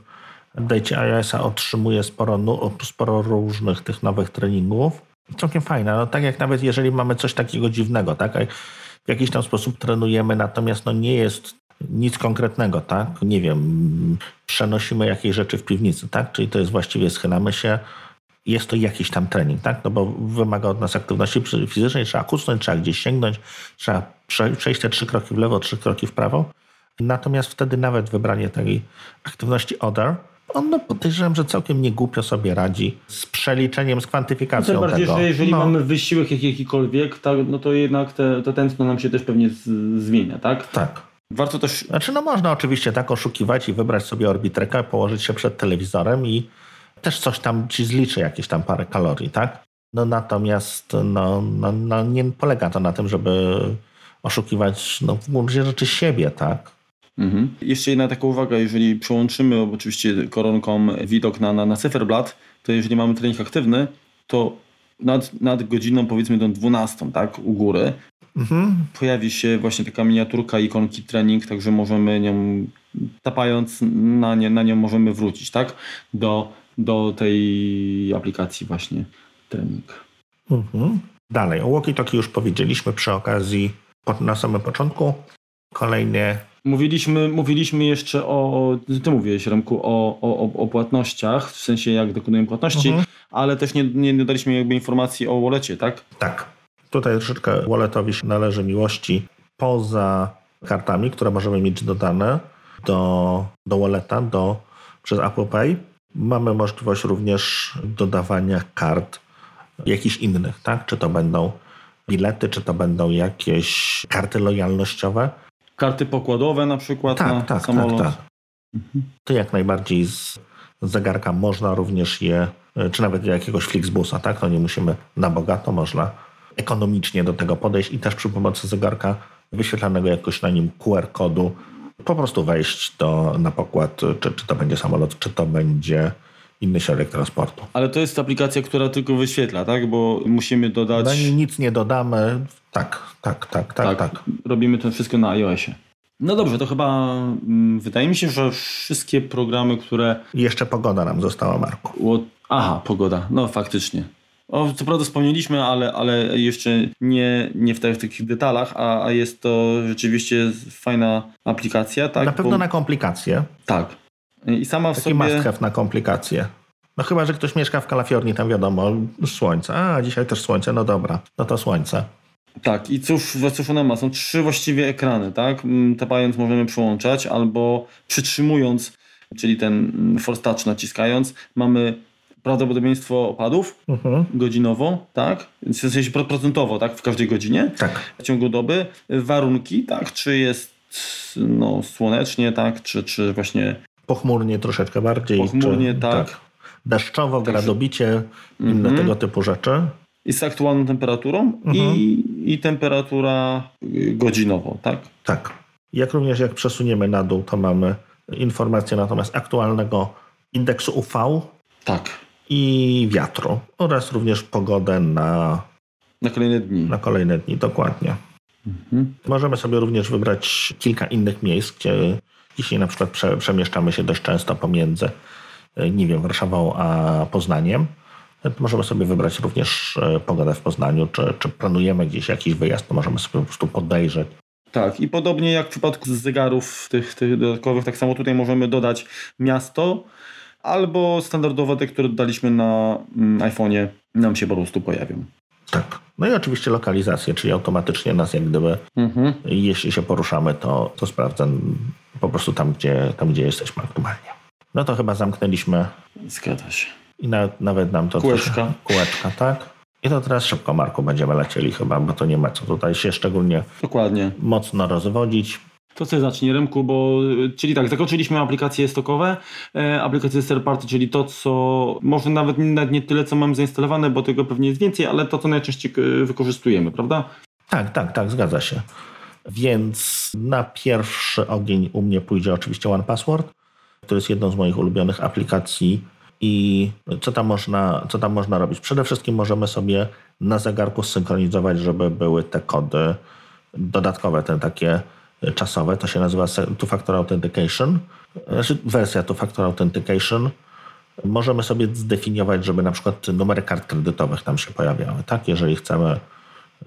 update'cie iOS-a otrzymuje sporo, sporo różnych tych nowych treningów. Całkiem fajne. No tak jak nawet jeżeli mamy coś takiego dziwnego, tak? W jakiś tam sposób trenujemy, natomiast no nie jest nic konkretnego, tak? Nie wiem, przenosimy jakieś rzeczy w piwnicy, tak? Czyli to jest właściwie schylamy się, jest to jakiś tam trening, tak? No bo wymaga od nas aktywności fizycznej, trzeba kucnąć, trzeba gdzieś sięgnąć, trzeba prze- przejść te trzy kroki w lewo, trzy kroki w prawo. Natomiast wtedy nawet wybranie takiej aktywności other, on no podejrzewam, że całkiem niegłupio sobie radzi z przeliczeniem, z kwantyfikacją Tym bardziej, tego. że jeżeli no, mamy wysiłek jak- jakikolwiek, tak, no to jednak te, to tętno nam się też pewnie z, zmienia, tak? Tak. Warto też Znaczy, no można oczywiście tak oszukiwać i wybrać sobie orbitrekę, położyć się przed telewizorem i też coś tam ci zliczy, jakieś tam parę kalorii, tak? No natomiast no, no, no nie polega to na tym, żeby oszukiwać no, w gruncie rzeczy siebie, tak? Mhm. Jeszcze jedna taka uwaga, jeżeli przełączymy oczywiście koronką widok na, na, na cyferblat, to jeżeli mamy trening aktywny, to nad, nad godziną powiedzmy tą 12, tak, u góry, Mhm. pojawi się właśnie taka miniaturka ikonki trening, także możemy nią, tapając na, nie, na nią możemy wrócić, tak, do, do tej aplikacji właśnie trening. Mhm. Dalej, o walkie-talkie już powiedzieliśmy przy okazji na samym początku. Kolejnie Mówiliśmy, mówiliśmy jeszcze o, ty mówiłeś Remku, o, o, o- płatnościach, w sensie jak dokonujemy płatności, Mhm. ale też nie, nie dodaliśmy jakby informacji o wallecie, tak? Tak. Tutaj troszeczkę walletowi się należy miłości poza kartami, które możemy mieć dodane do, do walleta, do, przez Apple Pay. Mamy możliwość również dodawania kart jakichś innych, tak? Czy to będą bilety, czy to będą jakieś karty lojalnościowe. Karty pokładowe na przykład na Tak, tak, samolot. tak, tak. To jak najbardziej z zegarka można również je, czy nawet jakiegoś Flixbusa, tak? To nie musimy na bogato, można ekonomicznie do tego podejść i też przy pomocy zegarka wyświetlanego jakoś na nim QR-kodu po prostu wejść do, na pokład, czy, czy to będzie samolot, czy to będzie inny środek transportu. Ale to jest aplikacja, która tylko wyświetla, tak? Bo musimy dodać... Na niej nic nie dodamy. Tak, tak, tak, tak, tak. Robimy to wszystko na iOSie. No dobrze, to chyba mm, wydaje mi się, że wszystkie programy, które jeszcze pogoda nam została, Marku. Aha, pogoda. No faktycznie. O, co prawda wspomnieliśmy, ale, ale jeszcze nie, nie w tych takich detalach, a, a jest to rzeczywiście fajna aplikacja, tak? na pewno Bo- na komplikacje. Tak. I sama w Taki sobie... must have na komplikacje. No chyba, że ktoś mieszka w Kalifornii, tam wiadomo, słońce. A, dzisiaj też słońce, no dobra, no to słońce. Tak, i cóż, cóż ona ma? Są trzy właściwie ekrany, tak? Mm, Tapając możemy przełączać, albo przytrzymując, czyli ten mm, force touch naciskając, mamy prawdopodobieństwo opadów Mhm. godzinowo, tak? W sensie pro- procentowo, tak? W każdej godzinie. Tak. w ciągu doby, warunki, tak, czy jest no, słonecznie, tak, czy, czy właśnie Pochmurnie troszeczkę bardziej. Pochmurnie, czy, tak. Deszczowo, Także- gradobicie, inne Mhm. tego typu rzeczy. i z aktualną temperaturą i, i temperatura y, godzinowo, tak? Tak. Jak również jak przesuniemy na dół, to mamy informację natomiast aktualnego indeksu UV Tak, i wiatru oraz również pogodę na, na kolejne dni. na kolejne dni, dokładnie. Mhm. Możemy sobie również wybrać kilka innych miejsc, gdzie dzisiaj na przykład prze, przemieszczamy się dość często pomiędzy, e, nie wiem, Warszawą a Poznaniem. To Możemy sobie wybrać również e, pogodę w Poznaniu, czy, czy planujemy gdzieś jakiś wyjazd, to możemy sobie po prostu podejrzeć. Tak, i podobnie jak w przypadku zegarów tych, tych dodatkowych, tak samo tutaj możemy dodać miasto albo standardowe te, które dodaliśmy na mm, iPhone'ie, nam się po prostu pojawią. Tak. No i oczywiście lokalizację, czyli automatycznie nas jak gdyby, Mhm. jeśli się poruszamy, to, to sprawdza po prostu tam gdzie, tam, gdzie jesteśmy aktualnie. No to chyba zamknęliśmy Zgadza się. I nawet, nawet nam to Kółeczka. Kółeczka, tak. I to teraz szybko, Marku, będziemy lecieli chyba, bo to nie ma co tutaj się szczególnie Dokładnie. mocno rozwodzić. To co zacznij Remku, bo czyli tak, zakończyliśmy aplikacje stokowe, e, aplikacje third czyli to co, może nawet, nie tyle co mam zainstalowane, bo tego pewnie jest więcej, ale to co najczęściej e, wykorzystujemy, prawda? Tak, tak, tak, zgadza się. Więc na pierwszy ogień u mnie pójdzie oczywiście One Password, który jest jedną z moich ulubionych aplikacji. I co tam można, co tam można robić? Przede wszystkim możemy sobie na zegarku synchronizować, żeby były te kody dodatkowe, te takie czasowe. To się nazywa Two-Factor Authentication, znaczy wersja Two-Factor Authentication. Możemy sobie zdefiniować, żeby na przykład numery kart kredytowych tam się pojawiały. Tak, jeżeli chcemy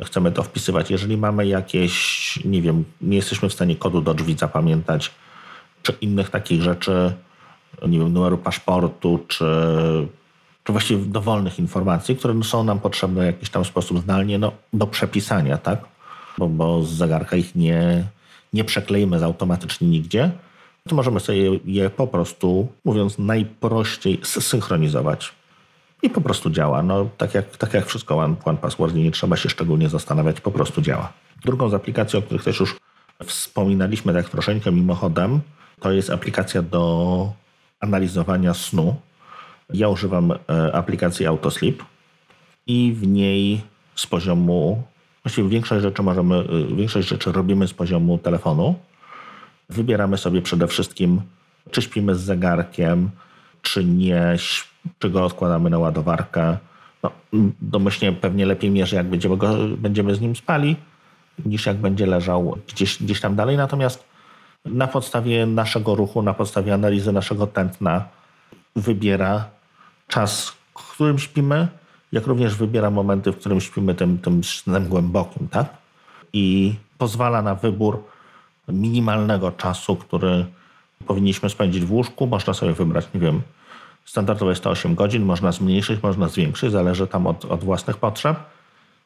chcemy to wpisywać. Jeżeli mamy jakieś, nie wiem, nie jesteśmy w stanie kodu do drzwi zapamiętać, czy innych takich rzeczy, nie wiem, numeru paszportu, czy, czy właściwie dowolnych informacji, które są nam potrzebne w jakiś tam sposób zdalnie no, do przepisania, tak? Bo, bo z zegarka ich nie, nie przekleimy automatycznie nigdzie, to możemy sobie je po prostu, mówiąc najprościej, zsynchronizować i po prostu działa. No, tak, jak, tak jak wszystko One, One Password, nie trzeba się szczególnie zastanawiać, po prostu działa. Drugą z aplikacji, o których też już wspominaliśmy tak troszeczkę mimochodem, to jest aplikacja do analizowania snu. Ja używam e, aplikacji Autosleep i w niej z poziomu, właściwie większość rzeczy możemy, e, większość rzeczy robimy z poziomu telefonu. Wybieramy sobie przede wszystkim, czy śpimy z zegarkiem, czy nie czy go odkładamy na ładowarkę. No, domyślnie pewnie lepiej mierzy, jak będziemy, go, będziemy z nim spali, niż jak będzie leżał gdzieś, gdzieś tam dalej. Natomiast na podstawie naszego ruchu, na podstawie analizy naszego tętna wybiera czas, w którym śpimy, jak również wybiera momenty, w którym śpimy tym, tym snem głębokim, tak? I pozwala na wybór minimalnego czasu, który powinniśmy spędzić w łóżku. Można sobie wybrać, nie wiem, Standardowo jest to 8 godzin, można zmniejszyć, można zwiększyć, zależy tam od, od własnych potrzeb.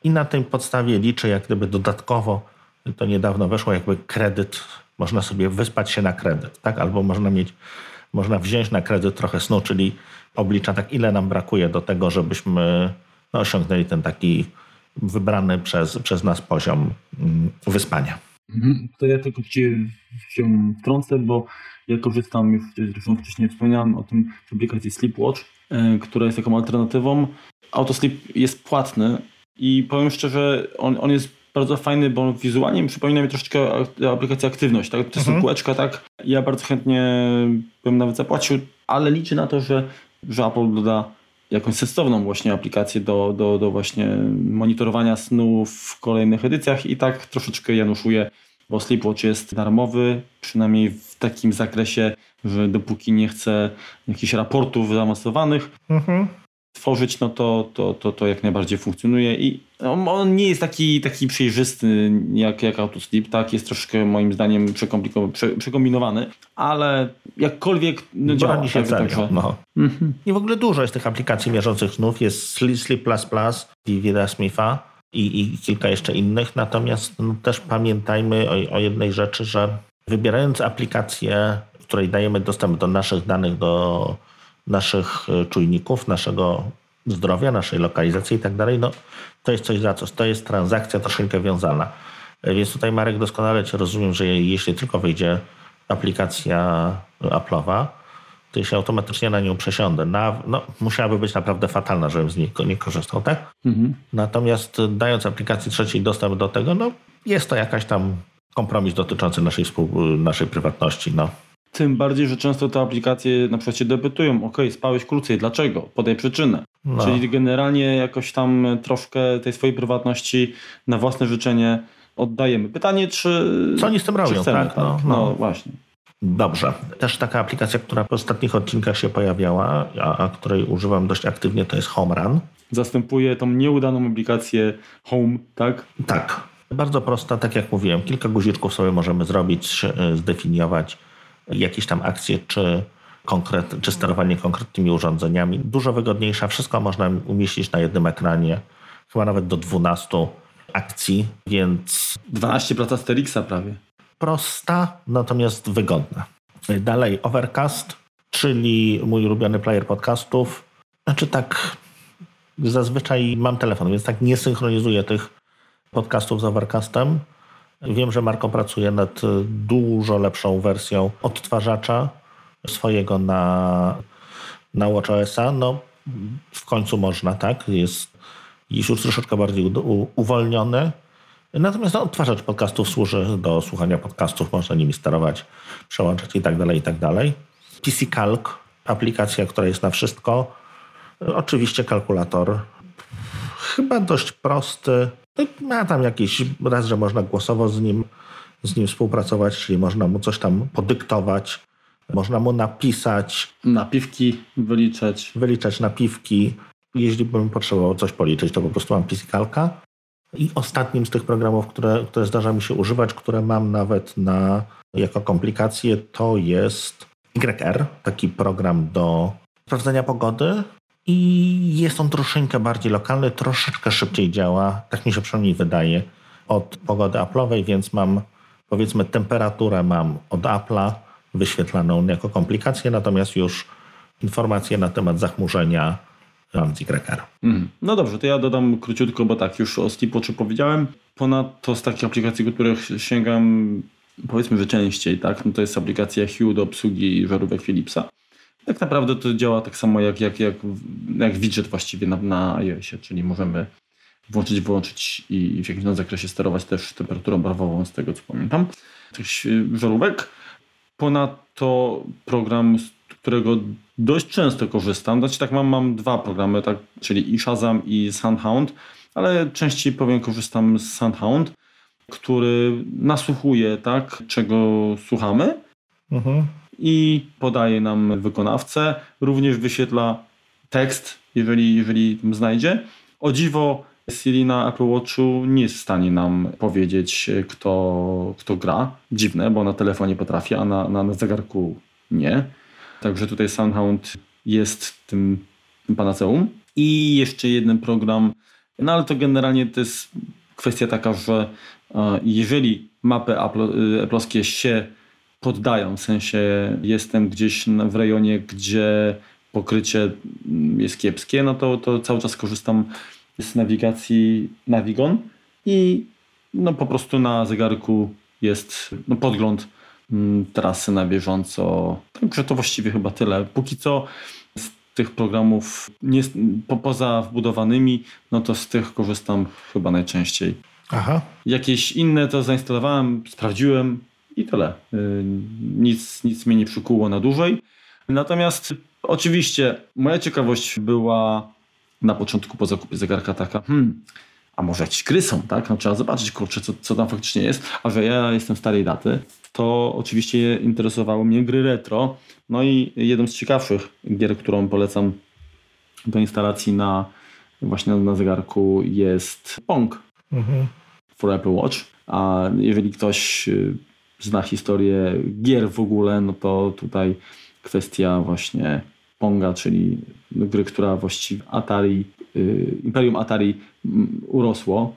I na tej podstawie liczę, jak gdyby dodatkowo, to niedawno weszło, jakby kredyt, można sobie wyspać się na kredyt, tak? Albo można mieć, można wziąć na kredyt trochę snu, czyli oblicza tak, ile nam brakuje do tego, żebyśmy no, osiągnęli ten taki wybrany przez, przez nas poziom mm, wyspania. Mhm. To ja tylko cię się wtrącę, bo ja korzystam, już zresztą wcześniej wspomniałem o tym z aplikacji Sleepwatch, e, która jest taką alternatywą. Autosleep jest płatny i powiem szczerze, on, on jest bardzo fajny, bo wizualnie przypomina mi troszeczkę aplikację Aktywność. Tak? To mhm. są kółeczka, tak? Ja bardzo chętnie bym nawet zapłacił, ale liczę na to, że, że Apple doda jakąś sensowną właśnie aplikację do, do, do właśnie monitorowania snu w kolejnych edycjach i tak troszeczkę januszuję bo Sleepwatch jest darmowy, przynajmniej w takim zakresie, że dopóki nie chcę jakichś raportów zaawansowanych mhm. Tworzyć, no to, to, to, to jak najbardziej funkcjonuje i on nie jest taki, taki przejrzysty jak, jak Autosleep, tak, jest troszkę moim zdaniem prze, przekombinowany, ale jakkolwiek no, działa. się tak, także... no. Mhm. I w ogóle dużo jest tych aplikacji mierzących snów, jest Sleep++, Vivida Smitha, i, i kilka jeszcze innych. Natomiast no, też pamiętajmy o, o jednej rzeczy, że wybierając aplikację, której dajemy dostęp do naszych danych, do naszych e, czujników, naszego zdrowia, naszej lokalizacji i tak dalej, no to jest coś za coś. To jest transakcja troszeczkę wiązana. E, więc tutaj Marek doskonale Cię rozumiem, że jeśli tylko wyjdzie aplikacja Apple'owa, to ja się automatycznie na nią przesiądę. Na, no, musiałaby być naprawdę fatalna, żebym z niej nie korzystał, tak? Mhm. Natomiast dając aplikacji trzeciej dostęp do tego, no, jest to jakaś tam kompromis dotyczący naszej, naszej prywatności. No. Tym bardziej, że często te aplikacje na przykład się debitują. Ok, spałeś krócej, dlaczego? Podaj przyczynę. No. Czyli generalnie jakoś tam troszkę tej swojej prywatności na własne życzenie oddajemy. Pytanie, czy. Co oni z tym robią, chcemy, tak? No, tak? No, no właśnie. Dobrze. Też taka aplikacja, która w ostatnich odcinkach się pojawiała, a, a której używam dość aktywnie, to jest HomeRun. Zastępuje tą nieudaną aplikację Home, tak? Tak. Bardzo prosta, tak jak mówiłem, kilka guziczków sobie możemy zrobić, e, zdefiniować jakieś tam akcje, czy, konkret, czy sterowanie konkretnymi urządzeniami. Dużo wygodniejsza, wszystko można umieścić na jednym ekranie, chyba nawet do 12 akcji, więc... 12 praca Asterixa prawie prosta, natomiast wygodna. Dalej Overcast, czyli mój ulubiony player podcastów. Znaczy tak, zazwyczaj mam telefon, więc tak nie synchronizuję tych podcastów z Overcastem, Wiem, że Marko pracuje nad dużo lepszą wersją odtwarzacza swojego na, na WatchOS-a. No, w końcu można, tak? Jest, jest już troszeczkę bardziej u, uwolniony. Natomiast no, odtwarzacz podcastów służy do słuchania podcastów, można nimi sterować, przełączać i tak dalej, i tak dalej. PC Calc, aplikacja, która jest na wszystko. Oczywiście kalkulator, chyba dość prosty. No, ma tam jakiś raz, że można głosowo z nim, z nim współpracować, czyli można mu coś tam podyktować, można mu napisać. Napiwki wyliczać. Wyliczać napiwki. Jeśli bym potrzebował coś policzyć, to po prostu mam Calca. I ostatnim z tych programów, które, które zdarza mi się używać, które mam nawet na, jako komplikację, to jest YR, taki program do sprawdzenia pogody. I jest on troszeczkę bardziej lokalny, troszeczkę szybciej działa, tak mi się przynajmniej wydaje, od pogody Apple'owej, więc mam powiedzmy temperaturę mam od Apple'a wyświetlaną jako komplikację, natomiast już informacje na temat zachmurzenia mam z YR. Mm. No dobrze, to ja dodam króciutko, bo tak, już o Sleepwatchu powiedziałem. Ponadto z takich aplikacji, których sięgam powiedzmy, że częściej, tak, no to jest aplikacja Hue do obsługi żarówek Philipsa. Tak naprawdę to działa tak samo jak, jak, jak, jak widget właściwie na, na iOSie, czyli możemy włączyć, wyłączyć i w jakimś zakresie sterować też temperaturą barwową, z tego co pamiętam, tych żarówek. Ponadto program, z którego dość często korzystam, znaczy tak mam, mam dwa programy, tak, czyli i Shazam i Sunhound, ale częściej powiem korzystam z Sunhound, który nasłuchuje, tak, czego słuchamy. Mhm. I podaje nam wykonawcę, również wyświetla tekst, jeżeli, jeżeli znajdzie. O dziwo Siri na Apple Watchu nie jest w stanie nam powiedzieć, kto, kto gra. Dziwne, bo na telefonie potrafi, a na, na, na zegarku nie. Także tutaj Soundhound jest tym, tym panaceum. I jeszcze jeden program, no ale to generalnie to jest kwestia taka, że e, jeżeli mapy Apple'owskie się poddają, w sensie jestem gdzieś w rejonie, gdzie pokrycie jest kiepskie, no to, to cały czas korzystam z nawigacji Navigon i no po prostu na zegarku jest no, podgląd mm, trasy na bieżąco. Także to właściwie chyba tyle. Póki co z tych programów nie, po, poza wbudowanymi, no to z tych korzystam chyba najczęściej. Aha. Jakieś inne to zainstalowałem, sprawdziłem i tyle. Y, nic, nic mnie nie przykuło na dłużej. Natomiast oczywiście moja ciekawość była na początku po zakupie zegarka taka, hmm, a może jakieś gry są, tak? No trzeba zobaczyć, kurczę, co, co tam faktycznie jest. A że ja jestem starej daty, to oczywiście interesowały mnie gry retro. No i jedną z ciekawszych gier, którą polecam do instalacji na właśnie na zegarku jest Pong mhm. for Apple Watch. A jeżeli ktoś y, zna historię gier w ogóle, no to tutaj kwestia właśnie Ponga, czyli gry, która właściwie Atari, y, Imperium Atari mm, urosło.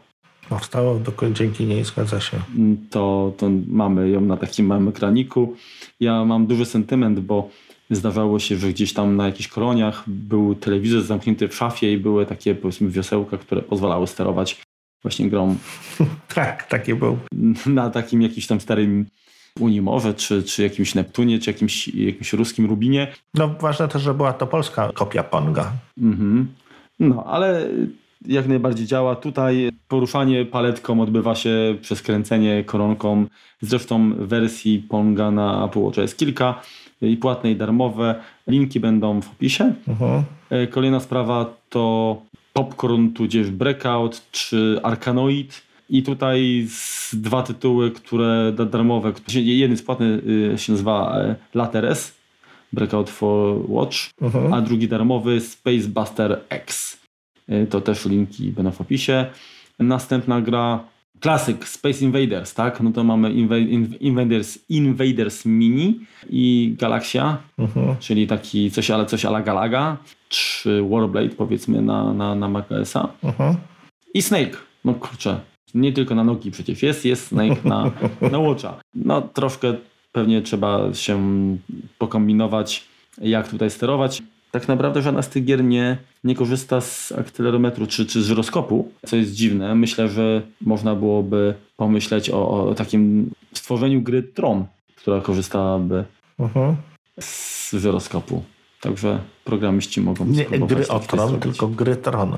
Powstało dzięki niej, zgadza się. Mm, to, to mamy ją na takim małym ekraniku. Ja mam duży sentyment, bo zdarzało się, że gdzieś tam na jakichś koloniach był telewizor zamknięty w szafie i były takie powiedzmy wiosełka, które pozwalały sterować właśnie grą. tak, takie był. Na takim jakimś tam starym Unimorze, czy, czy jakimś Neptunie, czy jakimś, jakimś ruskim Rubinie. No ważne też, że była to polska kopia Ponga. Mhm. No, ale jak najbardziej działa. Tutaj poruszanie paletką odbywa się przez kręcenie koronką. Zresztą wersji Ponga na Apple Watch jest kilka i płatne i darmowe. Linki będą w opisie. Mhm. E, kolejna sprawa to Popcorn tudzież Breakout czy Arkanoid i tutaj dwa tytuły, które darmowe. Jeden płatny y, się nazywa e, Lateres, Breakout for Watch, mhm. a drugi darmowy Space Buster X. Y, to też linki będą w opisie. Następna gra klasyk Space Invaders, tak? No to mamy Invaders, Invaders Mini i Galaxia, uh mhm. -huh. czyli taki coś, ale coś ala Galaga, czy Warblade powiedzmy na, na, na macOSa. Uh mhm. -huh. I Snake, no kurczę, nie tylko na nogi przecież jest, jest Snake na, na Watcha. No troszkę pewnie trzeba się pokombinować, jak tutaj sterować. Tak naprawdę żadna z tych gier nie, nie korzysta z akcelerometru czy, czy z żyroskopu, co jest dziwne. Myślę, że można byłoby pomyśleć o, o takim stworzeniu gry Tron, która korzystałaby Mhm. z żyroskopu. Także programiści mogą Nie gry o Tron, tylko gry Tron.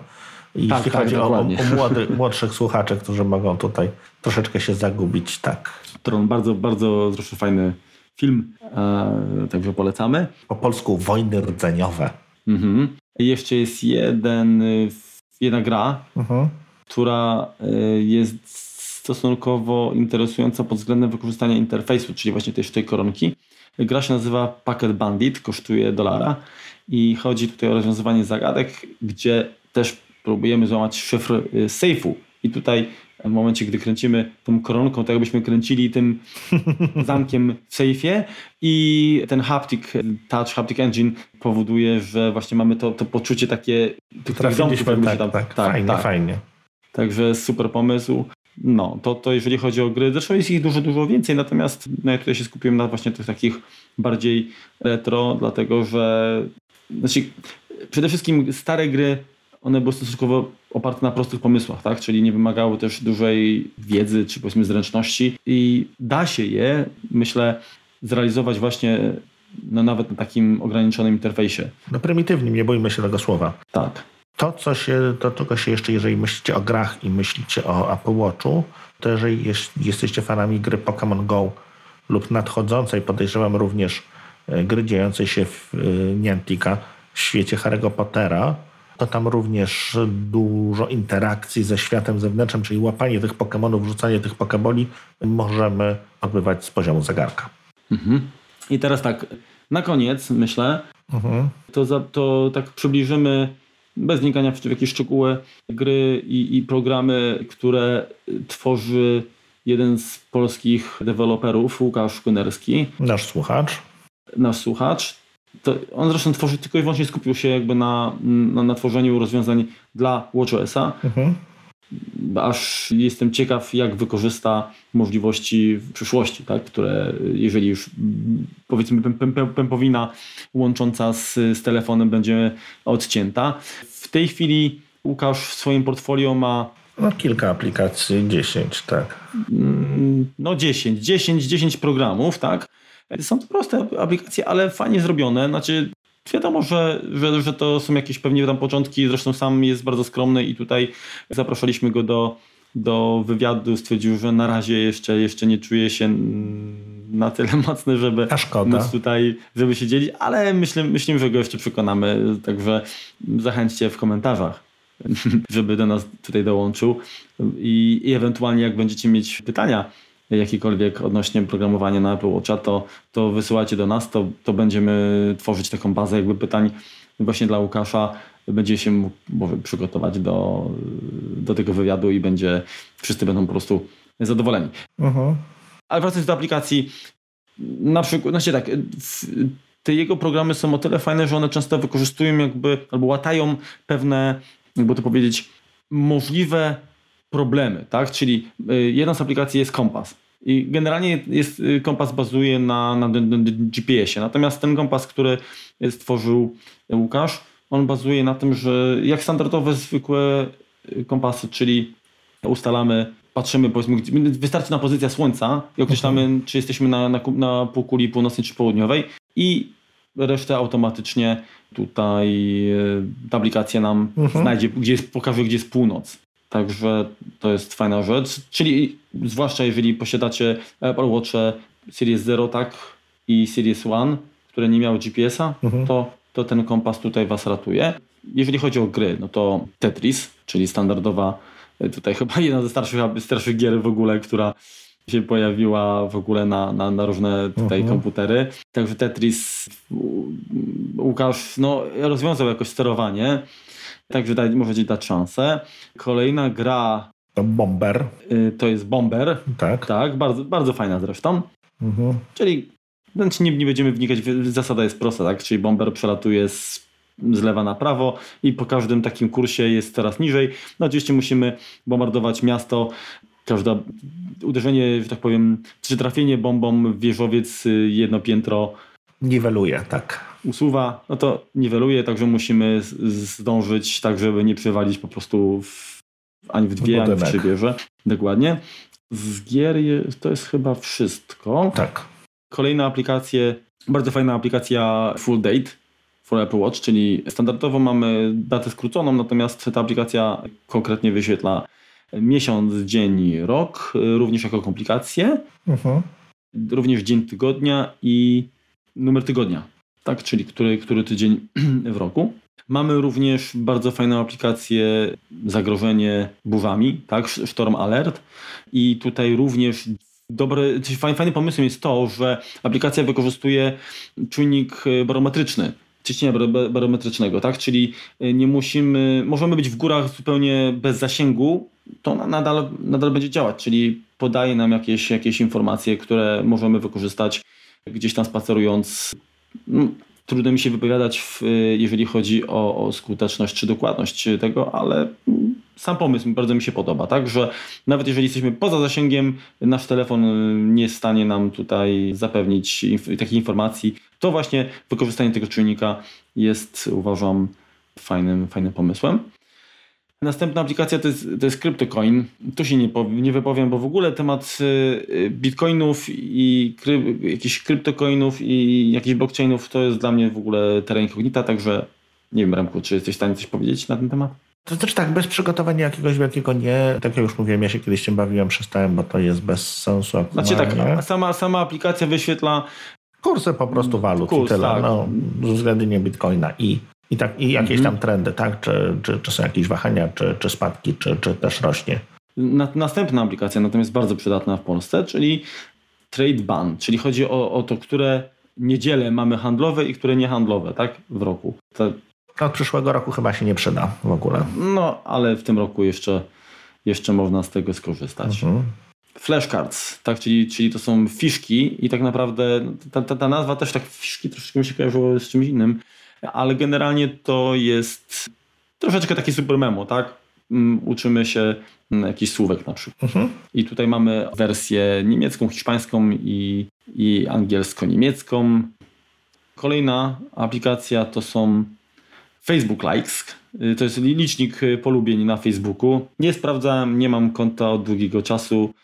I Tak, jeśli tak, chodzi o, o dokładnie. młody, młodszych słuchaczy, którzy mogą tutaj troszeczkę się zagubić, tak. Tron, bardzo, bardzo zresztą fajny film, e, także polecamy. Po polsku wojny rdzeniowe. Mhm. Jeszcze jest jeden, y, jedna gra, Mhm. która y, jest stosunkowo interesująca pod względem wykorzystania interfejsu, czyli właśnie tej, tej koronki. Gra się nazywa Packet Bandit, kosztuje dolara i chodzi tutaj o rozwiązywanie zagadek, gdzie też próbujemy złamać szyfr y, sejfu. I tutaj w momencie, gdy kręcimy tą koronką, tak jakbyśmy kręcili tym zamkiem w sejfie i ten haptic touch, haptic engine powoduje, że właśnie mamy to, to poczucie takie tych jakby się tak, tam- tak, fajnie, tak. fajnie. Także super pomysł. No, to, to jeżeli chodzi o gry, zresztą jest ich dużo, dużo więcej, natomiast no, ja tutaj się skupiłem na właśnie tych takich bardziej retro, dlatego że znaczy, przede wszystkim stare gry, one były stosunkowo oparte na prostych pomysłach, tak? czyli nie wymagały też dużej wiedzy czy powiedzmy zręczności i da się je, myślę, zrealizować właśnie no, nawet na takim ograniczonym interfejsie. No prymitywnie, nie bójmy się tego słowa. Tak. To, co się, to czego się jeszcze, jeżeli myślicie o grach i myślicie o Apple Watchu, to jeżeli jest, jesteście fanami gry Pokémon Go lub nadchodzącej, podejrzewam również e, gry dziejącej się w e, Niantica, w świecie Harry'ego Pottera, to tam również dużo interakcji ze światem zewnętrznym, czyli łapanie tych Pokémonów, wrzucanie tych Pokeboli możemy odbywać z poziomu zegarka. Mhm. I teraz tak, na koniec myślę, Mhm. to, za, to tak przybliżymy bez wnikania w, w jakieś szczegóły gry i, i programy, które tworzy jeden z polskich deweloperów, Łukasz Kunerski, Nasz słuchacz. nasz słuchacz. On zresztą tworzy tylko i wyłącznie skupił się jakby na, na, na tworzeniu rozwiązań dla WatchOS-a, Mhm. aż jestem ciekaw, jak wykorzysta możliwości w przyszłości, tak? które jeżeli już powiedzmy pę- pę- pę- pępowina łącząca z, z telefonem będzie odcięta. W tej chwili Łukasz w swoim portfolio ma No, kilka aplikacji, 10, tak. mm, no 10, 10, 10 programów, tak? Są to proste aplikacje, ale fajnie zrobione. Znaczy, wiadomo, że, że, że to są jakieś pewnie tam początki, zresztą sam jest bardzo skromny i tutaj zapraszaliśmy go do, do wywiadu. Stwierdził, że na razie jeszcze, jeszcze nie czuje się na tyle mocny, żeby móc tutaj, żeby się dzielić, ale myślę, myślimy, że go jeszcze przekonamy, także zachęćcie w komentarzach, żeby do nas tutaj dołączył i, i ewentualnie jak będziecie mieć pytania jakiekolwiek odnośnie programowania na Apple Watcha, to, to wysyłajcie do nas, to, to będziemy tworzyć taką bazę jakby pytań właśnie dla Łukasza, będzie się mógł przygotować do, do tego wywiadu i będzie, wszyscy będą po prostu zadowoleni. Mhm. Ale wracając do aplikacji, na przykład, znaczy tak, te jego programy są o tyle fajne, że one często wykorzystują jakby, albo łatają pewne, jakby to powiedzieć, możliwe problemy, tak? Czyli y, jedna z aplikacji jest kompas. I generalnie jest, y, kompas bazuje na, na, na GPS-ie. Natomiast ten kompas, który stworzył Łukasz, on bazuje na tym, że jak standardowe, zwykłe y, kompasy, czyli ustalamy, patrzymy, powiedzmy, wystarczy na pozycja Słońca i określamy, czy jesteśmy na, na, na półkuli północnej czy południowej i resztę automatycznie tutaj ta aplikacja nam Mhm. znajdzie, gdzie jest, pokaże, gdzie jest północ. Także to jest fajna rzecz. Czyli zwłaszcza jeżeli posiadacie Apple Watch Series 0, tak, i Series One, które nie miały GPS-a, Mhm. to, to ten kompas tutaj Was ratuje. Jeżeli chodzi o gry, no to Tetris, czyli standardowa, e, tutaj chyba jedna ze starszych, starszych gier w ogóle, która się pojawiła w ogóle na, na, na różne tutaj Mhm. komputery. Także Tetris Łukasz no, rozwiązał jakoś sterowanie, także daj, możecie dać szansę. Kolejna gra To Bomber, y, to jest Bomber, tak. tak, bardzo, bardzo fajna zresztą. Mhm. Czyli znaczy nie, nie będziemy wnikać, zasada jest prosta, tak? Czyli bomber przelatuje z, z lewa na prawo i po każdym takim kursie jest coraz niżej. No oczywiście musimy bombardować miasto. Każde uderzenie, że tak powiem, czy trafienie bombą w wieżowiec y, jedno piętro Niweluje, tak. Usuwa, no to niweluje, także musimy zdążyć tak, żeby nie przywalić po prostu w, ani w dwie, ani w trzy wieże. Dokładnie. Z gier to jest chyba wszystko. Tak. Kolejne aplikacje, bardzo fajna aplikacja Full Date for Apple Watch, czyli standardowo mamy datę skróconą, natomiast ta aplikacja konkretnie wyświetla miesiąc, dzień, rok, również jako komplikację, uh-huh. również dzień tygodnia i numer tygodnia, tak, czyli który, który tydzień w roku. Mamy również bardzo fajną aplikację zagrożenie burzami, tak, Storm Alert i tutaj również dobry, fajnym pomysłem jest to, że aplikacja wykorzystuje czujnik barometryczny, ciśnienia barometrycznego, tak? Czyli y, nie musimy, możemy być w górach zupełnie bez zasięgu, to nadal, nadal będzie działać, czyli podaje nam jakieś, jakieś informacje, które możemy wykorzystać gdzieś tam spacerując. No, trudno mi się wypowiadać, w, jeżeli chodzi o, o, skuteczność czy dokładność tego, ale sam pomysł bardzo mi się podoba, tak, że nawet jeżeli jesteśmy poza zasięgiem, nasz telefon nie jest w stanie nam tutaj zapewnić inf- takiej informacji, to właśnie wykorzystanie tego czujnika jest uważam fajnym, fajnym pomysłem. Następna aplikacja to jest, to jest CryptoCoin. Tu się nie, nie wypowiem, bo w ogóle temat y, bitcoinów i kry, jakichś kryptocoinów i jakichś blockchainów to jest dla mnie w ogóle teren incognita, także nie wiem Remku, czy jesteś w stanie coś powiedzieć na ten temat? To znaczy tak, bez przygotowania jakiegoś wielkiego nie. Tak jak już mówiłem, ja się kiedyś tym bawiłem, przestałem, bo to jest bez sensu aktualnie. Znaczy tak, sama, sama aplikacja wyświetla kursy po prostu walut Kurs, i tyle. Tak. No, względnie bitcoina i i, tak, i jakieś tam mhm. trendy, tak? Czy, czy, czy są jakieś wahania, czy, czy spadki, czy, czy też rośnie. Na, następna aplikacja natomiast bardzo przydatna w Polsce, czyli Trade Ban, czyli chodzi o, o to, które niedziele mamy handlowe i które niehandlowe, tak? W roku. To... Od przyszłego roku chyba się nie przyda w ogóle. No, ale w tym roku jeszcze, jeszcze można z tego skorzystać. Mhm. Flashcards, tak, czyli, czyli to są fiszki i tak naprawdę ta, ta, ta nazwa też tak fiszki troszeczkę mi się kojarzyło z czymś innym ale generalnie to jest troszeczkę taki super memo, tak? Mm, uczymy się mm, jakichś słówek na przykład. Mhm. I tutaj mamy wersję niemiecką, hiszpańską i, i angielsko-niemiecką. Kolejna aplikacja to są Facebook Likes. To jest licznik polubień na Facebooku. Nie sprawdzałem, nie mam konta od długiego czasu.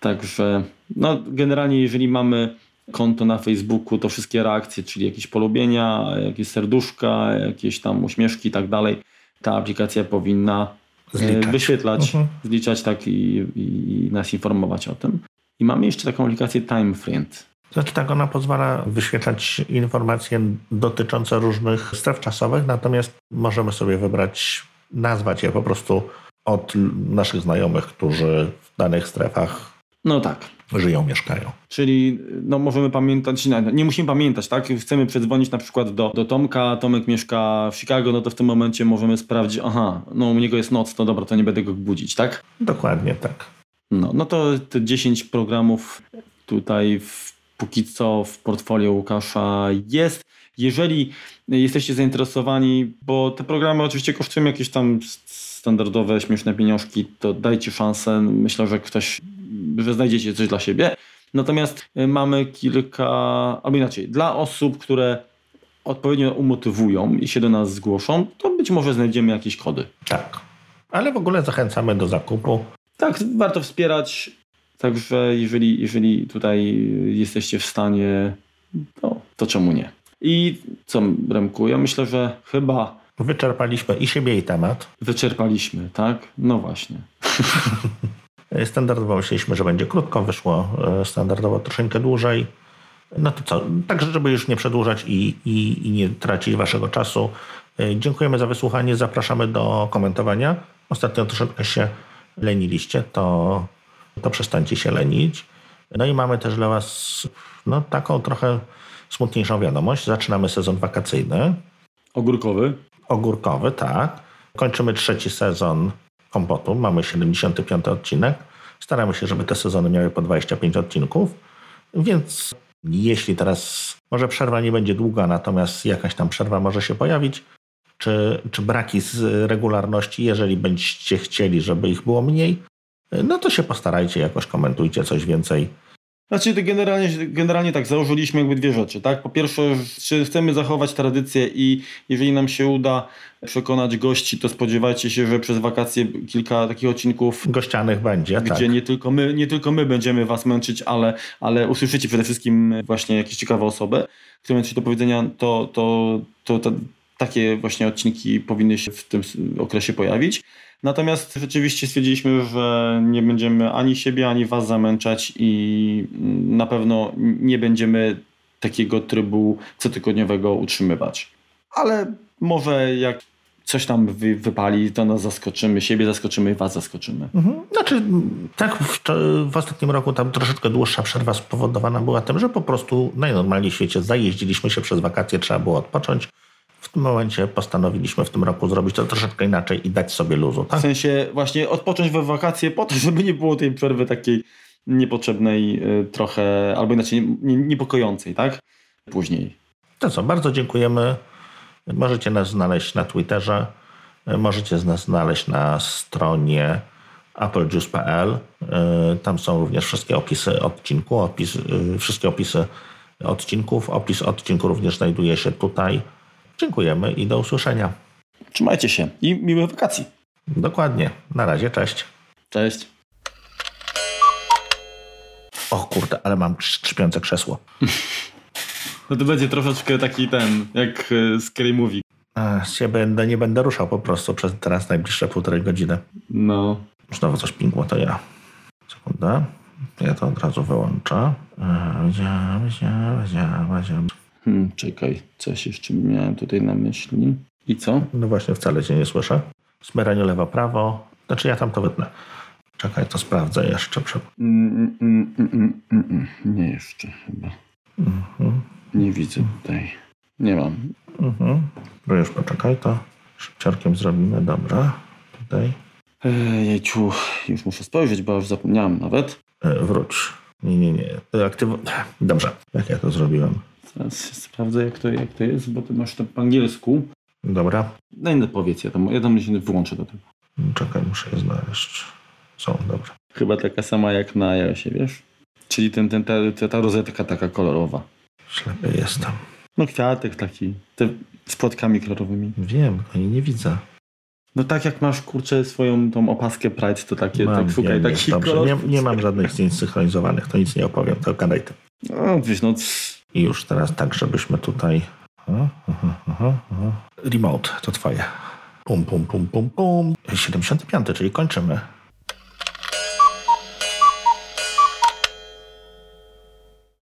Także no, generalnie jeżeli mamy konto na Facebooku, to wszystkie reakcje, czyli jakieś polubienia, jakieś serduszka, jakieś tam uśmieszki i tak dalej, ta aplikacja powinna e, zliczać. wyświetlać, mhm. zliczać tak i, i, nas informować o tym. I mamy jeszcze taką aplikację TimeFriend. Znaczy tak, ona pozwala wyświetlać informacje dotyczące różnych stref czasowych, natomiast możemy sobie wybrać, nazwać je po prostu od naszych znajomych, którzy w danych strefach no tak. Żyją, mieszkają. Czyli no, możemy pamiętać, nie musimy pamiętać, tak? Chcemy przedzwonić na przykład do, do Tomka, Tomek mieszka w Chicago, no to w tym momencie możemy sprawdzić, aha, no u niego jest noc, to dobra, to nie będę go budzić, tak? Dokładnie tak. No, no to te 10 programów tutaj w, póki co w portfolio Łukasza jest. Jeżeli jesteście zainteresowani, bo te programy oczywiście kosztują jakieś tam standardowe, śmieszne pieniążki, to dajcie szansę. Myślę, że ktoś że znajdziecie coś dla siebie. Natomiast y, mamy kilka, albo inaczej, dla osób, które odpowiednio umotywują i się do nas zgłoszą, to być może znajdziemy jakieś kody. Tak. Ale w ogóle zachęcamy do zakupu. Tak, warto wspierać. Także jeżeli, jeżeli tutaj jesteście w stanie, to, to czemu nie? I co, Remku, ja myślę, że chyba... Wyczerpaliśmy i siebie, i temat. Wyczerpaliśmy, tak? No właśnie. Standardowo myśleliśmy, że będzie krótko, wyszło e, standardowo troszeczkę dłużej. No to co, także żeby już nie przedłużać i, i, i nie tracić waszego czasu. E, dziękujemy za wysłuchanie, zapraszamy do komentowania. Ostatnio troszeczkę się leniliście, to, to przestańcie się lenić. No i mamy też dla was no, taką trochę smutniejszą wiadomość. Zaczynamy sezon wakacyjny. Ogórkowy. Ogórkowy, tak. Kończymy trzeci sezon kompotu. Mamy 75 odcinek. Staramy się, żeby te sezony miały po 25 odcinków, więc jeśli teraz może przerwa nie będzie długa, natomiast jakaś tam przerwa może się pojawić, czy, czy braki z regularności, jeżeli będziecie chcieli, żeby ich było mniej, no to się postarajcie, jakoś komentujcie coś więcej Znaczy, to generalnie, generalnie tak, założyliśmy jakby dwie rzeczy, tak? Po pierwsze, czy chcemy zachować tradycję i jeżeli nam się uda przekonać gości, to spodziewajcie się, że przez wakacje kilka takich odcinków Gościanych będzie, gdzie tak. nie, tylko my, nie tylko my będziemy was męczyć, ale, ale usłyszycie przede wszystkim właśnie jakieś ciekawe osoby, które mają coś do powiedzenia, to, to, to, to takie właśnie odcinki powinny się w tym okresie pojawić. Natomiast rzeczywiście stwierdziliśmy, że nie będziemy ani siebie, ani was zamęczać i na pewno nie będziemy takiego trybu cotygodniowego utrzymywać. Ale może jak coś tam wy, wypali, to nas zaskoczymy, siebie zaskoczymy i was zaskoczymy. Mhm. Znaczy, tak, w, w ostatnim roku tam troszeczkę dłuższa przerwa spowodowana była tym, że po prostu najnormalniej w świecie zajeździliśmy się przez wakacje, trzeba było odpocząć. W tym momencie postanowiliśmy w tym roku zrobić to troszeczkę inaczej i dać sobie luzu, tak? W sensie właśnie odpocząć we wakacje po to, żeby nie było tej przerwy takiej niepotrzebnej y, trochę, albo inaczej nie- niepokojącej, tak? Później. To co, bardzo dziękujemy. Możecie nas znaleźć na Twitterze, możecie nas znaleźć na stronie applejuice.pl. Y, Tam są również wszystkie opisy odcinku, opis, y, wszystkie opisy odcinków. Opis odcinku również znajduje się tutaj. Dziękujemy i do usłyszenia. Trzymajcie się i miłych wakacji. Dokładnie. Na razie, cześć. Cześć. O kurde, ale mam skrzypiące krzesło. No to będzie troszeczkę taki ten, jak y, Scary Movie. Się będę, nie będę ruszał po prostu przez teraz najbliższe półtorej godziny. No. Znowu coś pingło, to ja. Sekunda. Ja to od razu wyłączę. Hmm, czekaj, coś jeszcze miałem tutaj na myśli. I co? No właśnie, wcale cię nie słyszę. Smeranie lewo, prawo. Znaczy ja tam to wytnę. Czekaj, to sprawdzę jeszcze. Mm, mm, mm, mm, mm, mm. Nie jeszcze chyba. Mhm. Nie widzę tutaj. Nie mam. Mhm. No już poczekaj, to szybciorkiem zrobimy. Dobra. Tutaj. Ej, Jejciu, już muszę spojrzeć, bo już zapomniałem nawet. E, wróć. Nie, nie, nie. Aktyw... Dobrze. Jak ja to zrobiłem? Teraz sprawdzę, jak to, jak to jest, bo ty masz to po angielsku. Dobra. Daj no powiedz, ja tam, ja tam się wyłączę do tego. Czekaj, muszę je znaleźć. Są, dobra. Chyba taka sama jak na iOSie, wiesz? Czyli ten, ten, ta, ta, rozetka taka kolorowa. Ślepy jestem. No kwiatek taki, te z płatkami kolorowymi. Wiem, no i nie widzę. No tak jak masz, kurczę, swoją tą opaskę Pride, to takie, tak szukaj taki Dobrze, kolor. nie, nie mam żadnych zdjęć synchronizowanych, to nic nie opowiem, to gadaj ty. No wiesz, no I już teraz tak, żebyśmy tutaj... Aha, aha, aha. Remote, to twoje. Pum, pum, pum, pum, pum. 75, czyli kończymy.